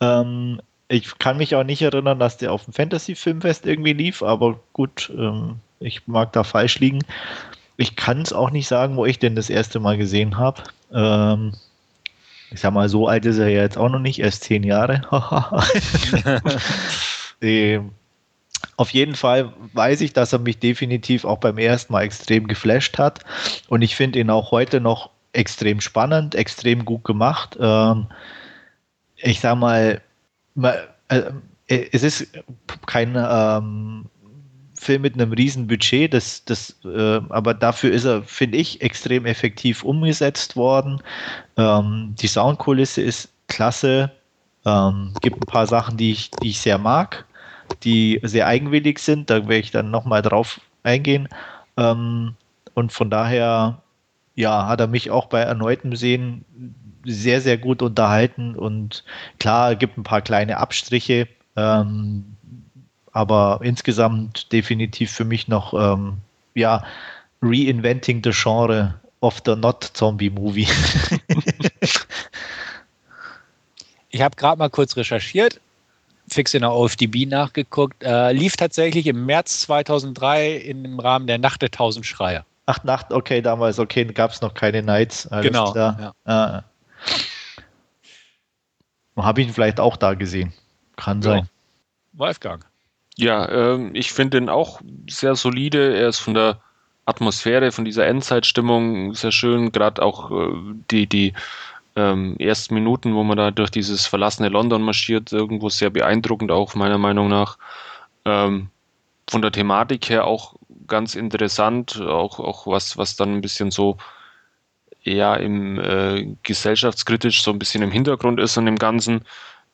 S2: Ähm, ich kann mich auch nicht erinnern, dass der auf dem Fantasy-Filmfest irgendwie lief, aber gut, ähm, ich mag da falsch liegen. Ich kann es auch nicht sagen, wo ich den das erste Mal gesehen habe. Ähm, ich sag mal, so alt ist er ja jetzt auch noch nicht, erst zehn Jahre. ähm, auf jeden Fall weiß ich, dass er mich definitiv auch beim ersten Mal extrem geflasht hat. Und ich finde ihn auch heute noch extrem spannend, extrem gut gemacht. Ähm, ich sag mal, äh, es ist kein ähm, Film mit einem riesen Budget, das, das, äh, aber dafür ist er, finde ich, extrem effektiv umgesetzt worden. Ähm, die Soundkulisse ist klasse. Ähm, gibt ein paar Sachen, die ich, die ich sehr mag, die sehr eigenwillig sind. Da werde ich dann nochmal drauf eingehen. Ähm, und von daher, ja, hat er mich auch bei erneutem Sehen sehr, sehr gut unterhalten und klar, gibt ein paar kleine Abstriche, ähm, aber insgesamt definitiv für mich noch, ähm, ja, reinventing the genre of the not zombie movie.
S1: ich habe gerade mal kurz recherchiert, fix in der OFDB nachgeguckt, äh, lief tatsächlich im März 2003 im Rahmen der Nacht der Tausend Schreier.
S2: Ach, Nacht, okay, damals, okay, gab es noch keine Nights.
S1: genau. Ja.
S2: Ah. Habe ich ihn vielleicht auch da gesehen. Kann sein.
S1: Wolfgang.
S3: Ja, ähm, ich finde ihn auch sehr solide. Er ist von der Atmosphäre, von dieser Endzeitstimmung sehr schön. Gerade auch äh, die, die ähm, ersten Minuten, wo man da durch dieses verlassene London marschiert, irgendwo sehr beeindruckend, auch meiner Meinung nach. Ähm, von der Thematik her auch ganz interessant, auch, auch was, was dann ein bisschen so eher im äh, gesellschaftskritisch so ein bisschen im Hintergrund ist an dem Ganzen.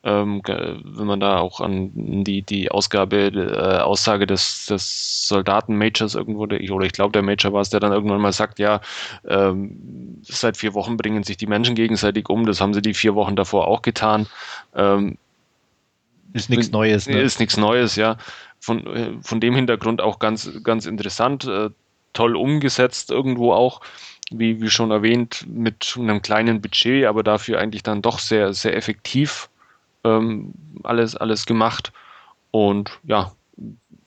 S3: Ähm, wenn man da auch an die, die Ausgabe, äh, Aussage des, des Soldaten-Majors irgendwo, oder ich glaube, der Major war es, der dann irgendwann mal sagt, ja, ähm, seit vier Wochen bringen sich die Menschen gegenseitig um, das haben sie die vier Wochen davor auch getan. Ähm,
S2: ist nichts Neues.
S3: Ne? Ist nichts Neues, ja. Von, äh, von dem Hintergrund auch ganz, ganz interessant, äh, toll umgesetzt irgendwo auch wie, wie schon erwähnt, mit einem kleinen Budget, aber dafür eigentlich dann doch sehr, sehr effektiv ähm, alles, alles gemacht. Und ja,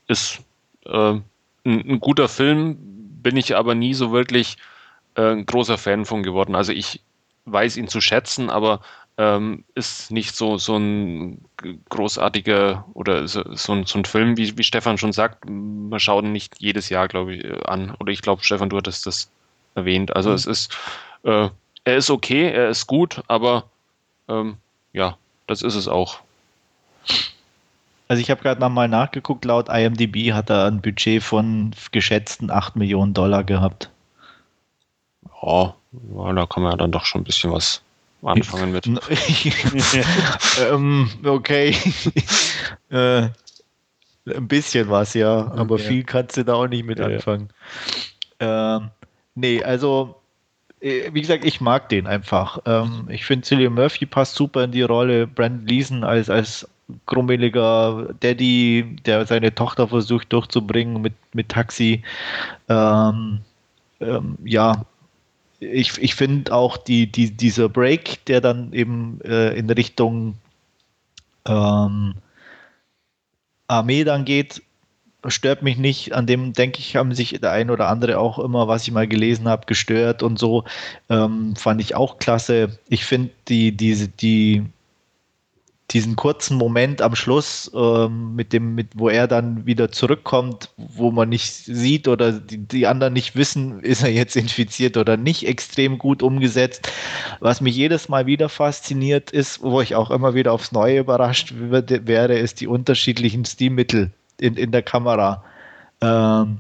S3: ist äh, ein, ein, guter Film, bin ich aber nie so wirklich äh, ein großer Fan von geworden. Also ich weiß ihn zu schätzen, aber ähm, ist nicht so, so ein großartiger oder so, so, ein, so ein Film, wie, wie Stefan schon sagt, man schaut ihn nicht jedes Jahr, glaube ich, an. Oder ich glaube, Stefan, du hattest das erwähnt. Also mhm. es ist, äh, er ist okay, er ist gut, aber ähm, ja, das ist es auch.
S2: Also ich habe gerade nochmal nachgeguckt, laut IMDB hat er ein Budget von geschätzten 8 Millionen Dollar gehabt.
S3: Ja, da kann man ja dann doch schon ein bisschen was anfangen mit.
S2: ähm, okay. äh, ein bisschen was, ja, aber okay. viel kannst du da auch nicht mit anfangen. Ja. Ähm, Nee, also wie gesagt, ich mag den einfach. Ähm, ich finde, Cillian Murphy passt super in die Rolle. Brandon Leeson als, als grummeliger Daddy, der seine Tochter versucht durchzubringen mit, mit Taxi. Ähm, ähm, ja, ich, ich finde auch die, die, dieser Break, der dann eben äh, in Richtung ähm, Armee dann geht, stört mich nicht. An dem, denke ich, haben sich der ein oder andere auch immer, was ich mal gelesen habe, gestört und so. Ähm, fand ich auch klasse. Ich finde die, diese, die, diesen kurzen Moment am Schluss, ähm, mit dem, mit, wo er dann wieder zurückkommt, wo man nicht sieht oder die, die, anderen nicht wissen, ist er jetzt infiziert oder nicht, extrem gut umgesetzt. Was mich jedes Mal wieder fasziniert ist, wo ich auch immer wieder aufs Neue überrascht wäre, ist die unterschiedlichen Stilmittel in, in der Kamera. Ähm,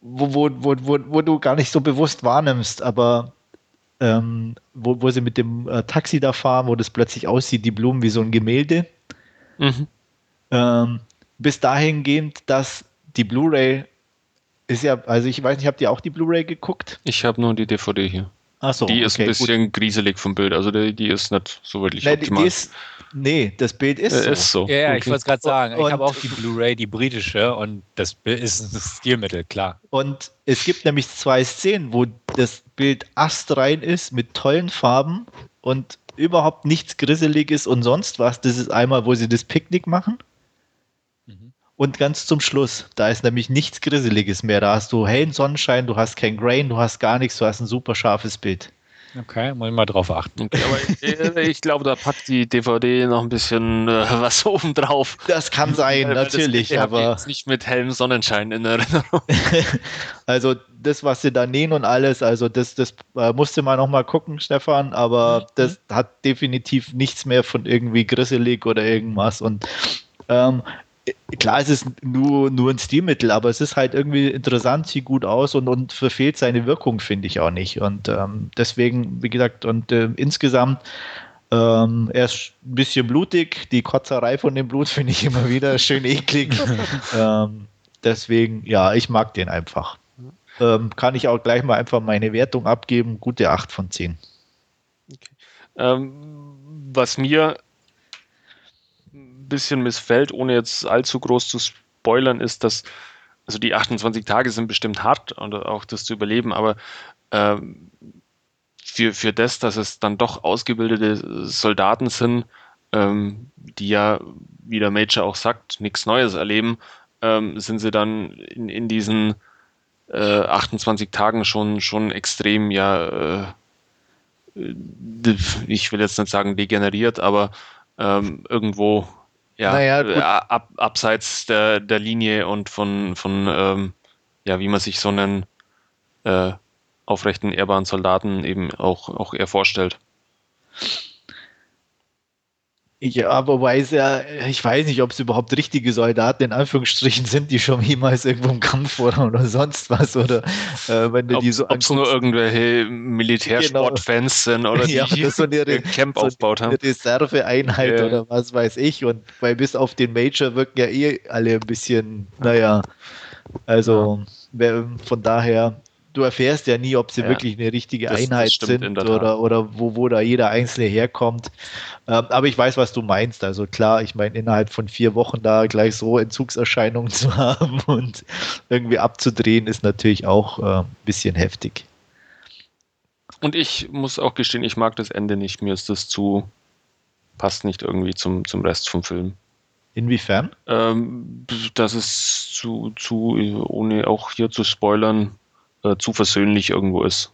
S2: wo, wo, wo, wo, wo du gar nicht so bewusst wahrnimmst, aber ähm, wo, wo sie mit dem äh, Taxi da fahren, wo das plötzlich aussieht, die Blumen wie so ein Gemälde. Mhm. Ähm, bis dahingehend, dass die Blu-ray ist ja, also ich weiß nicht, habt ihr auch die Blu-ray geguckt?
S3: Ich habe nur die DVD hier.
S2: Ach so,
S3: die ist ein bisschen gut. grieselig vom Bild, also die, die ist nicht so wirklich Nein,
S2: optimal. Die ist, Nee, das Bild ist,
S1: äh, so. ist so. Ja, ja okay. ich wollte es gerade sagen. Und, ich habe auch die Blu-ray, die britische, und das Bild ist ein Stilmittel, klar.
S2: Und es gibt nämlich zwei Szenen, wo das Bild astrein ist mit tollen Farben und überhaupt nichts Grisseliges und sonst was. Das ist einmal, wo sie das Picknick machen. Und ganz zum Schluss, da ist nämlich nichts Grisseliges mehr. Da hast du hellen Sonnenschein, du hast kein Grain, du hast gar nichts, du hast ein super scharfes Bild.
S1: Okay, muss ich mal drauf achten.
S3: Okay, aber ich, ich, glaube, da packt die DVD noch ein bisschen äh, was oben drauf.
S2: Das kann sein, Weil natürlich, das, aber.
S3: Jetzt nicht mit hellem Sonnenschein in Erinnerung.
S2: also, das, was sie da nähen und alles, also, das, das äh, musste man noch mal gucken, Stefan, aber mhm. das hat definitiv nichts mehr von irgendwie grisselig oder irgendwas. Und ähm, klar, es ist nur, nur ein Stilmittel, aber es ist halt irgendwie interessant, sieht gut aus und, und verfehlt seine Wirkung, finde ich auch nicht. Und ähm, deswegen, wie gesagt, und äh, insgesamt, ähm, er ist ein bisschen blutig. Die Kotzerei von dem Blut finde ich immer wieder schön eklig. ähm, deswegen, ja, ich mag den einfach. Ähm, kann ich auch gleich mal einfach meine Wertung abgeben. Gute 8 von 10.
S3: Okay. Ähm, was mir bisschen missfällt, ohne jetzt allzu groß zu spoilern, ist, dass also die 28 Tage sind bestimmt hart und auch das zu überleben, aber ähm, für, für das, dass es dann doch ausgebildete Soldaten sind, ähm, die ja, wie der Major auch sagt, nichts Neues erleben, ähm, sind sie dann in, in diesen äh, 28 Tagen schon, schon extrem, ja, äh, ich will jetzt nicht sagen degeneriert, aber ähm, irgendwo ja, naja, äh, ab, abseits der, der Linie und von, von ähm, ja, wie man sich so einen äh, aufrechten, ehrbaren Soldaten eben auch, auch eher vorstellt.
S2: Ja, wobei es ja, ich weiß nicht, ob es überhaupt richtige Soldaten in Anführungsstrichen sind, die schon jemals irgendwo im Kampf waren oder sonst was, oder
S3: äh, wenn du ob, die so Ob es nur irgendwelche Militärsportfans genau. sind oder die ja,
S2: so eine, Camp so aufgebaut haben. Eine Reserveeinheit ja. oder was weiß ich. Und weil bis auf den Major wirken ja eh alle ein bisschen, naja, also ja. von daher, du erfährst ja nie, ob sie ja, wirklich eine richtige das, Einheit das sind oder, oder wo, wo da jeder Einzelne herkommt. Ähm, aber ich weiß, was du meinst. Also klar, ich meine, innerhalb von vier Wochen da gleich so Entzugserscheinungen zu haben und irgendwie abzudrehen, ist natürlich auch äh, ein bisschen heftig.
S3: Und ich muss auch gestehen, ich mag das Ende nicht. Mir ist das zu, passt nicht irgendwie zum, zum Rest vom Film.
S2: Inwiefern?
S3: Ähm, das ist zu, zu, ohne auch hier zu spoilern, äh, zu versöhnlich irgendwo ist.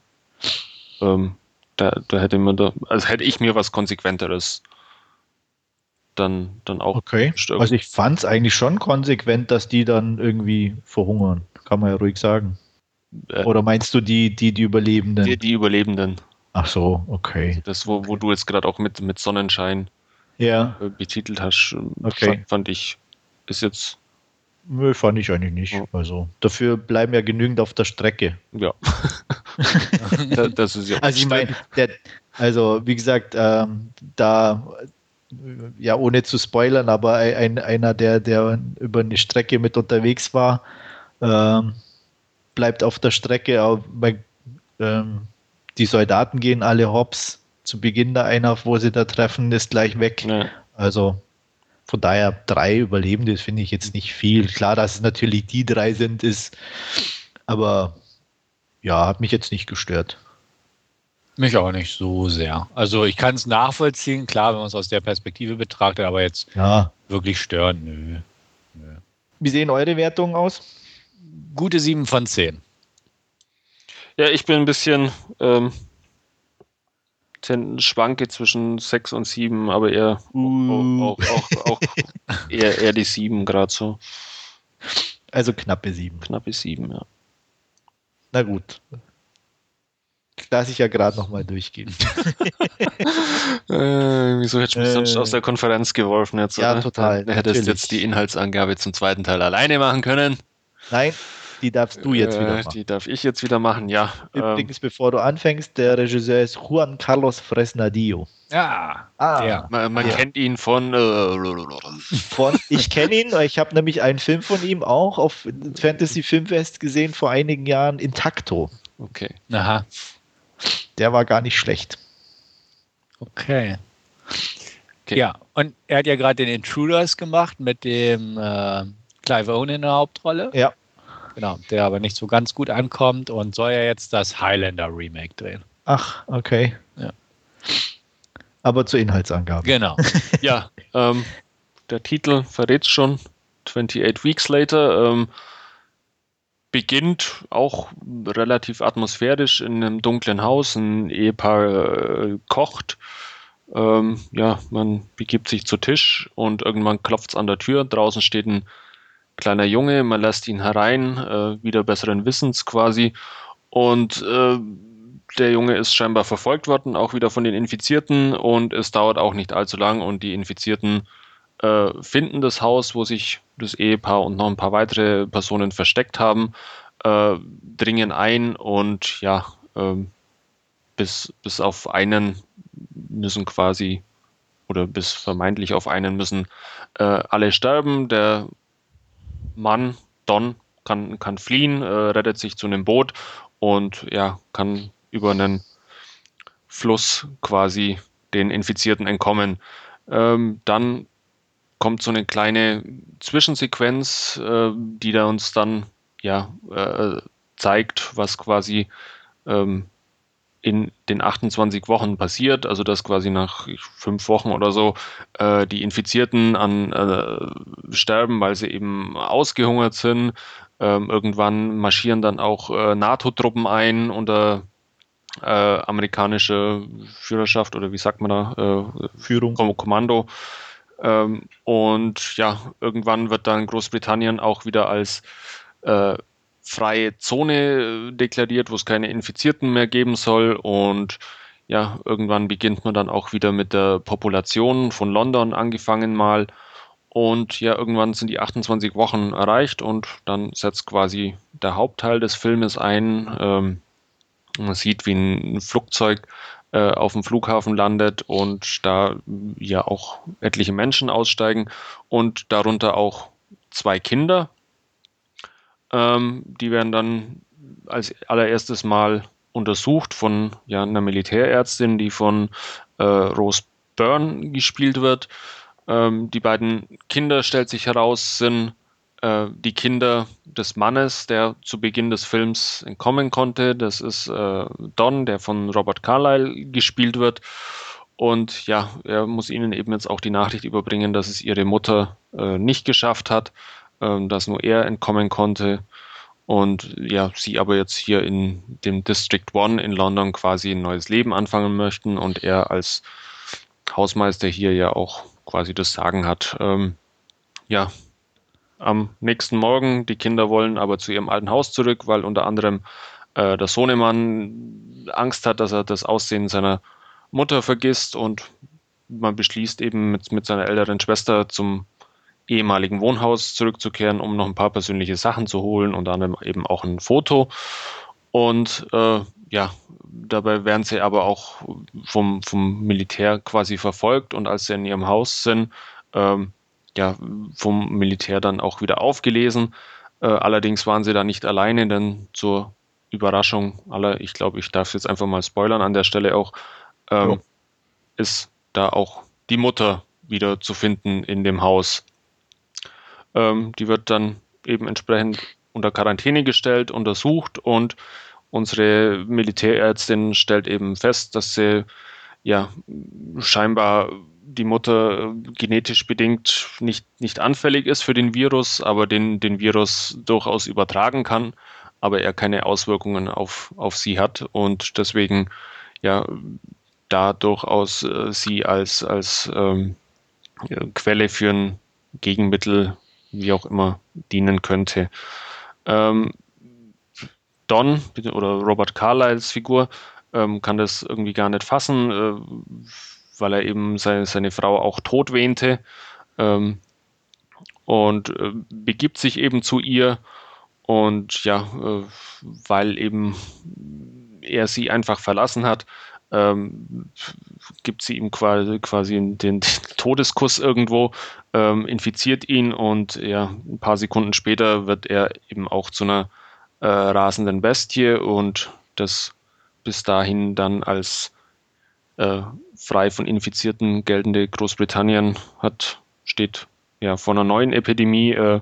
S3: Ähm, da, da hätte man da, also hätte ich mir was Konsequenteres dann, dann auch.
S2: Okay. Bestimmt. Also ich fand es eigentlich schon konsequent, dass die dann irgendwie verhungern. Kann man ja ruhig sagen. Äh, Oder meinst du die, die, die Überlebenden?
S3: Die, die Überlebenden.
S2: Ach so, okay. Also
S3: das, wo, wo du jetzt gerade auch mit, mit Sonnenschein
S2: ja.
S3: Äh, betitelt hast,
S2: okay.
S3: fand, fand ich, ist jetzt
S2: Nö, fand ich eigentlich nicht. Also dafür bleiben ja genügend auf der Strecke.
S3: Ja.
S2: das ist ja also ich meine, also wie gesagt, ähm, da ja ohne zu spoilern, aber ein, einer, der, der über eine Strecke mit unterwegs war, ähm, bleibt auf der Strecke. Aber, ähm, die Soldaten gehen alle hops. Zu Beginn der Einlauf, wo sie da treffen, ist gleich weg.
S3: Ja.
S2: Also von daher drei Überlebende finde ich jetzt nicht viel. Klar, dass es natürlich die drei sind, ist, aber ja, hat mich jetzt nicht gestört.
S1: Mich auch nicht so sehr. Also ich kann es nachvollziehen, klar, wenn man es aus der Perspektive betrachtet, aber jetzt
S2: Ja.
S1: wirklich stören, nö.
S2: Wie sehen eure Wertungen aus?
S1: Gute 7 von 10.
S3: Ja, ich bin ein bisschen ähm, ten- schwanke zwischen 6 und 7, aber eher
S2: Uh.
S3: auch, auch, auch, eher, eher die 7 gerade so.
S2: Also knappe sieben.
S3: Knappe 7, ja.
S2: Na gut. Lass ich ja gerade nochmal durchgehen.
S3: Äh, wieso hättest du mich
S2: Äh.
S3: sonst aus der Konferenz geworfen jetzt?
S2: Ja,
S3: oder?
S2: total,
S3: Du hättest
S2: natürlich.
S3: jetzt die Inhaltsangabe zum zweiten Teil alleine machen können.
S2: Nein, die darfst du jetzt
S3: Äh,
S2: wieder machen.
S3: Die darf ich jetzt wieder machen, ja. Ähm,
S2: Übrigens, bevor du anfängst, der Regisseur ist Juan Carlos Fresnadillo.
S1: Ja,
S2: Ah,
S1: der.
S3: man man
S2: Ja.
S3: kennt ihn von. Äh,
S2: Von, ich kenne ihn, ich habe nämlich einen Film von ihm auch auf Fantasy Filmfest gesehen vor einigen Jahren, Intacto.
S3: okay.
S1: Aha,
S2: Der war gar nicht schlecht.
S1: okay.
S3: Okay.
S1: Ja, und er hat ja gerade den Intruders gemacht mit dem äh, Clive Owen in der Hauptrolle.
S2: Ja.
S1: Genau, der aber nicht so ganz gut ankommt und soll ja jetzt das Highlander Remake drehen.
S2: Ach, okay.
S1: Ja.
S2: Aber zur Inhaltsangabe.
S1: Genau.
S3: Ja, ähm, der Titel verrät schon. 28 Weeks Later. Ähm, beginnt auch relativ atmosphärisch in einem dunklen Haus. Ein Ehepaar äh, kocht. Ähm, ja, man begibt sich zu Tisch und irgendwann klopft es an der Tür. Draußen steht ein kleiner Junge, man lässt ihn herein, äh, wieder besseren Wissens quasi. Und äh, der Junge ist scheinbar verfolgt worden, auch wieder von den Infizierten. Und es dauert auch nicht allzu lang und die Infizierten äh, finden das Haus, wo sich das Ehepaar und noch ein paar weitere Personen versteckt haben, äh, dringen ein und ja, ähm, bis, bis auf einen müssen quasi oder bis vermeintlich auf einen müssen äh, alle sterben. Der Mann, Don, kann, kann fliehen, äh, rettet sich zu einem Boot und ja, kann über einen Fluss quasi den Infizierten entkommen. Ähm, dann kommt so eine kleine Zwischensequenz, äh, die da uns dann ja äh, zeigt, was quasi ähm, in den 28 Wochen passiert, also dass quasi nach fünf Wochen oder so äh, die Infizierten an äh, sterben, weil sie eben ausgehungert sind. Ähm, irgendwann marschieren dann auch äh, NATO-Truppen ein unter äh, amerikanische Führerschaft oder wie sagt man da? Äh,
S2: Führung.
S3: Kom- Kommando. Ähm, und ja, irgendwann wird dann Großbritannien auch wieder als äh, freie Zone äh, deklariert, wo es keine Infizierten mehr geben soll. Und ja, irgendwann beginnt man dann auch wieder mit der Population von London angefangen mal. Und ja, irgendwann sind die 28 Wochen erreicht und dann setzt quasi der Hauptteil des Filmes ein. Ähm, man sieht, wie ein Flugzeug äh, auf dem Flughafen landet und da ja auch etliche Menschen aussteigen und darunter auch zwei Kinder. Ähm, die werden dann als allererstes Mal untersucht von ja, einer Militärärztin, die von äh, Rose Byrne gespielt wird. Ähm, die beiden Kinder, stellt sich heraus, sind äh, die Kinder des Mannes, der zu Beginn des Films entkommen konnte. Das ist äh, Don, der von Robert Carlyle gespielt wird. Und ja, er muss ihnen eben jetzt auch die Nachricht überbringen, dass es ihre Mutter äh, nicht geschafft hat, ähm, dass nur er entkommen konnte. Und ja, sie aber jetzt hier in dem District One in London quasi ein neues Leben anfangen möchten und er als Hausmeister hier ja auch quasi das Sagen hat. Ähm, ja, am nächsten Morgen, die Kinder wollen aber zu ihrem alten Haus zurück, weil unter anderem äh, der Sohnemann Angst hat, dass er das Aussehen seiner Mutter vergisst und man beschließt eben mit, mit seiner älteren Schwester zum ehemaligen Wohnhaus zurückzukehren, um noch ein paar persönliche Sachen zu holen, unter anderem eben auch ein Foto. Und äh, ja, dabei werden sie aber auch vom, vom Militär quasi verfolgt und als sie in ihrem Haus sind, ähm, ja, vom Militär dann auch wieder aufgelesen. Äh, allerdings waren sie da nicht alleine, denn zur Überraschung aller, ich glaube, ich darf jetzt einfach mal spoilern an der Stelle auch, ähm, ist da auch die Mutter wieder zu finden in dem Haus. Ähm, die wird dann eben entsprechend unter Quarantäne gestellt, untersucht und unsere Militärärztin stellt eben fest, dass sie ja scheinbar die Mutter genetisch bedingt nicht, nicht anfällig ist für den Virus, aber den, den Virus durchaus übertragen kann, aber er keine Auswirkungen auf, auf sie hat und deswegen ja da durchaus äh, sie als, als ähm, Quelle für ein Gegenmittel, wie auch immer, dienen könnte. Ähm, Don oder Robert Carlyles Figur ähm, kann das irgendwie gar nicht fassen, äh, weil er eben seine, seine Frau auch tot wähnte ähm, und äh, begibt sich eben zu ihr und ja, äh, weil eben er sie einfach verlassen hat, ähm, gibt sie ihm quasi, quasi den Todeskuss irgendwo, ähm, infiziert ihn und ja, ein paar Sekunden später wird er eben auch zu einer äh, rasenden Bestie und das bis dahin dann als äh, frei von Infizierten geltende Großbritannien hat, steht ja vor einer neuen Epidemie. Äh,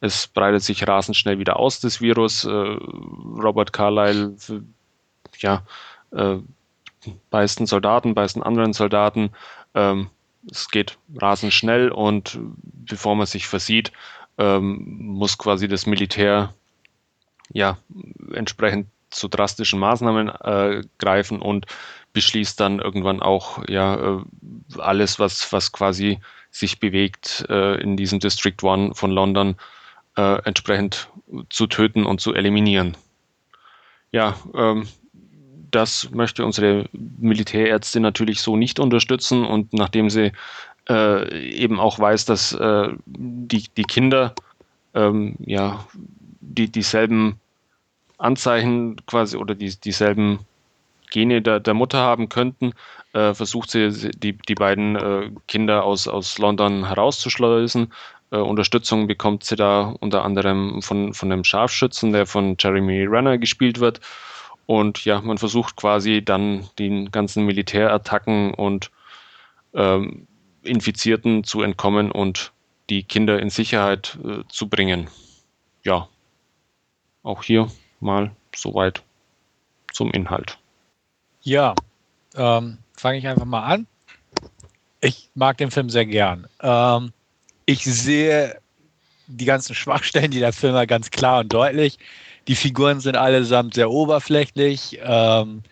S3: es breitet sich rasend schnell wieder aus, das Virus. Äh, Robert Carlyle, ja, äh, beißt einen Soldaten, beißt einen anderen Soldaten. Ähm, es geht rasend schnell und bevor man sich versieht, ähm, muss quasi das Militär ja entsprechend zu drastischen Maßnahmen äh, greifen und beschließt dann irgendwann auch ja äh, alles, was, was quasi sich bewegt äh, in diesem District One von London äh, entsprechend zu töten und zu eliminieren. Ja, ähm, das möchte unsere Militärärztin natürlich so nicht unterstützen und nachdem sie äh, eben auch weiß, dass äh, die, die Kinder ähm, ja die, dieselben Anzeichen quasi oder die, dieselben Gene der, der Mutter haben könnten, äh, versucht sie die, die beiden äh, Kinder aus, aus London herauszuschleusen. Äh, Unterstützung bekommt sie da unter anderem von, von einem Scharfschützen, der von Jeremy Renner gespielt wird. Und ja, man versucht quasi dann den ganzen Militärattacken und ähm, Infizierten zu entkommen und die Kinder in Sicherheit äh, zu bringen. Ja, auch hier mal soweit zum Inhalt.
S1: Ja, ähm, fange ich einfach mal an. Ich mag den Film sehr gern. Ähm, ich sehe die ganzen Schwachstellen, die der Film hat, ganz klar und deutlich. Die Figuren sind allesamt sehr oberflächlich. Ähm,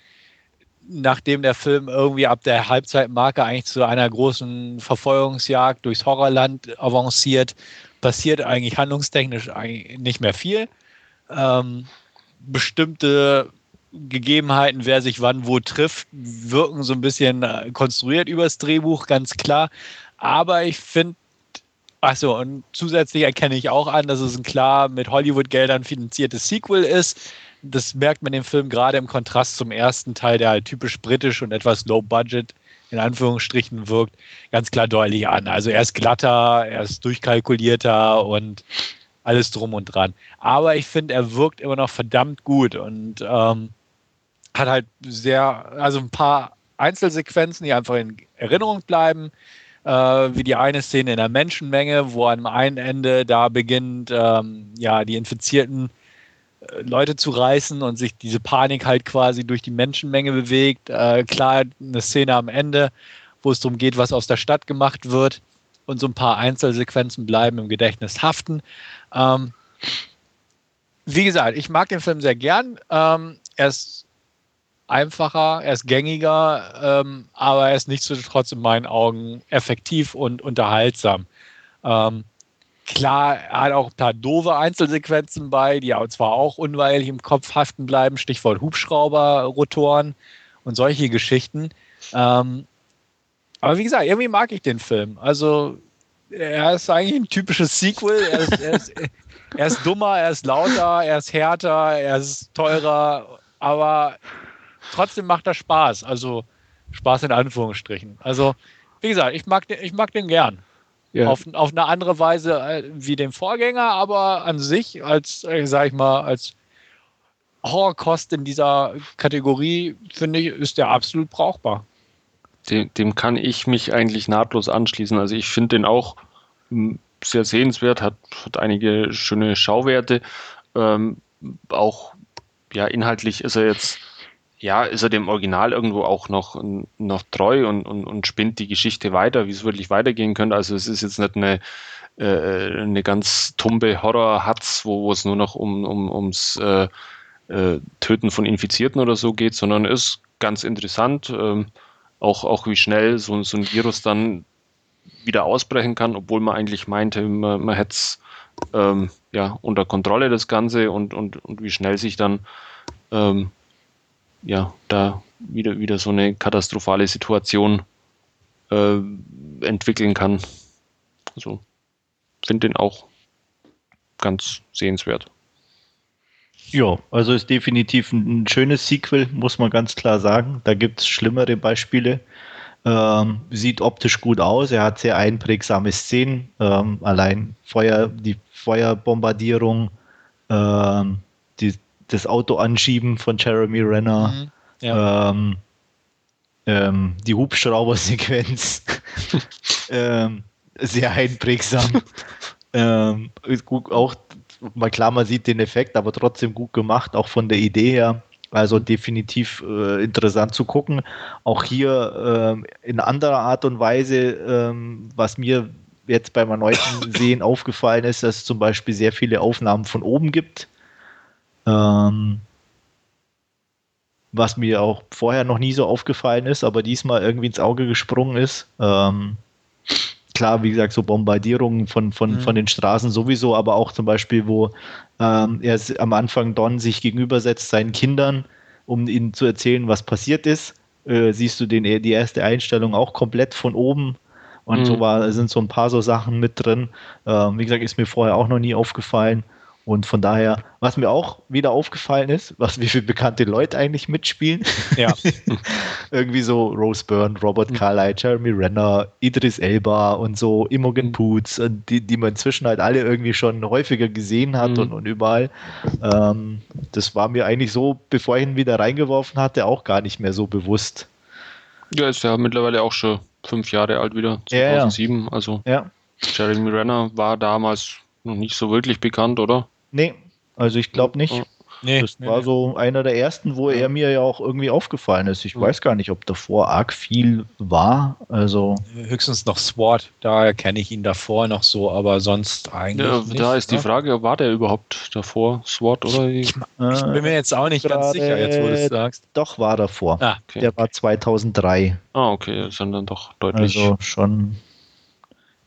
S1: nachdem der Film irgendwie ab der Halbzeitmarke eigentlich zu einer großen Verfolgungsjagd durchs Horrorland avanciert, passiert eigentlich handlungstechnisch eigentlich nicht mehr viel. Ähm, bestimmte Gegebenheiten, wer sich wann wo trifft, wirken so ein bisschen konstruiert übers Drehbuch, ganz klar. Aber ich finde, achso, und zusätzlich erkenne ich auch an, dass es ein klar mit Hollywood-Geldern finanziertes Sequel ist. Das merkt man im Film gerade im Kontrast zum ersten Teil, der halt typisch britisch und etwas low budget in Anführungsstrichen wirkt, ganz klar deutlich an. Also er ist glatter, er ist durchkalkulierter und alles drum und dran. Aber ich finde, er wirkt immer noch verdammt gut und ähm, hat halt sehr, also ein paar Einzelsequenzen, die einfach in Erinnerung bleiben, äh, wie die eine Szene in der Menschenmenge, wo am einen Ende da beginnt, ähm, ja, die Infizierten äh, Leute zu reißen und sich diese Panik halt quasi durch die Menschenmenge bewegt. Äh, klar, eine Szene am Ende, wo es darum geht, was aus der Stadt gemacht wird und so ein paar Einzelsequenzen bleiben im Gedächtnis haften. Ähm, wie gesagt, ich mag den Film sehr gern. Ähm, er ist einfacher, er ist gängiger, ähm, aber er ist nichtsdestotrotz in meinen Augen effektiv und unterhaltsam. Ähm, klar, er hat auch ein paar doofe Einzelsequenzen bei, die zwar auch unweilig im Kopf haften bleiben, Stichwort Hubschrauber-Rotoren und solche Geschichten. Ähm, aber wie gesagt, irgendwie mag ich den Film. Also er ist eigentlich ein typisches Sequel. Er ist, er, ist, er ist, dummer, er ist lauter, er ist härter, er ist teurer, aber trotzdem macht er Spaß. Also Spaß in Anführungsstrichen. Also, wie gesagt, ich mag den, ich mag den gern. Ja. Auf, auf eine andere Weise äh, wie den Vorgänger, aber an sich als, äh, sag ich mal, als Horrorkost in dieser Kategorie, finde ich, ist der absolut brauchbar.
S3: Dem, dem, kann ich mich eigentlich nahtlos anschließen. Also ich finde den auch hm, sehr sehenswert, hat, hat einige schöne Schauwerte. Ähm, auch ja, inhaltlich ist er jetzt, ja, ist er dem Original irgendwo auch noch, noch treu und, und, und spinnt die Geschichte weiter, wie es wirklich weitergehen könnte. Also es ist jetzt nicht eine, äh, eine ganz tumbe Horror-Hatz, wo, wo es nur noch um, um, ums äh, äh, Töten von Infizierten oder so geht, sondern ist ganz interessant, ähm, auch, auch wie schnell so, so ein Virus dann wieder ausbrechen kann, obwohl man eigentlich meinte, man, man hätte es ähm, ja, unter Kontrolle das Ganze und, und, und wie schnell sich dann ähm, ja, da wieder, wieder so eine katastrophale Situation äh, entwickeln kann. Also finde den auch ganz sehenswert.
S2: Ja, also ist definitiv ein, schönes Sequel, muss man ganz klar sagen. Da gibt es schlimmere Beispiele. Ähm, sieht optisch gut aus. Er hat sehr einprägsame Szenen. Ähm, allein Feuer, die Feuerbombardierung, ähm, die, das Auto anschieben von Jeremy Renner, mhm, ja. ähm, ähm, die Hubschrauber-Sequenz, ähm, sehr einprägsam. ähm, gut, auch mal klar, man sieht den Effekt, aber trotzdem gut gemacht, auch von der Idee her. Also definitiv äh, interessant zu gucken. Auch hier äh, in anderer Art und Weise, ähm, was mir jetzt beim erneuten Sehen aufgefallen ist, dass es zum Beispiel sehr viele Aufnahmen von oben gibt. Ähm, was mir auch vorher noch nie so aufgefallen ist, aber diesmal irgendwie ins Auge gesprungen ist. Ähm, klar, wie gesagt, so Bombardierungen von, von, mhm. von den Straßen sowieso, aber auch zum Beispiel, wo ähm, er am Anfang Don sich gegenübersetzt seinen Kindern, um ihnen zu erzählen, was passiert ist. Äh, siehst du den, die erste Einstellung auch komplett von oben und mhm. so war, sind so ein paar so Sachen mit drin. Ähm, wie gesagt, ist mir vorher auch noch nie aufgefallen. Und von daher, was mir auch wieder aufgefallen ist, was wie viele bekannte Leute eigentlich mitspielen.
S1: Ja.
S2: Irgendwie so Rose Byrne, Robert mhm. Carlyle, Jeremy Renner, Idris Elba und so Imogen mhm. Poots, die, die man inzwischen halt alle irgendwie schon häufiger gesehen hat mhm. und, und überall. Ähm, das war mir eigentlich so, bevor ich ihn wieder reingeworfen hatte, auch gar nicht mehr so bewusst.
S3: Ja, ist ja mittlerweile auch schon fünf Jahre alt wieder, 2007. Ja, ja. Also ja. Jeremy Renner war damals noch nicht so wirklich bekannt, oder?
S2: Nee, also ich glaube nicht. Nee, das nee, war nee. so einer der ersten, wo er mir ja auch irgendwie aufgefallen ist. Ich mhm. weiß gar nicht, ob davor arg viel war. Also
S1: höchstens noch SWAT, da kenne ich ihn davor noch so, aber sonst eigentlich. Ja,
S3: nicht, da ist ne? die Frage, war der überhaupt davor SWAT oder?
S1: Ich, ich bin mir jetzt auch nicht ganz sicher, jetzt wo du es sagst.
S2: Doch war davor. Ah, okay. Der war 2003.
S3: Ah, okay, das sind dann doch deutlich.
S2: Also schon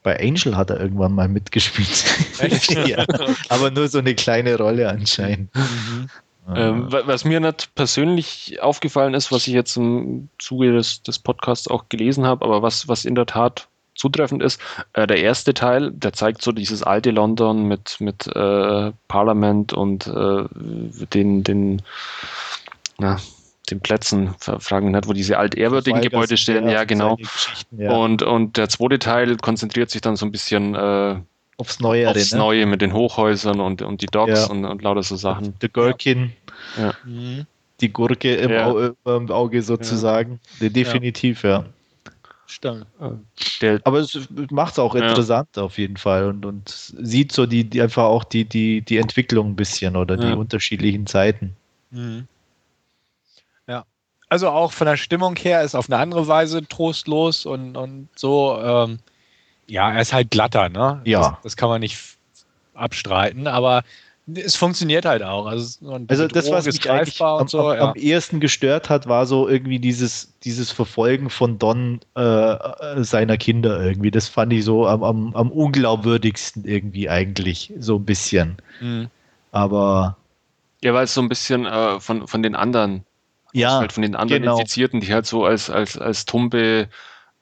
S2: bei Angel hat er irgendwann mal mitgespielt. ja, aber nur so eine kleine Rolle anscheinend. Mhm.
S3: Ähm, was mir nicht persönlich aufgefallen ist, was ich jetzt im Zuge des, des Podcasts auch gelesen habe, aber was, was in der Tat zutreffend ist, äh, der erste Teil, der zeigt so dieses alte London mit, mit äh, Parlament und äh, den, den na, den Plätzen, fragen nicht, wo diese altehrwürdigen Gebäude stehen. Ja, genau. Ja. Und, und der zweite Teil konzentriert sich dann so ein bisschen äh,
S2: aufs Neue,
S3: aufs ne? Neue mit den Hochhäusern und, und die Docks ja. und, und lauter so Sachen.
S2: Der Gürkin. Ja. Mhm. Die Gurke im, Auge, im Auge sozusagen. Definitiv, ja. Stimmt. Der, Aber es macht es auch interessant auf jeden Fall und, und sieht so die, die einfach auch die, die, die Entwicklung ein bisschen oder die unterschiedlichen Zeiten. Mhm.
S1: Also auch von der Stimmung her ist auf eine andere Weise trostlos und, und so. Ähm, ja, er ist halt glatter, ne?
S2: Ja.
S1: Das, das, kann man nicht abstreiten, aber es funktioniert halt auch.
S2: Also, also das, was mich eigentlich am, so, am, ja. am, ehesten gestört hat, war so irgendwie dieses, dieses Verfolgen von Don äh, äh, seiner Kinder irgendwie. Das fand ich so am, am, am unglaubwürdigsten irgendwie eigentlich, so ein bisschen. Mhm. Aber
S3: ja, weil es so ein bisschen äh, von, von den anderen
S2: ja,
S3: halt von den anderen genau. Infizierten, die halt so als, als, als tumpe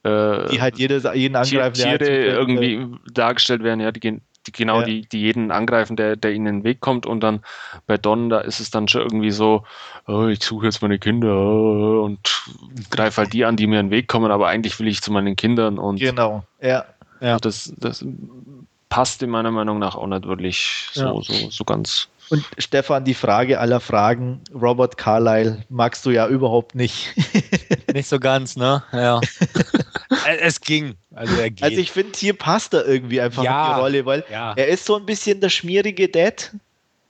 S2: äh, die halt jede, jeden angreifen,
S3: Tiere halt irgendwie äh, dargestellt werden, ja, die, die genau ja. die, die jeden angreifen, der, der ihnen in den Weg kommt und dann bei Don, da ist es dann schon irgendwie so, oh, ich suche jetzt meine Kinder oh, und greife halt die an, die mir in den Weg kommen, aber eigentlich will ich zu meinen Kindern und
S2: genau, ja.
S3: ja. Das, das passt in meiner Meinung nach auch nicht wirklich so, ja. so, so ganz.
S2: Und Stefan, die Frage aller Fragen, Robert Carlyle magst du ja überhaupt nicht.
S1: nicht so ganz, ne? Ja. es ging. Also, er
S2: also ich finde, hier passt er irgendwie einfach ja, in die Rolle, weil ja. er ist so ein bisschen der schmierige Dad.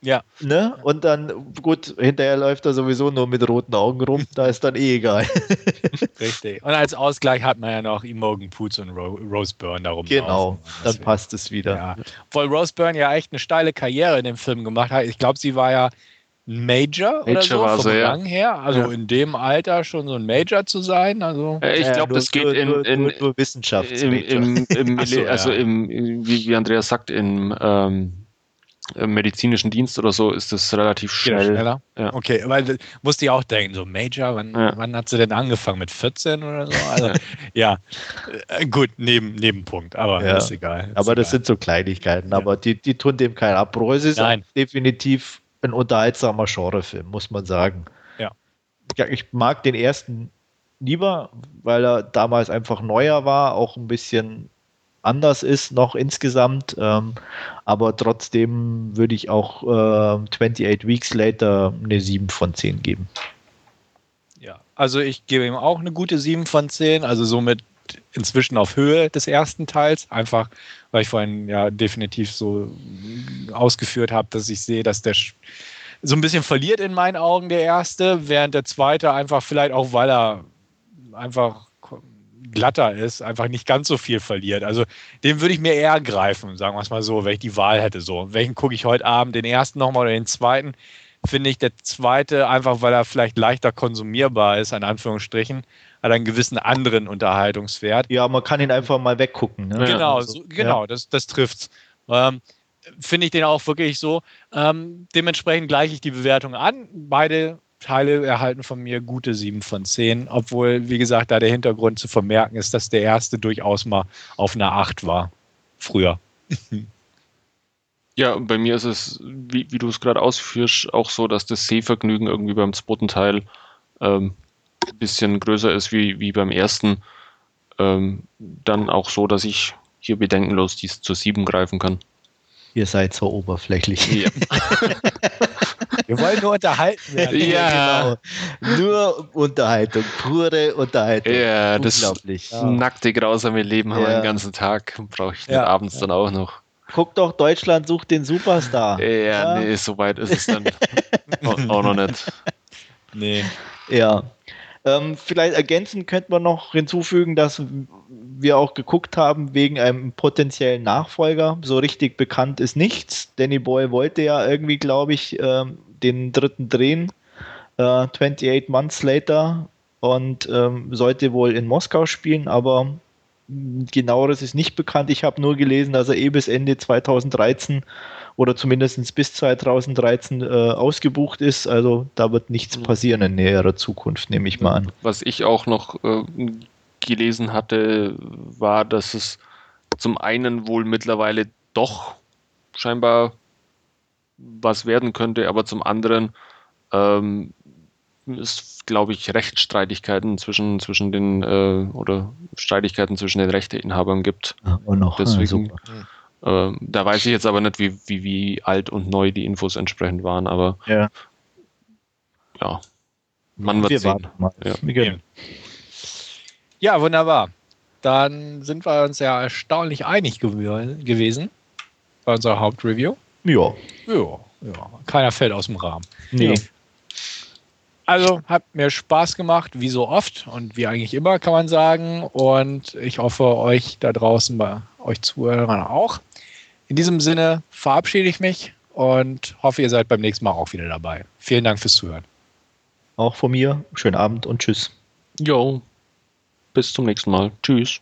S1: Ja.
S2: Ne? Und dann, gut, hinterher läuft er sowieso nur mit roten Augen rum, da ist dann eh egal.
S1: Richtig. Und als Ausgleich hat man ja noch Imogen Poots und Ro Rose Byrne darum.
S2: Genau, dann passt es wieder. Ja.
S1: Obwohl Rose Byrne ja echt eine steile Karriere in dem Film gemacht hat. Ich glaube, sie war ja Major, Major oder so,
S3: war
S1: vom
S3: so,
S1: Rang her. Also ja. in dem Alter schon so ein Major zu sein. Also
S3: äh, ich glaube, das geht nur, in, in,
S2: nur, nur Wissenschafts
S3: im, im, im so, also ja. im, wie, wie Andreas sagt, im ähm, im medizinischen Dienst oder so ist das relativ schnell.
S1: schneller? Ja. Okay, weil musste ich auch denken, so Major, wann, ja. wann hat sie denn angefangen? Mit 14 oder so? Also, ja, äh, gut, neben, Nebenpunkt, aber ja. ist egal. Ist
S2: aber
S1: egal.
S2: das sind so Kleinigkeiten, aber die, die tun dem keinen Abbruch. Es ist definitiv ein unterhaltsamer Genrefilm, muss man sagen.
S1: Ja.
S2: Ich mag den ersten lieber, weil er damals einfach neuer war, auch ein bisschen anders ist noch insgesamt. Ähm, aber trotzdem würde ich auch äh, 28 Weeks Later eine 7 von 10 geben.
S1: Ja, also ich gebe ihm auch eine gute 7 von 10, also somit inzwischen auf Höhe des ersten Teils, einfach weil ich vorhin ja definitiv so ausgeführt habe, dass ich sehe, dass der so ein bisschen verliert in meinen Augen der erste, während der zweite einfach vielleicht auch, weil er einfach glatter ist, einfach nicht ganz so viel verliert. Also den würde ich mir eher greifen, sagen wir es mal so, wenn ich die Wahl hätte. So, welchen gucke ich heute Abend, den ersten nochmal oder den zweiten? Finde ich der zweite, einfach weil er vielleicht leichter konsumierbar ist, in Anführungsstrichen, hat einen gewissen anderen Unterhaltungswert.
S2: Ja, man kann ihn einfach mal weggucken. Ne?
S1: Genau, also, so, genau, ja. das, das trifft's. Ähm, Finde ich den auch wirklich so. Ähm, dementsprechend gleiche ich die Bewertung an. Beide Teile erhalten von mir gute 7 von 10, obwohl, wie gesagt, da der Hintergrund zu vermerken ist, dass der erste durchaus mal auf einer 8 war. Früher.
S3: Ja, bei mir ist es, wie, wie du es gerade ausführst, auch so, dass das Sehvergnügen irgendwie beim zweiten Teil ähm, ein bisschen größer ist wie, wie beim ersten. Ähm, dann auch so, dass ich hier bedenkenlos dies zur 7 greifen kann.
S2: Ihr seid so oberflächlich. Ja.
S1: Wir wollen nur unterhalten werden.
S2: Ja, genau. Nur Unterhaltung, pure Unterhaltung.
S3: Ja, das ja. nackte, grausame Leben haben wir den ganzen Tag. Brauche ich ja. abends dann auch noch.
S2: Guck doch, Deutschland sucht den Superstar.
S3: Ja, ja. nee, so weit ist es dann auch noch nicht.
S2: Nee. Ja. Ähm, vielleicht ergänzend könnte man noch hinzufügen, dass wir auch geguckt haben wegen einem potenziellen Nachfolger. So richtig bekannt ist nichts. Danny Boy wollte ja irgendwie, glaube ich, ähm, den dritten drehen, äh, 28 Months Later, und ähm, sollte wohl in Moskau spielen, aber genaueres ist nicht bekannt. Ich habe nur gelesen, dass er eh bis Ende 2013 oder zumindest bis 2013 äh, ausgebucht ist. Also da wird nichts mhm. passieren in näherer Zukunft, nehme ich mal an.
S3: Was ich auch noch äh, gelesen hatte, war, dass es zum einen wohl mittlerweile doch scheinbar was werden könnte, aber zum anderen ähm, es, glaube ich, Rechtsstreitigkeiten zwischen, zwischen den äh, oder Streitigkeiten zwischen den Rechteinhabern gibt.
S2: Ja, und noch,
S3: Deswegen, äh, da weiß ich jetzt aber nicht, wie, wie, wie alt und neu die Infos entsprechend waren, aber
S2: ja,
S3: ja man wird wir sehen.
S1: Ja. ja, wunderbar. Dann sind wir uns ja erstaunlich einig gewesen bei unserer Hauptreview.
S2: Ja.
S1: Ja, ja. Keiner fällt aus dem Rahmen.
S2: Nee.
S1: Also hat mir Spaß gemacht, wie so oft und wie eigentlich immer, kann man sagen. Und ich hoffe, euch da draußen bei euch Zuhörern auch. In diesem Sinne verabschiede ich mich und hoffe, ihr seid beim nächsten Mal auch wieder dabei. Vielen Dank fürs Zuhören.
S2: Auch von mir. Schönen Abend und tschüss.
S3: Jo. Bis zum nächsten Mal. Tschüss.